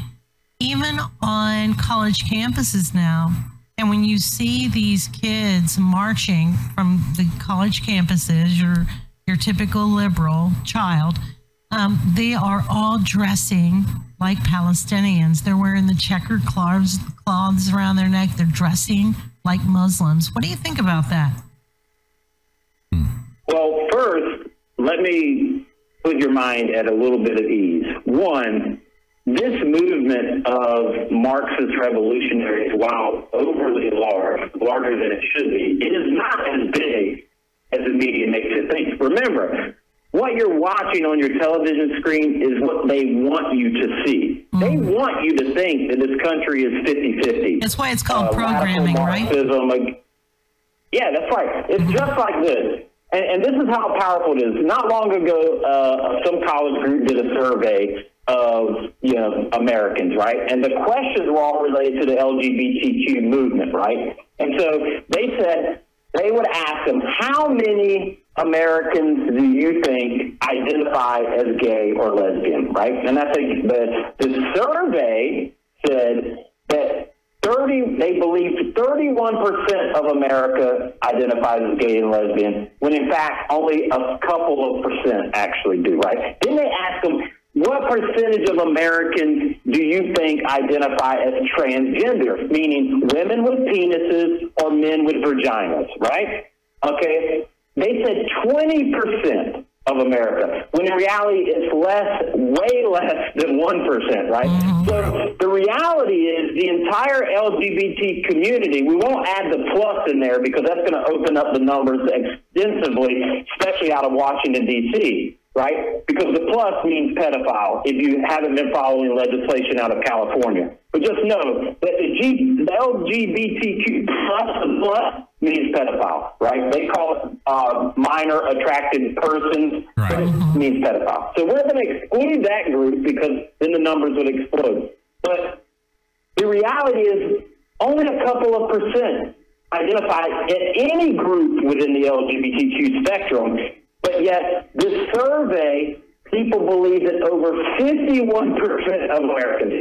even on college campuses now, and when you see these kids marching from the college campuses, your your typical liberal child, um, they are all dressing like Palestinians. They're wearing the checkered cloths, cloths around their neck. They're dressing like Muslims. What do you think about that? Well, first, let me put your mind at a little bit of ease. One, this movement of Marxist revolutionaries, while overly large, larger than it should be, it is not as big as the media makes it think. Remember, what you're watching on your television screen is what they want you to see. They mm-hmm. want you to think that this country is 50 50. That's why it's called uh, programming, right? Yeah, that's right. It's mm-hmm. just like this. And, and this is how powerful it is. Not long ago, uh, some college group did a survey of you know Americans, right? And the questions were all related to the LGBTQ movement, right? And so they said they would ask them, how many Americans do you think identify as gay or lesbian, right? And I think the the survey said that 30, they believe 31% of America identifies as gay and lesbian, when in fact only a couple of percent actually do, right? Then they ask them, what percentage of Americans do you think identify as transgender, meaning women with penises or men with vaginas, right? Okay. They said 20% of America, when in reality it's less, way less than 1%, right? Mm-hmm. So the reality is the entire LGBT community, we won't add the plus in there because that's going to open up the numbers extensively, especially out of Washington, D.C., right? Because the plus means pedophile if you haven't been following legislation out of California. But just know that the, G, the LGBTQ plus the plus means pedophile, right? They call it uh, minor attracted persons, but it means pedophile. So we're going to exclude that group because then the numbers would explode. But the reality is only a couple of percent identify in any group within the LGBTQ spectrum, but yet this survey people believe that over 51% of Americans,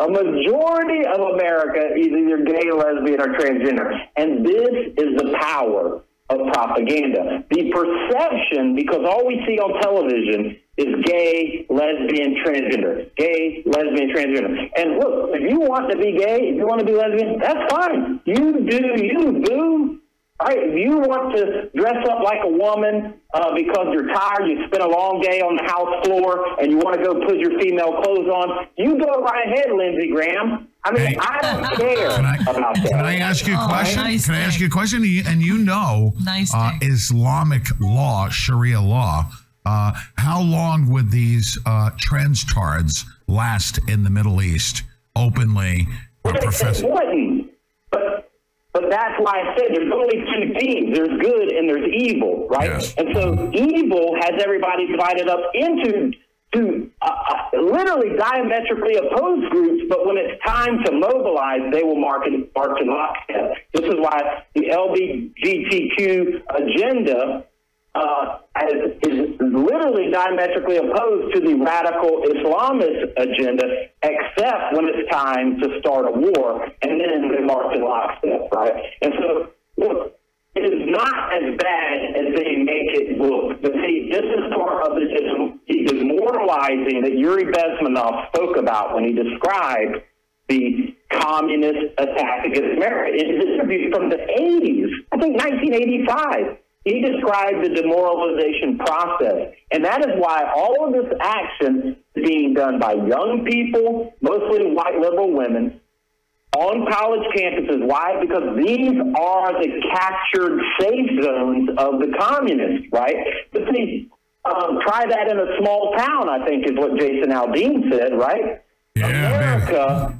a majority of America is either gay, lesbian, or transgender. And this is the power of propaganda. The perception, because all we see on television is gay, lesbian, transgender. Gay, lesbian, transgender. And look, if you want to be gay, if you want to be lesbian, that's fine. You do you, boo. All right, if you want to dress up like a woman uh, because you're tired, you spent a long day on the house floor, and you want to go put your female clothes on, you go right ahead, Lindsey Graham. I mean, I don't care about that. Can I ask you a Oh, question? nice Can I ask you a question? And you- know Nice uh, Islamic law, Sharia law. Uh, how long would these uh, trans tards last in the Middle East openly? Uh, It profess- wouldn't. But that's why I said there's only two teams. There's good and there's evil, right? And so evil has everybody divided up into to uh, uh, literally diametrically opposed groups. But when it's time to mobilize, they will mark in, march in lockstep. This is why the LGBTQ agenda uh, is, literally diametrically opposed to the radical Islamist agenda, except when it's time to start a war, and then they march in lockstep, right? And so, look, it is not as bad as they make it look. But see, this is part of the demoralizing that Yuri Bezmenov spoke about when he described the communist attack against America. In interview from the 80s, I think 1985, he described the demoralization process. And that is why all of this action is being done by young people, mostly white liberal women, on college campuses. Why? Because these are the captured safe zones of the communists, right? But see, um, try that in a small town, I think is what Jason Aldean said, right? America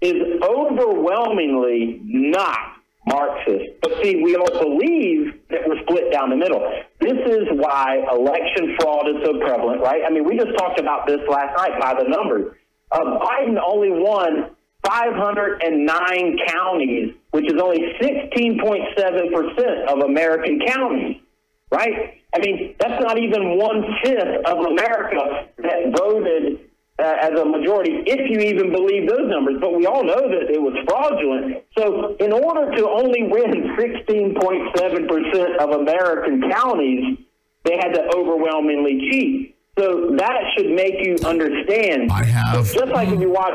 is overwhelmingly not Marxist. But see, we all believe that we're split down the middle. This is why election fraud is so prevalent, right? I mean, we just talked about this last night by the numbers. Uh, Biden only won 509 counties, which is only 16.7% of American counties, right? I mean, that's not even one fifth of America that voted Uh, as a majority, if you even believe those numbers. But we all know that it was fraudulent. So, in order to only win 16.7% of American counties, they had to overwhelmingly cheat. So that should make you understand. I have. Just like if you watch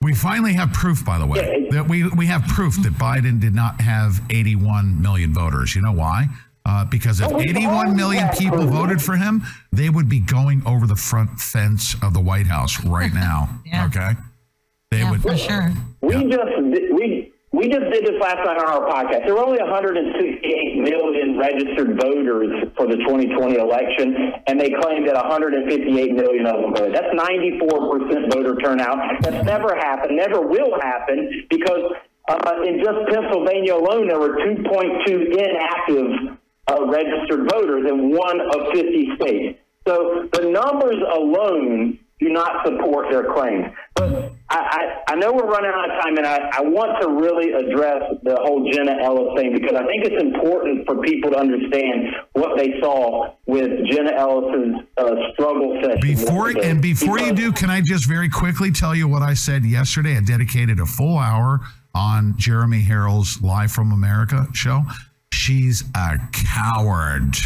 We finally have proof, by the way, that we, we have proof that Biden did not have 81 million voters. You know why? Uh, because if Oh, we 81 always million have people voted for him, they would be going over the front fence of the White House right now. Okay? They would. for sure. We just did- we we just did this last night on our podcast. There were only 168 million registered voters for the 2020 election, and they claimed that 158 million of them voted. That's 94 percent voter turnout. That's never happened, never will happen, because Uh, in just Pennsylvania alone, there were 2.2 inactive uh, registered voters in one of 50 states. So the numbers alone do not support their claims. But I, I, I know we're running out of time, and I, I want to really address the whole Jenna Ellis thing because I think it's important for people to understand what they saw with Jenna Ellis's uh, struggle session. Before yesterday. and before you do, can I just very quickly tell you what I said yesterday? I dedicated a full hour on Jeremy Harrell's Live from America show. She's a coward.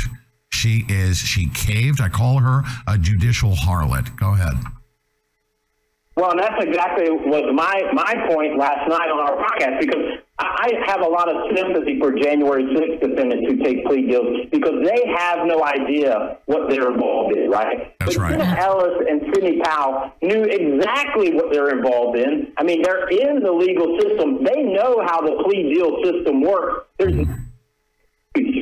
She is. She caved. I call her a judicial harlot. Go ahead. Well, and that's exactly was my my point last night on our podcast because I have a lot of sympathy for January 6th defendants who take plea deals because they have no idea what they're involved in, right? That's but right. Jenna Ellis and Sidney Powell knew exactly what they're involved in. I mean, they're in the legal system. They know how the plea deal system works. There's mm-hmm.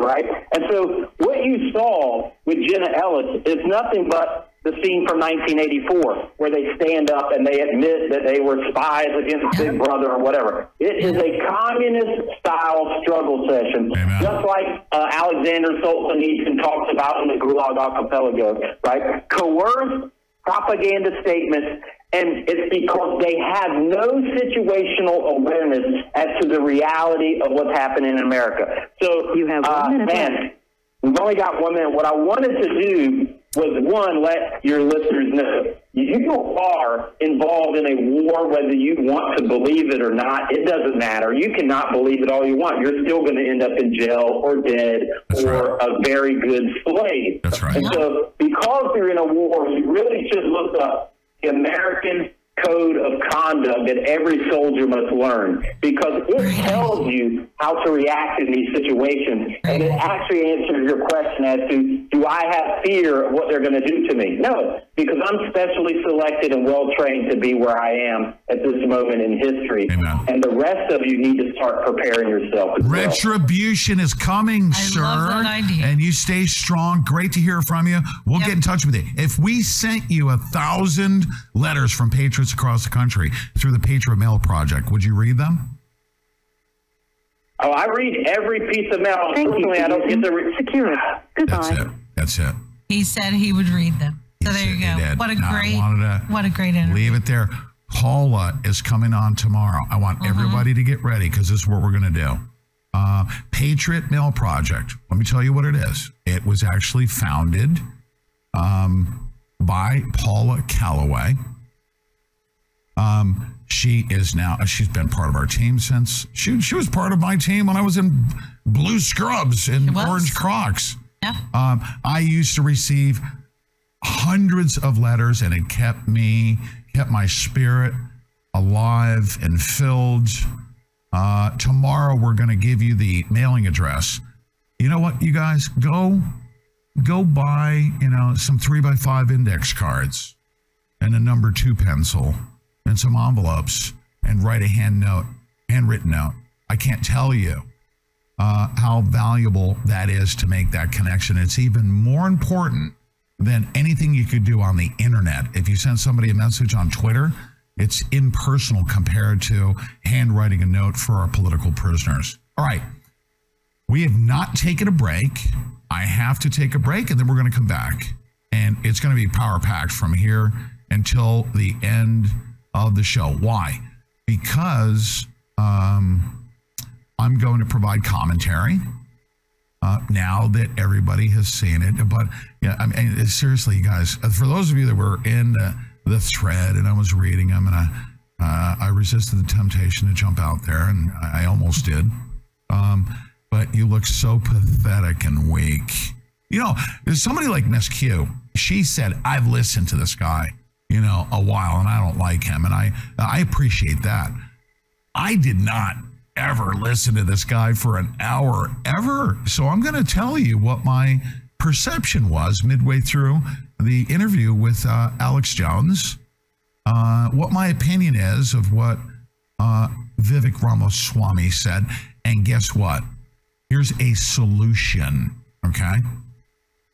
Right? And so what you saw with Jenna Ellis is nothing but the scene from 1984 where they stand up and they admit that they were spies against Big Brother or whatever. It is a communist style struggle session, just like uh, Alexander Solzhenitsyn talks about in the Gulag Archipelago, right? Coerced propaganda statements and it's because they have no situational awareness as to the reality of what's happening in America. So, you have uh, one minute man, we've only got one minute. What I wanted to do was one, let your listeners know you are involved in a war, whether you want to believe it or not. It doesn't matter. You cannot believe it all you want. You're still going to end up in jail or dead or a very good slave. That's right. And so, because you're in a war, you really should look up the American Code of Conduct that every soldier must learn because it tells you how to react in these situations. And it actually answers your question as to do I have fear of what they're going to do to me? No, because I'm specially selected and well trained to be where I am at this moment in history. And the rest of you need to start preparing yourself as well. Retribution is coming, sir. love that idea. And you stay strong. Great to hear from you. We'll get in touch with you. If we sent you a thousand letters from patriots across the country through the Patriot Mail Project, would you read them? Oh, I read every piece of mail. Unfortunately, I don't get to re- Secure it. That's it. That's it. He said he would read them. So there you go. What a No, great, what a great interview. Leave it there. Paula is coming on tomorrow. I want Uh-huh. everybody to get ready because this is what we're going to do. Uh, Patriot Mail Project. Let me tell you what it is. It was actually founded um, by Paula Calloway. Um, she is now. She's been part of our team since she she was part of my team when I was in blue scrubs and orange Crocs. Yeah. Um, I used to receive hundreds of letters, and it kept me kept my spirit alive and filled. Uh, tomorrow we're going to give you the mailing address. You know what, you guys go go buy you know some three by five index cards and a number two pencil and some envelopes and write a hand note, handwritten note. I can't tell you uh, how valuable that is to make that connection. It's even more important than anything you could do on the internet. If you send somebody a message on Twitter, it's impersonal compared to handwriting a note for our political prisoners. All right. We have not taken a break. I have to take a break and then we're going to come back. And it's going to be power packed from here until the end of the show. Why? Because um, I'm going to provide commentary uh, now that everybody has seen it. But yeah, I mean, seriously, guys, uh, for those of you that were in the, the thread and I was reading them and I, uh, I resisted the temptation to jump out there and I, almost did. Um, but you look so pathetic and weak. You know, there's somebody like Miss Q. She said, I've listened to this guy, you know, a while and I don't like him. And I, I appreciate that. I did not ever listen to this guy for an hour ever. So I'm going to tell you what my perception was midway through the interview with uh, Alex Jones, uh, what my opinion is of what uh, Vivek Ramaswamy said. And guess what? Here's a solution. Okay.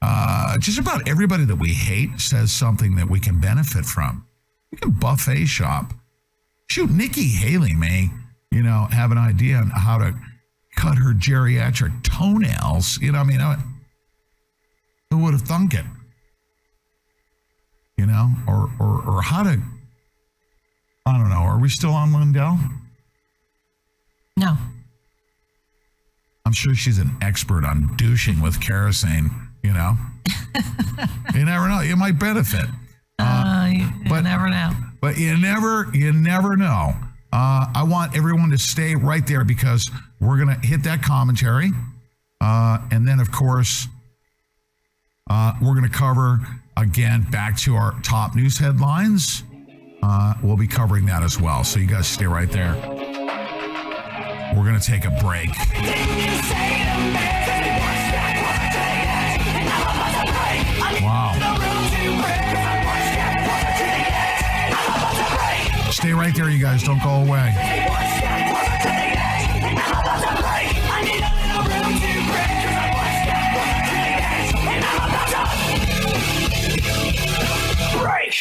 Uh, just about everybody that we hate says something that we can benefit from. We can buffet shop. Shoot, Nikki Haley may you know, have an idea on how to cut her geriatric toenails. You know, I mean, who would have thunk it? You know, or or or how to. I don't know. Are we still on Lindell? No. I'm sure she's an expert on douching with kerosene. You know, you never know. You might benefit. Uh, you, you but- never know. But you never, you never know. Uh, I want everyone to stay right there because we're gonna hit that commentary, uh, and then of course, uh, we're gonna cover again back to our top news headlines. Uh, we'll be covering that as well. So you guys stay right there. We're gonna take a break. Wow. Stay right there, you guys. Don't go away. Break.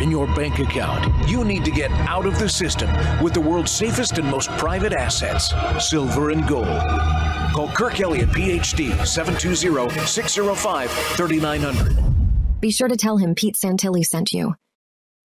in your bank account. You need to get out of the system with the world's safest and most private assets, silver and gold. Call Kirk Elliott, PhD, 720-605-3900. Be sure to tell him Pete Santilli sent you.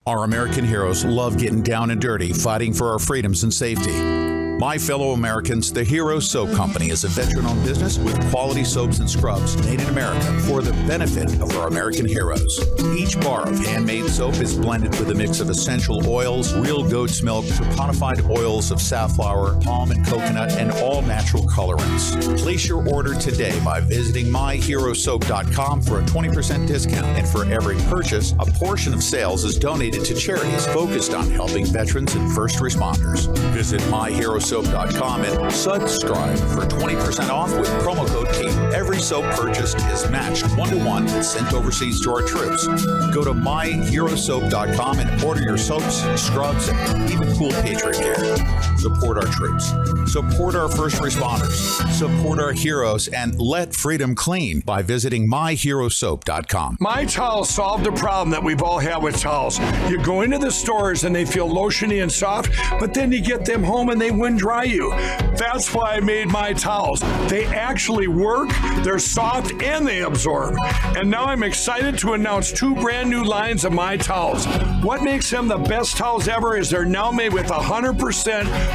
Our American heroes love getting down and dirty, fighting for our freedoms and safety. My fellow Americans, the Hero Soap Company is a veteran owned business with quality soaps and scrubs made in America for the benefit of our American heroes. Each bar of handmade soap is blended with a mix of essential oils, real goat's milk, saponified oils of safflower, palm, and coconut, and all natural colorants. Place your order today by visiting myherosoap.com for a 20% discount. And for every purchase, a portion of sales is donated to charities focused on helping veterans and first responders. Visit myherosoap.com and subscribe for 20% off with promo code KEEP. Every soap purchased is matched one to one and sent overseas to our troops. Go to myherosoap.com and order your soaps, scrubs, and even cool Patriot gear. Support our troops. Support our first responders. Support our heroes and let freedom clean by visiting myherosoap.com. My towels solved a problem that we've all had with towels. You go into the stores and they feel lotiony and soft, but then you get them home and they wind dry you. That's why I made my towels. They actually work, they're soft, and they absorb. And now I'm excited to announce two brand new lines of my towels. What makes them the best towels ever is they're now made with 100%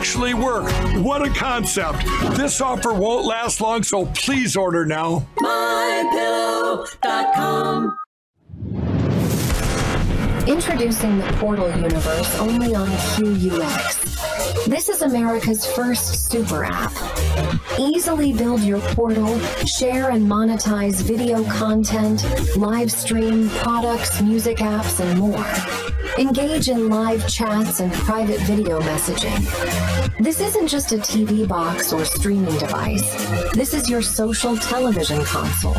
actually work. What a concept. This offer won't last long, so please order now. MyPillow.com. Introducing the Portal universe only on QUX. This is America's first super app. Easily build your portal, share and monetize video content, live stream products, music apps, and more. Engage in live chats and private video messaging. This isn't just a TV box or streaming device. This is your social television console.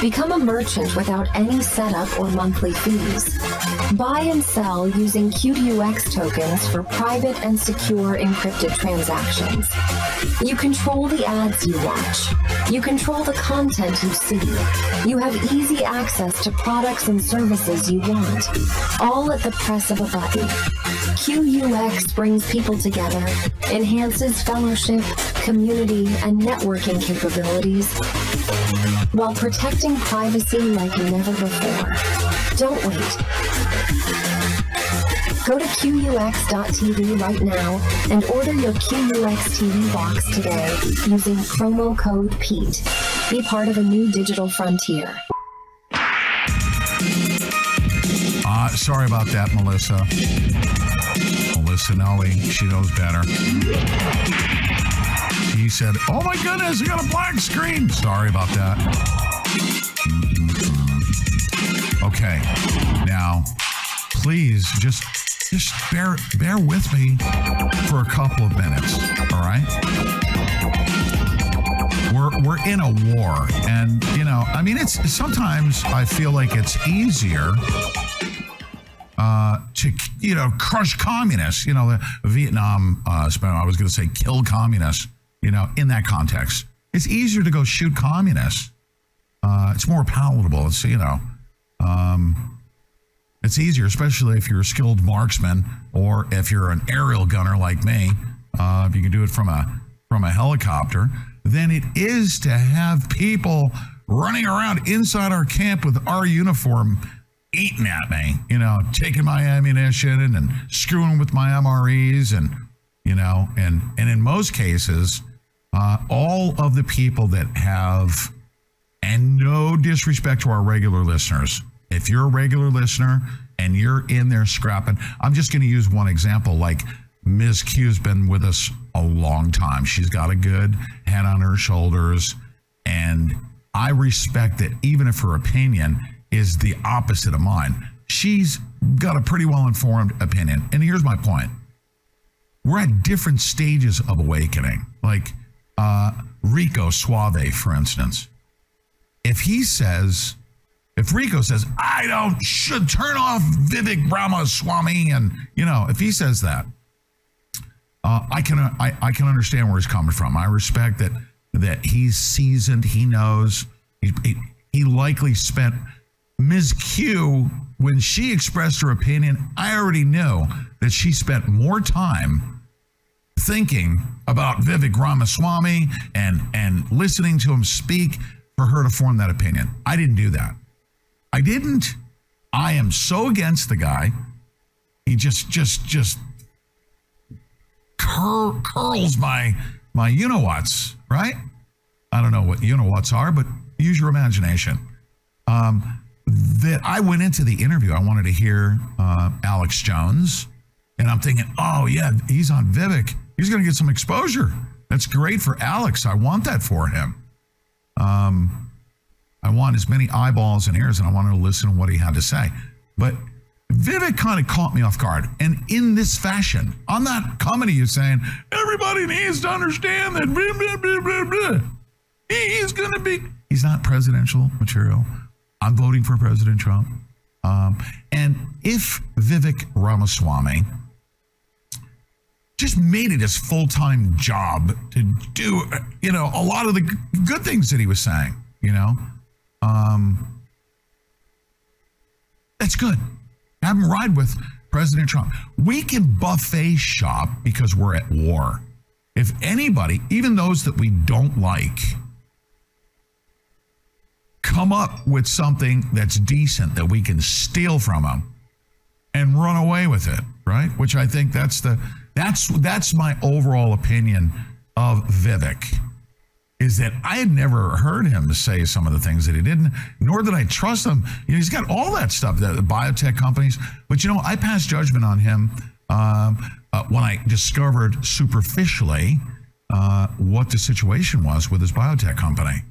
Become a merchant without any setup or monthly fees. Buy and sell using QDUX tokens for private and secure encrypted transactions. You control the ads you watch. You control the content you see. You have easy access to products and services you want, all at the press of a button. QUX brings people together, enhances fellowship, community, and networking capabilities while protecting privacy like never before. Don't wait. Go to QUX.TV right now and order your QUX TV box today using promo code PETE. Be part of a new digital frontier. Uh, sorry about that, Melissa. Melissa Nelly, she knows better. He said, Oh my goodness, I got a black screen. Sorry about that. Okay. Now, please just just bear bear with me for a couple of minutes. All right. We're we're in a war, and you know, I mean, it's sometimes I feel like it's easier uh, to you know crush communists. You know, the Vietnam. Uh, I was going to say kill communists. You know, in that context, it's easier to go shoot communists. Uh, it's more palatable. It's you know, um, it's easier, especially if you're a skilled marksman or if you're an aerial gunner like me. Uh, if you can do it from a from a helicopter, than it is to have people running around inside our camp with our uniform eating at me, you know, taking my ammunition and, and screwing with my MREs and, you know, and, and in most cases, uh, all of the people that have, and no disrespect to our regular listeners, if you're a regular listener and you're in there scrapping, I'm just going to use one example. Like Ms. Q's been with us a long time. She's got a good head on her shoulders. And I respect that even if her opinion is the opposite of mine, she's got a pretty well informed opinion. And here's my point we're at different stages of awakening. Like uh, Rico Suave, for instance. If he says, if Rico says, I don't should turn off Vivek Ramaswamy, and you know, if he says that, uh, I can I, I can understand where he's coming from. I respect that that he's seasoned. He knows. He, he, he likely spent Ms. Q when she expressed her opinion. I already knew that she spent more time thinking about Vivek Ramaswamy and and listening to him speak for her to form that opinion. I didn't do that. I didn't. I am so against the guy. He just just just cur- curls my my you know what's right. I don't know what you know what's are, but use your imagination. Um, that I went into the interview. I wanted to hear uh, Alex Jones, and I'm thinking, oh yeah, he's on Vivek. He's going to get some exposure. That's great for Alex. I want that for him. Um, I want as many eyeballs and ears, and I wanted to listen to what he had to say. But Vivek kind of caught me off guard. And in this fashion, not coming to you saying, everybody needs to understand that blah, blah, blah, blah, blah. he's going to be. He's not presidential material. I'm voting for President Trump. Um, and if Vivek Ramaswamy just made it his full time job to do, you know, a lot of the good things that he was saying, you know, um, that's good. Have him ride with President Trump. We can buffet shop because we're at war. If anybody, even those that we don't like, come up with something that's decent that we can steal from them and run away with it, right? Which I think that's the that's that's my overall opinion of Vivek is that I had never heard him say some of the things that he didn't, nor did I trust him. You know, he's got all that stuff, the, the biotech companies. But you know, I passed judgment on him um, uh, when I discovered superficially uh, what the situation was with his biotech company.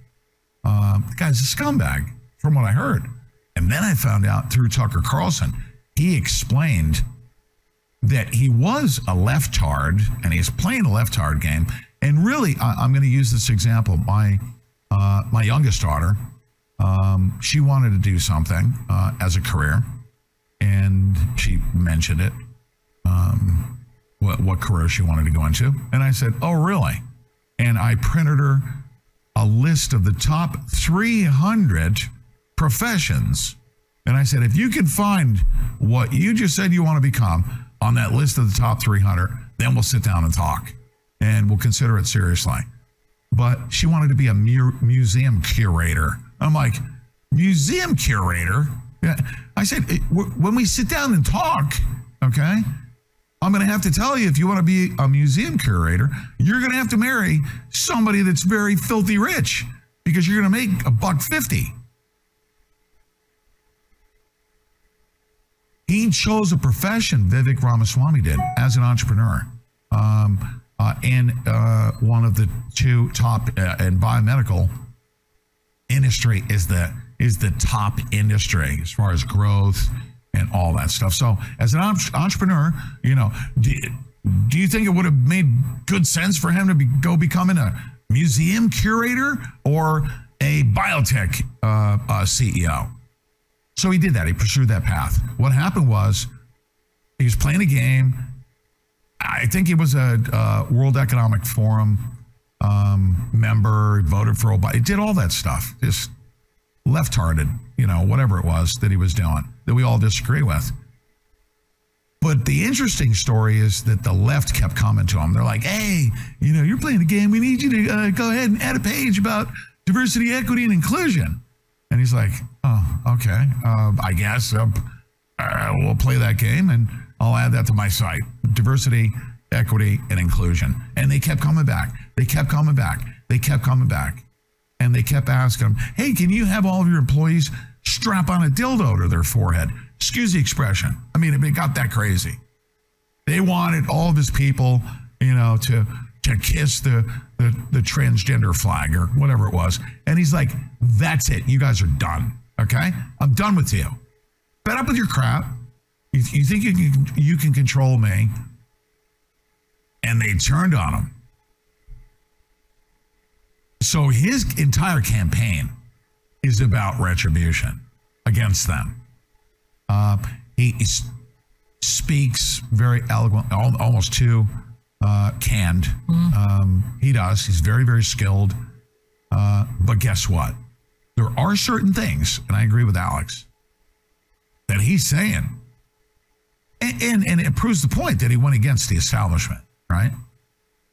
Uh, the guy's a scumbag, from what I heard. And then I found out through Tucker Carlson, he explained that he was a leftard and he's playing a leftard game. And really, I, am going to use this example. My uh, my youngest daughter, um, she wanted to do something uh, as a career, and she mentioned it. Um, what what career she wanted to go into, and I said, "Oh, really?" And I printed her a list of the top 300 professions, and I said, "If you can find what you just said you want to become on that list of the top 300, then we'll sit down and talk." And we'll consider it seriously. But she wanted to be a mu- museum curator. I'm like, museum curator? Yeah. I said, "Eh, when we sit down and talk, okay, I'm going to have to tell you if you want to be a museum curator, you're going to have to marry somebody that's very filthy rich because you're going to make a buck 50. He chose a profession, Vivek Ramaswamy did, as an entrepreneur. Um, uh, in uh, one of the two top uh, in biomedical industry is the is the top industry as far as growth and all that stuff. So, as an entre- entrepreneur, you know, do, do you think it would have made good sense for him to be, go becoming a museum curator or a biotech uh, uh, CEO? So he did that. He pursued that path. What happened was he was playing a game. I think he was a uh, World Economic Forum um, member, voted for Obama. He did all that stuff. Just left-hearted, you know, whatever it was that he was doing that we all disagree with. But the interesting story is that the left kept coming to him. They're like, "Hey, you know, you're playing the game. We need you to uh, go ahead and add a page about diversity, equity, and inclusion." And he's like, "Oh, okay. Uh, I guess uh, uh, we'll play that game, and I'll add that to my site: diversity, equity, and inclusion." And they kept coming back. They kept coming back. They kept coming back, and they kept asking him, "Hey, can you have all of your employees strap on a dildo to their forehead?" Excuse the expression. I mean, it got that crazy. They wanted all of his people, you know, to to kiss the, the the transgender flag or whatever it was. And he's like, "That's it. You guys are done. Okay, I'm done with you. Fed up with your crap. You, you think you can you can control me?" And they turned on him. So his entire campaign is about retribution against them. Uh, he speaks very eloquent, almost too uh, canned. Um, he does. He's very, very skilled. Uh, but guess what? There are certain things, and I agree with Alex, that he's saying, and, and, and it proves the point that he went against the establishment, right?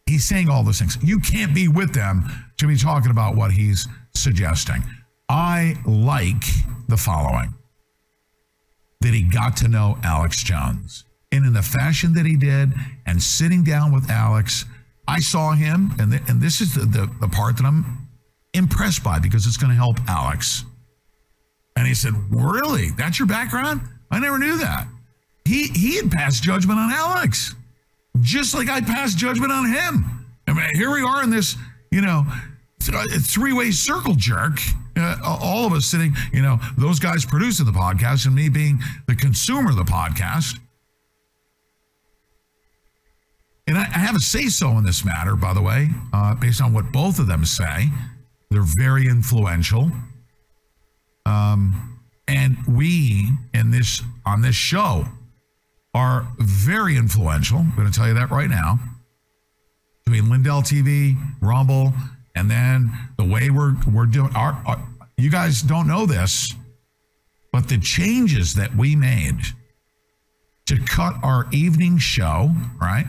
He's saying all those things. You can't be with them to be talking about what he's suggesting. I like the following that he got to know Alex Jones. And in the fashion that he did, and sitting down with Alex, I saw him, and, th- and this is the, the, the part that I'm impressed by because it's going to help Alex. And he said, Really? That's your background? I never knew that. He, he had passed judgment on Alex, just like I passed judgment on him. I mean, here we are in this, you know, three way circle jerk. Uh, all of us sitting, you know, those guys producing the podcast and me being the consumer of the podcast. And I, I have a say so in this matter, by the way, uh, based on what both of them say. They're very influential. Um, and we in this on this show are very influential. I'm going to tell you that right now. Between Lindell TV, Rumble, and then the way we're we're doing our, our you guys don't know this, but the changes that we made to cut our evening show, right?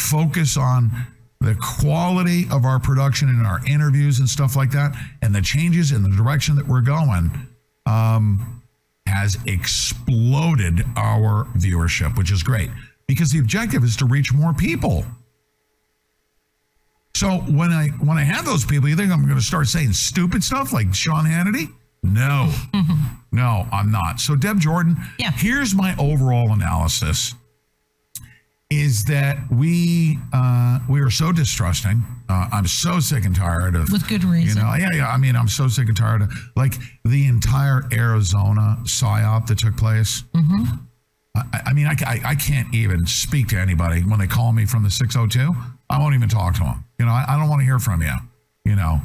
Focus on the quality of our production and our interviews and stuff like that, and the changes in the direction that we're going um, has exploded our viewership, which is great because the objective is to reach more people. So when I when I have those people, you think I'm going to start saying stupid stuff like Sean Hannity? No, no, I'm not. So Deb Jordan, yeah. here's my overall analysis: is that we uh, we are so distrusting. Uh, I'm so sick and tired of with good reason. You know, yeah, yeah. I mean, I'm so sick and tired of like the entire Arizona psyop that took place. Mm-hmm. I, I mean, I, I, I can't even speak to anybody when they call me from the 602. I won't even talk to them. You know, I, I don't want to hear from you. You know,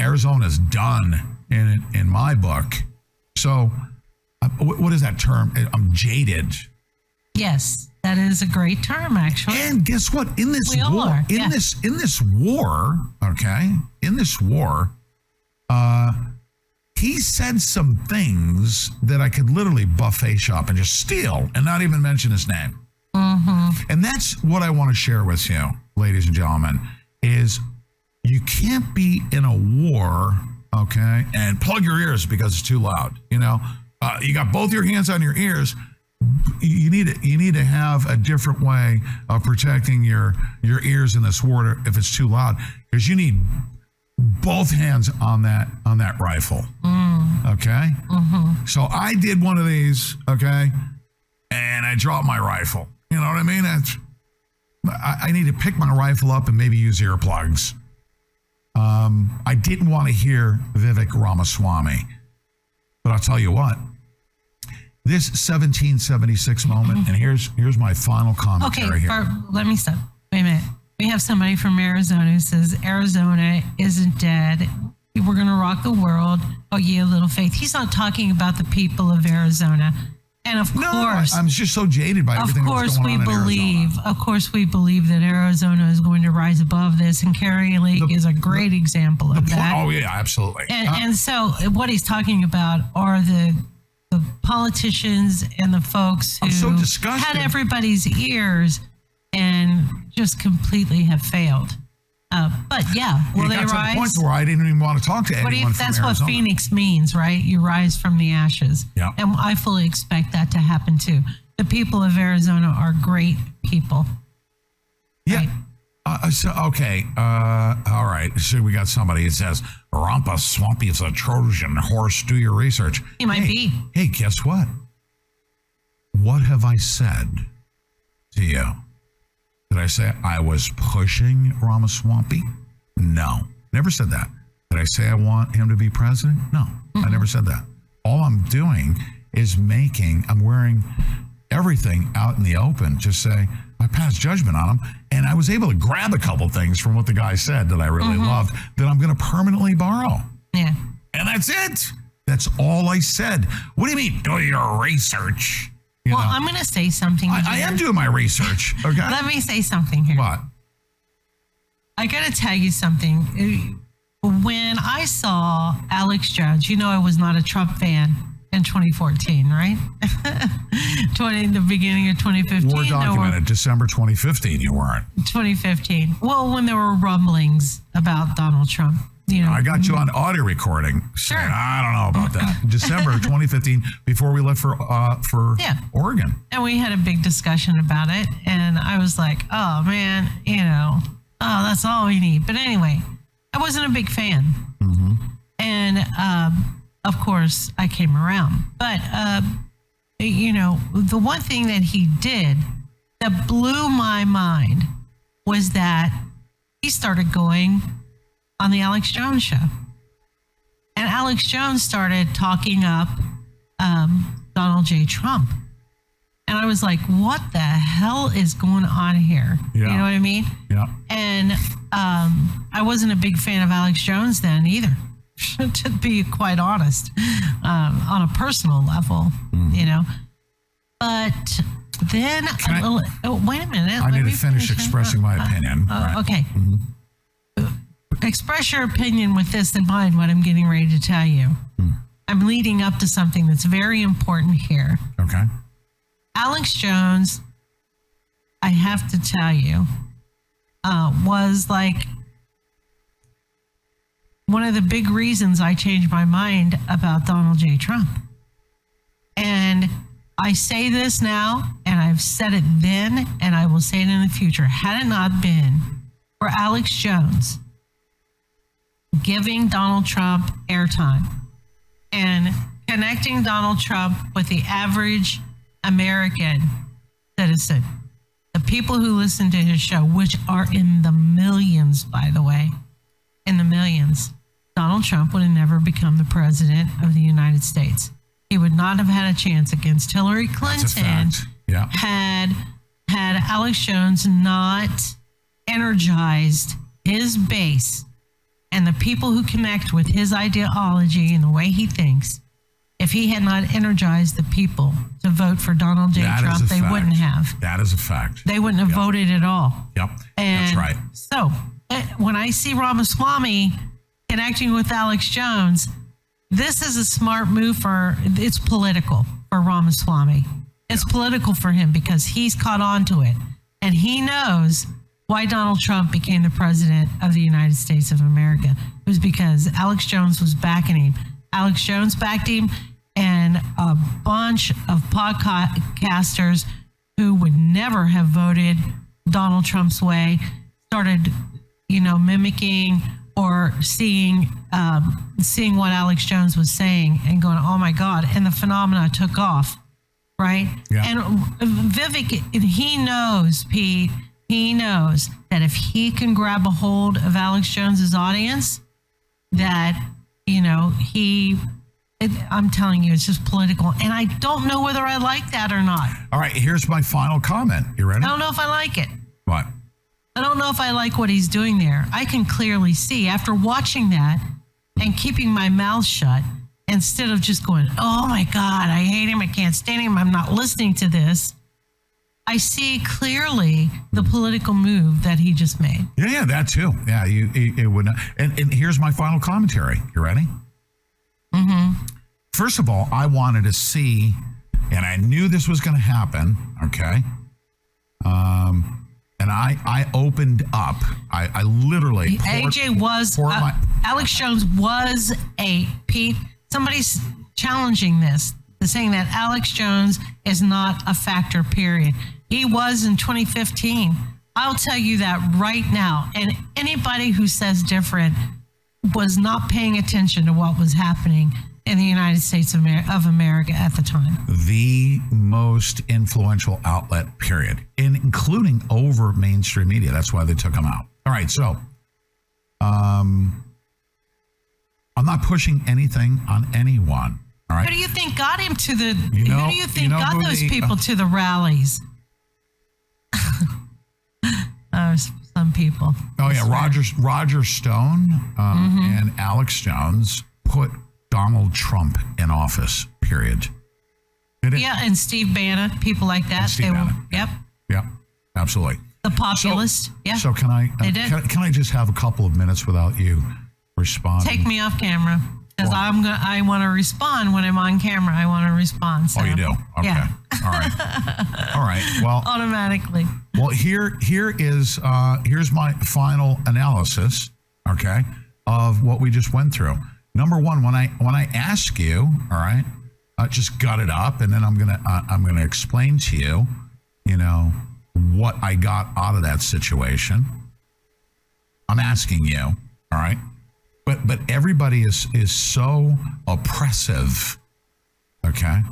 Arizona's done in in my book. So, uh, what, what is that term? I'm jaded. Yes, that is a great term, actually. And guess what? In this We war, are, in yeah. this in this war, okay, in this war, uh, he said some things that I could literally buffet shop and just steal and not even mention his name. Mm-hmm. And that's what I want to share with you, ladies and gentlemen, is you can't be in a war, okay, and plug your ears because it's too loud. You know, uh, you got both your hands on your ears. You need to, you need to have a different way of protecting your your ears in this water if it's too loud because you need both hands on that on that rifle. Okay. Mm-hmm. So I did one of these, okay, and I dropped my rifle. You know what I mean? That's, I, I need to pick my rifle up and maybe use earplugs. Um, I didn't want to hear Vivek Ramaswamy, but I'll tell you what. This 1776 moment, and here's here's my final Okay, commentary here. Barb, let me stop. Wait a minute. We have somebody from Arizona who says Arizona isn't dead. We're going to rock the world. Oh, ye of little faith. He's not talking about the people of Arizona. And of No, course, I'm just so jaded by of course that's going we on in Arizona. believe, of course we believe that Arizona is going to rise above this, and Kari Lake is a great example of that. Oh yeah, absolutely. And, Uh, and so what he's talking about are the the politicians and the folks who so had everybody's ears and just completely have failed. Uh, but yeah, will it they got to the rise? point where I didn't even want to talk to What anyone you, from that's what Phoenix means, right? You rise from the ashes. Yeah. And I fully expect that to happen too. The people of Arizona are great people. Yeah. Uh, so, okay. Uh, all right. So we got somebody that says Rampa Swampy is a Trojan horse. Do your research. He might hey, be. Hey, guess what? What have I said to you? Did I say I was pushing Ramaswampy? No, never said that. Did I say I want him to be president? No, I never said that. All I'm doing is making, I'm wearing everything out in the open to say I pass judgment on him. And I was able to grab a couple things from what the guy said that I really Mhm. loved that I'm going to permanently borrow. Yeah. And that's it. That's all I said. What do you mean? Do your research. You well, know? I'm going to say something. I, I am doing my research. Okay. Let me say something here. What? I got to tell you something. When I saw Alex Jones, you know I was not a Trump fan in 2014, right? 20 the beginning of 2015. War there were- documented December 2015. You weren't. 2015. Well, when there were rumblings about Donald Trump, you know. I got you on audio recording. Saying, I don't know about that. December 2015, before we left for uh, for Yeah. Oregon. And we had a big discussion about it. And I was like, oh, man, you know, oh, that's all we need. But anyway, I wasn't a big fan. And um, of course, I came around. But, um, you know, the one thing that he did that blew my mind was that he started going on the Alex Jones show. And Alex Jones started talking up um, Donald J. Trump. And I was like, what the hell is going on here? Yeah. You know what I mean? Yeah. And um, I wasn't a big fan of Alex Jones then either, to be quite honest, um, on a personal level, Mm-hmm. you know. But then, I- oh, oh, wait a minute. I need to me finish expressing my Uh, opinion. uh, Right. Okay. Mhm. Express your opinion with this in mind, what I'm getting ready to tell you. Hmm. I'm leading up to something that's very important here. Okay. Alex Jones, I have to tell you, uh, was like one of the big reasons I changed my mind about Donald J. Trump. And I say this now, and I've said it then, and I will say it in the future. Had it not been for Alex Jones giving Donald Trump airtime and connecting Donald Trump with the average American citizen, the people who listen to his show, which are in the millions, by the way, in the millions, Donald Trump would have never become the president of the United States. He would not have had a chance against Hillary Clinton. Yeah. had had Alex Jones not energized his base and the people who connect with his ideology and the way he thinks, if he had not energized the people to vote for Donald J. That Trump, they fact. wouldn't have. That is a fact. They wouldn't have voted at all. Yep. And That's right. So when I see Ramaswamy connecting with Alex Jones, this is a smart move for it's political for Ramaswamy. It's political for him because he's caught on to it. And he knows why Donald Trump became the president of the United States of America. It was because Alex Jones was backing him. Alex Jones backed him, and a bunch of podcasters who would never have voted Donald Trump's way started, you know, mimicking or seeing um, seeing what Alex Jones was saying and going, "Oh my God!" And the phenomena took off, right? Yeah. And Vivek, he knows, Pete. He knows that if he can grab a hold of Alex Jones's audience, that you know he It, I'm telling you, it's just political, and I don't know whether I like that or not. All right, here's my final comment. You ready? I don't know if I like it. What? I don't know if I like what he's doing there. I can clearly see after watching that and keeping my mouth shut instead of just going, oh my God, I hate him. I can't stand him. I'm not listening to this. I see clearly the political move that he just made. Yeah, yeah, that too. Yeah, you it, it would not. And, and here's my final commentary. You ready? Mm-hmm. First of all, I wanted to see, and I knew this was going to happen. Okay. Um, and I I opened up. I I literally poured- AJ was uh, my- Alex Jones was a Pete. Somebody's challenging this, saying that Alex Jones is not a factor. Period. He was in 2015. I'll tell you that right now. And anybody who says different was not paying attention to what was happening in the United States of Amer- of America at the time. the most influential outlet, period, in, including over mainstream media. That's why they took him out. All right, so um, I'm not pushing anything on anyone. All right. Who do you think got him to the? You know- who do you think you know got those the- people to the rallies? uh, some people. Oh yeah, Roger Roger Stone um, Mhm. and Alex Jones put Donald Trump in office. Period. Did it? Yeah, and Steve Bannon, people like that. Steve they were, Bannon, yep. Yeah, absolutely. The populist. yeah. So can I? Uh, can, can I just have a couple of minutes without you responding? Take me off camera because I'm gonna. I want to respond when I'm on camera. I want to respond. So. Oh, you do? Okay. Yeah. All right. All right. Well, Automatically. well, here here is uh, here's my final analysis. Okay, of what we just went through. Number one, when I when I ask you, all right, uh, just gut it up, and then I'm gonna uh, I'm gonna explain to you, you know, what I got out of that situation. I'm asking you, all right, but but everybody is is so oppressive. Okay.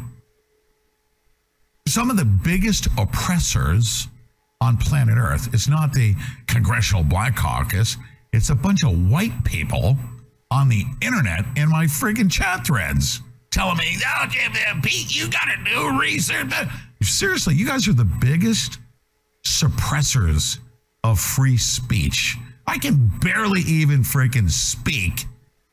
Some of the biggest oppressors on planet Earth. It's not the Congressional Black Caucus. It's a bunch of white people on the internet in my friggin' chat threads telling me, "Oh, Pete, you got to do research." Seriously, you guys are the biggest suppressors of free speech. I can barely even freaking speak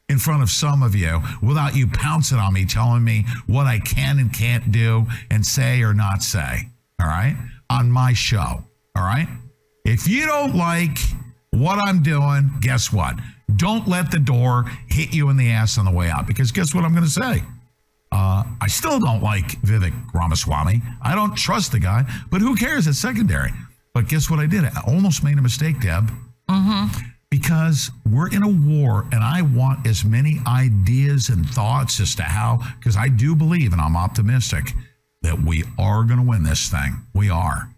in front of some of you without you pouncing on me, telling me what I can and can't do and say or not say. All right. On my show. All right. If you don't like what I'm doing, guess what? Don't let the door hit you in the ass on the way out because guess what I'm going to say? Uh, I still don't like Vivek Ramaswamy. I don't trust the guy, but who cares? It's secondary. But guess what I did? I almost made a mistake, Deb Mm-hmm. because we're in a war and I want as many ideas and thoughts as to how, because I do believe and I'm optimistic that we are going to win this thing. We are.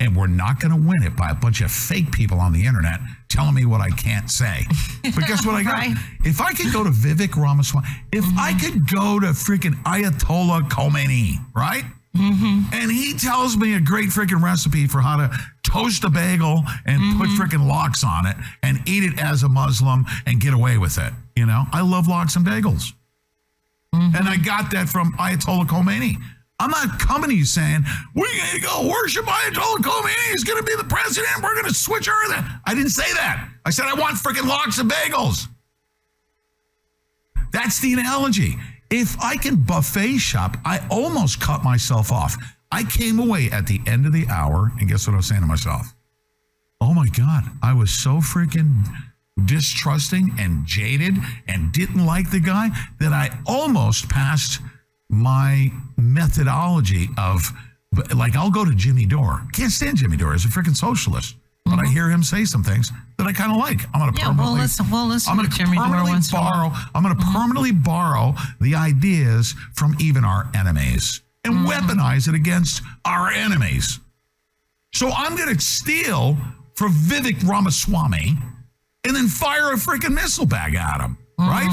And we're not going to win it by a bunch of fake people on the internet telling me what I can't say. But guess what I got? If I could go to Vivek Ramaswamy, if mm-hmm. I could go to freaking Ayatollah Khomeini, right? Mm-hmm. And he tells me a great freaking recipe for how to toast a bagel and put mm-hmm. freaking lox on it and eat it as a Muslim and get away with it. You know, I love lox and bagels. And I got that from Ayatollah Khomeini. I'm not coming to you saying, going to go worship Ayatollah Khomeini. He's going to be the president. We're going to switch everything. I didn't say that. I said, I want freaking lox and bagels. That's the analogy. If I can buffet shop, I almost cut myself off. I came away at the end of the hour, and guess what I was saying to myself? Oh my God, I was so freaking distrusting and jaded and didn't like the guy that I almost passed my methodology of, like, I'll go to Jimmy Dore. Can't stand Jimmy Dore. He's a freaking socialist. But I mm-hmm. hear him say some things that I kind of like. I'm going to Yeah, we'll permanently. listen. We'll listen I'm going to permanently once in a while. borrow. I'm going to mm-hmm. permanently borrow the ideas from even our enemies and Mm-hmm. weaponize it against our enemies. So I'm going to steal from Vivek Ramaswamy and then fire a freaking missile bag at him, right?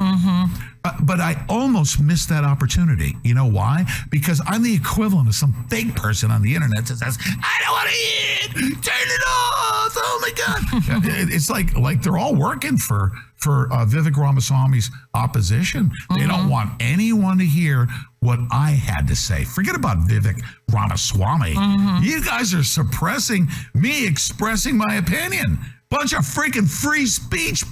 Mm-hmm. Mm-hmm. Uh, but I almost missed that opportunity. You know why? Because I'm the equivalent of some fake person on the internet that says, "I don't want to eat. Turn it off." Oh my god! It's like like they're all working for for uh, Vivek Ramaswamy's opposition. They don't want anyone to hear what I had to say. Forget about Vivek Ramaswamy. You guys are suppressing me expressing my opinion. Bunch of freaking free speech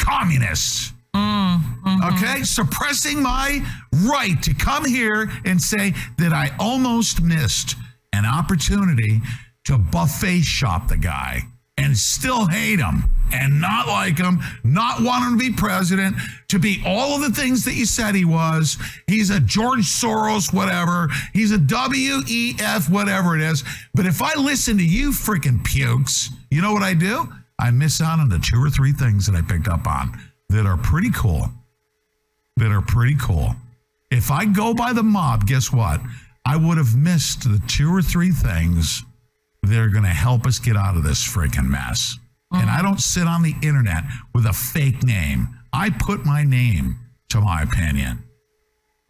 communists. Mm-hmm. Okay, suppressing my right to come here and say that I almost missed an opportunity to buffet shop the guy and still hate him and not like him, not want him to be president, to be all of the things that you said he was. He's a George Soros, whatever. He's a WEF, whatever it is. But if I listen to you freaking pukes, you know what I do? I miss out on the two or three things that I picked up on that are pretty cool that are pretty cool. If I go by the mob, guess what? I would have missed the two or three things that are going to help us get out of this freaking mess. And I don't sit on the internet with a fake name. I put my name to my opinion.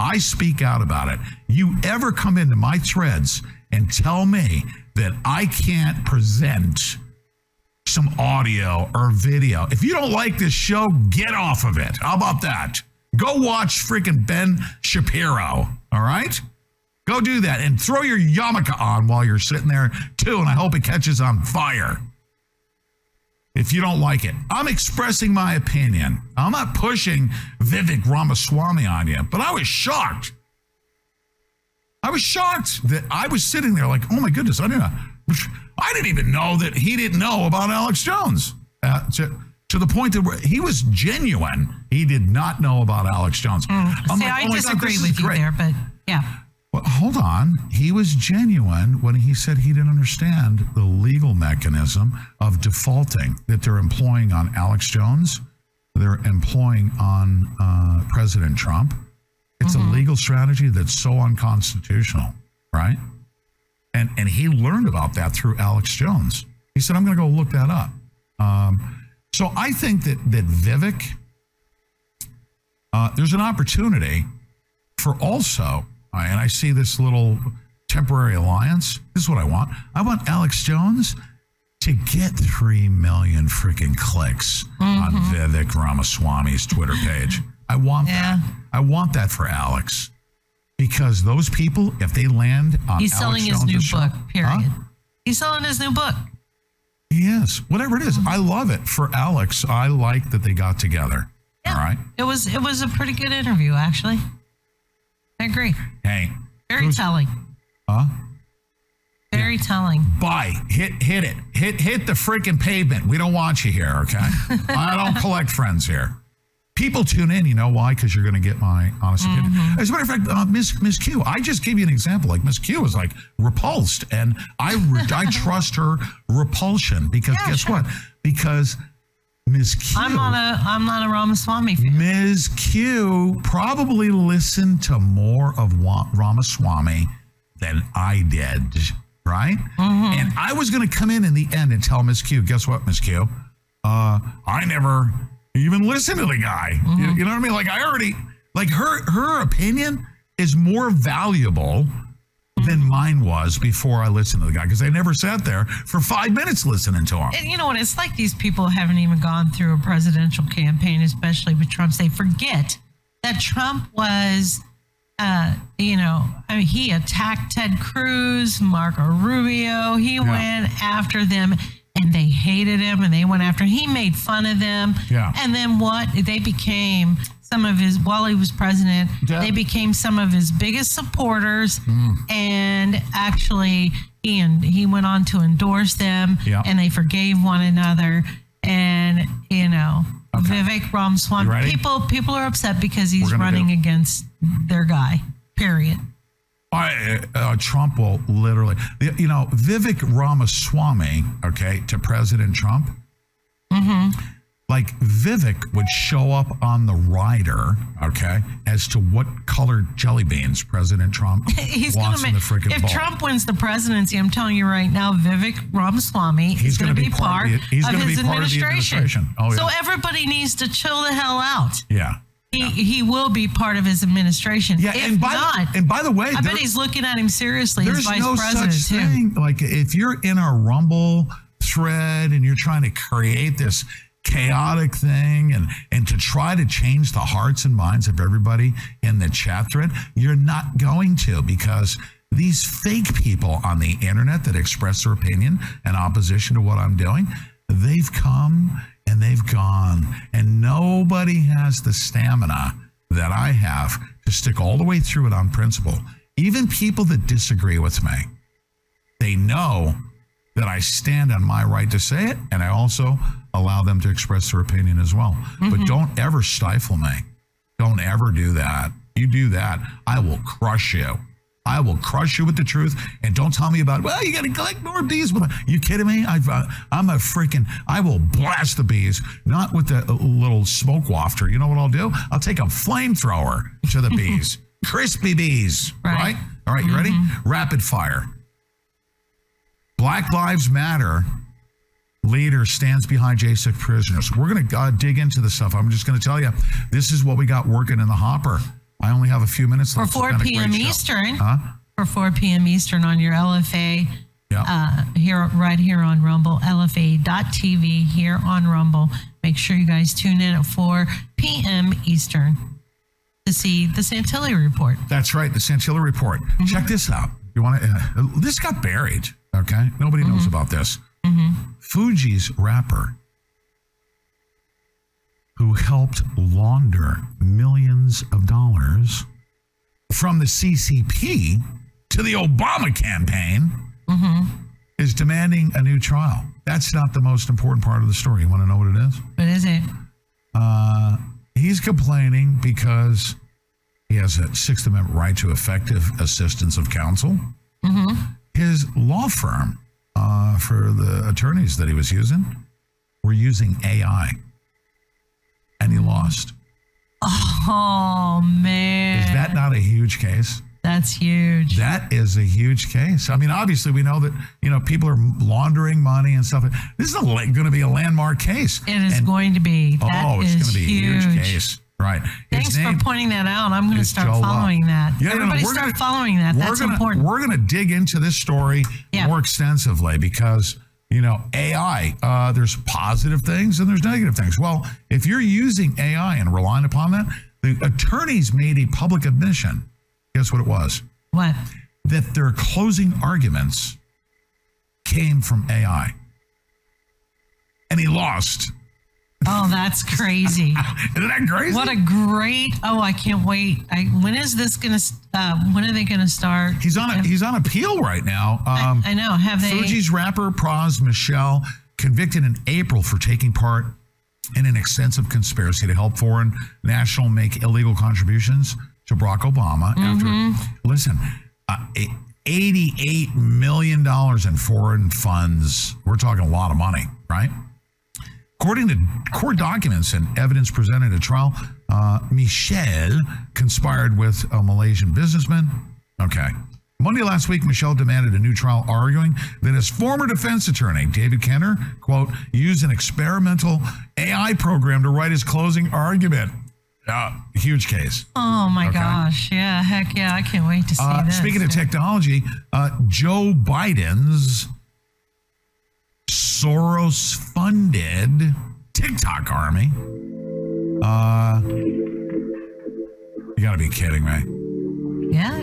I speak out about it. You ever come into my threads and tell me that I can't present some audio or video. If you don't like this show, get off of it. How about that? Go watch freaking Ben Shapiro. All right? Go do that and throw your yarmulke on while you're sitting there too. And I hope it catches on fire. If you don't like it, I'm expressing my opinion. I'm not pushing Vivek Ramaswamy on you, but I was shocked. I was shocked that I was sitting there like, oh my goodness, I didn't, I didn't even know that he didn't know about Alex Jones. Uh, to, to the point that he was genuine. He did not know about Alex Jones. I'm See, like, I oh my God, disagree with you there, but yeah. Well, hold on. He was genuine when he said he didn't understand the legal mechanism of defaulting that they're employing on Alex Jones. They're employing on uh, President Trump. It's a legal strategy that's so unconstitutional, right? And and he learned about that through Alex Jones. He said, "I'm going to go look that up." Um, so I think that that Vivek, uh, there's an opportunity for also, uh, and I see this little temporary alliance. This is what I want. I want Alex Jones to get three million freaking clicks on Vivek Ramaswamy's Twitter page. I want that. I want that for Alex. Because those people, if they land on He's Alex selling his new show- book, period. Huh? He's selling his new book. Yes. Whatever it is. I love it. For Alex, I like that they got together. All right. It was it was a pretty good interview, actually. I agree. Hey. Very telling. Huh? Very telling. Bye. Hit hit it. Hit hit the freaking pavement. We don't want you here, okay? I don't collect friends here. People tune in, you know why? Because you're going to get my honest opinion. As a matter of fact, uh, Miss Miss Q, I just gave you an example. Like Miss Q was like repulsed, and I re- I trust her repulsion because guess what? Because Miss Q, I'm not a I'm not a Ramaswamy fan. Ms. Q probably listened to more of Wa- Ramaswamy than I did, right? And I was going to come in in the end and tell Miss Q, guess what, Miss Q? Uh, I never even listen to the guy. You, you know what I mean? Like I already, like her her opinion is more valuable than mine was before I listened to the guy because I never sat there for five minutes listening to him. And you know what? It's like these people haven't even gone through a presidential campaign, especially with Trump. They forget that Trump was, uh, you know, I mean, he attacked Ted Cruz, Marco Rubio. He went after them and they hated him and they went after He made fun of them. Yeah. And then what? They became some of his, while he was president, Yeah. they became some of his biggest supporters. Mm. And actually, he, and he went on to endorse them Yeah. and they forgave one another. And, you know, Vivek Ramaswamy, people, people are upset because he's running do- against their guy, period. I, uh, Trump will literally, you know, Vivek Ramaswamy, okay, to President Trump, Mm-hmm. like Vivek would show up on the rider, okay, as to what colored jelly beans President Trump He's wants to in the freaking if ball. Trump wins the presidency, I'm telling you right now, Vivek Ramaswamy He's is going gonna be part part of the- of his of administration. administration. Oh, yeah. So everybody needs to chill the hell out. yeah. He, he will be part of his administration. Yeah, if and by the- not, and by the way, I bet he's looking at him seriously as There's vice no president such too. thing. Like if you're in a Rumble thread and you're trying to create this chaotic thing and and to try to change the hearts and minds of everybody in the chat thread, you're not going to because these fake people on the internet that express their opinion and opposition to what I'm doing, they've come and they've gone, and nobody has the stamina that I have to stick all the way through it on principle. Even people that disagree with me, they know that I stand on my right to say it, and I also allow them to express their opinion as well. But mm-hmm. don't ever stifle me. Don't ever do that. You do that, I will crush you. I will crush you with the truth, and don't tell me about. Well, you got to collect more bees. You kidding me? I've, uh, I'm a freaking. I will blast the bees, not with the uh, little smoke wafter. You know what I'll do? I'll take a flamethrower to the bees, crispy bees. Right. All right. You ready? Rapid fire. Black Lives Matter leader stands behind J6 prisoners. We're going to uh, dig into this stuff. I'm just going to tell you, this is what we got working in the hopper. I only have a few minutes For left. It's 4 been a great p.m. Eastern. Huh? For 4 p.m. Eastern on your LFA. Uh, here, right here on Rumble, LFA.TV here on Rumble. Make sure you guys tune in at 4 p.m. Eastern to see the Santilli report. That's right, the Santilli report. Check this out. You want to? Uh, this got buried. Okay, nobody knows about this. Fugees rapper, who helped launder millions of dollars from the CCP to the Obama campaign, is demanding a new trial. That's not the most important part of the story. You want to know what it is? What is it? Uh, he's complaining because he has a Sixth Amendment right to effective assistance of counsel. Mm-hmm. His law firm, uh, for the attorneys that he was using, were using AI, and he lost. Oh, man. Is that not a huge case? That's huge. That is a huge case. I mean, obviously, we know that you know people are laundering money and stuff. This is going to be a landmark case. It is And- going to be. That oh, it's going to be huge. a huge case. Right. Thanks for pointing that out. I'm going to start Joe Love. following that. Yeah, no, no, Everybody we're start gonna- following that. That's we're gonna, important. We're going to dig into this story Yeah. more extensively because, you know, AI, uh, there's positive things and there's negative things. Well, if you're using AI and relying upon that, the attorneys made a public admission. Guess what it was? What? That their closing arguments came from AI. And he lost. Oh, that's crazy. Isn't that crazy? What a great! Oh, I can't wait. I, when is this going to? Uh, when are they going to start? He's on a, he's on appeal right now. Um, I know. Have they? Fugees rapper Pras Michel convicted in April for taking part in an extensive conspiracy to help foreign national make illegal contributions to Barack Obama. Mm-hmm. After listen, uh, a- eighty-eight million dollars in foreign funds. We're talking a lot of money, right? According to court documents and evidence presented at trial, uh, Michel conspired with a Malaysian businessman. Okay. Monday last week, Michel demanded a new trial, arguing that his former defense attorney, David Kenner, quote, used an experimental AI program to write his closing argument. Uh, huge case. Oh my Okay. gosh! Yeah, heck yeah! I can't wait to see Uh, this. speaking of technology, uh, Joe Biden's Soros funded TikTok army. Uh, you got to be kidding me. Yeah,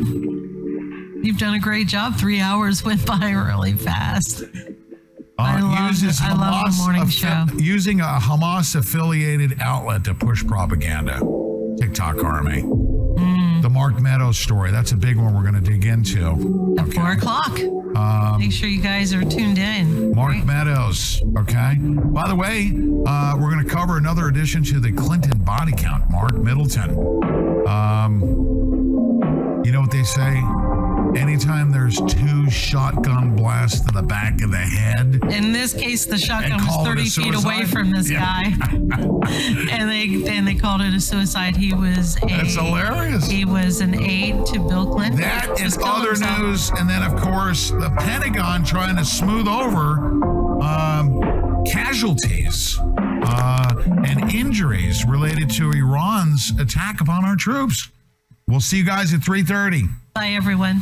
you've done a great job. Three hours went by really fast. I Uh, love uses. I love the morning show. Using a Hamas affiliated outlet to push propaganda. TikTok army. Mark Meadows story. That's a big one we're going to dig into. At four o'clock. Um, Make sure you guys are tuned in. Mark Meadows. Okay. By the way, uh, we're going to cover another addition to the Clinton body count. Mark Middleton. Um, you know what they say? Anytime there's two shotgun blasts to the back of the head, In this case, the shotgun was call it a 30 feet away from this Yeah. guy, and they and they called it a suicide. He was a That's hilarious. He was an aide to Bill Clinton. That killed other himself. news, and then of course the Pentagon trying to smooth over um, casualties. Uh, and injuries related to Iran's attack upon our troops. We'll see you guys at 3:30. Bye, everyone.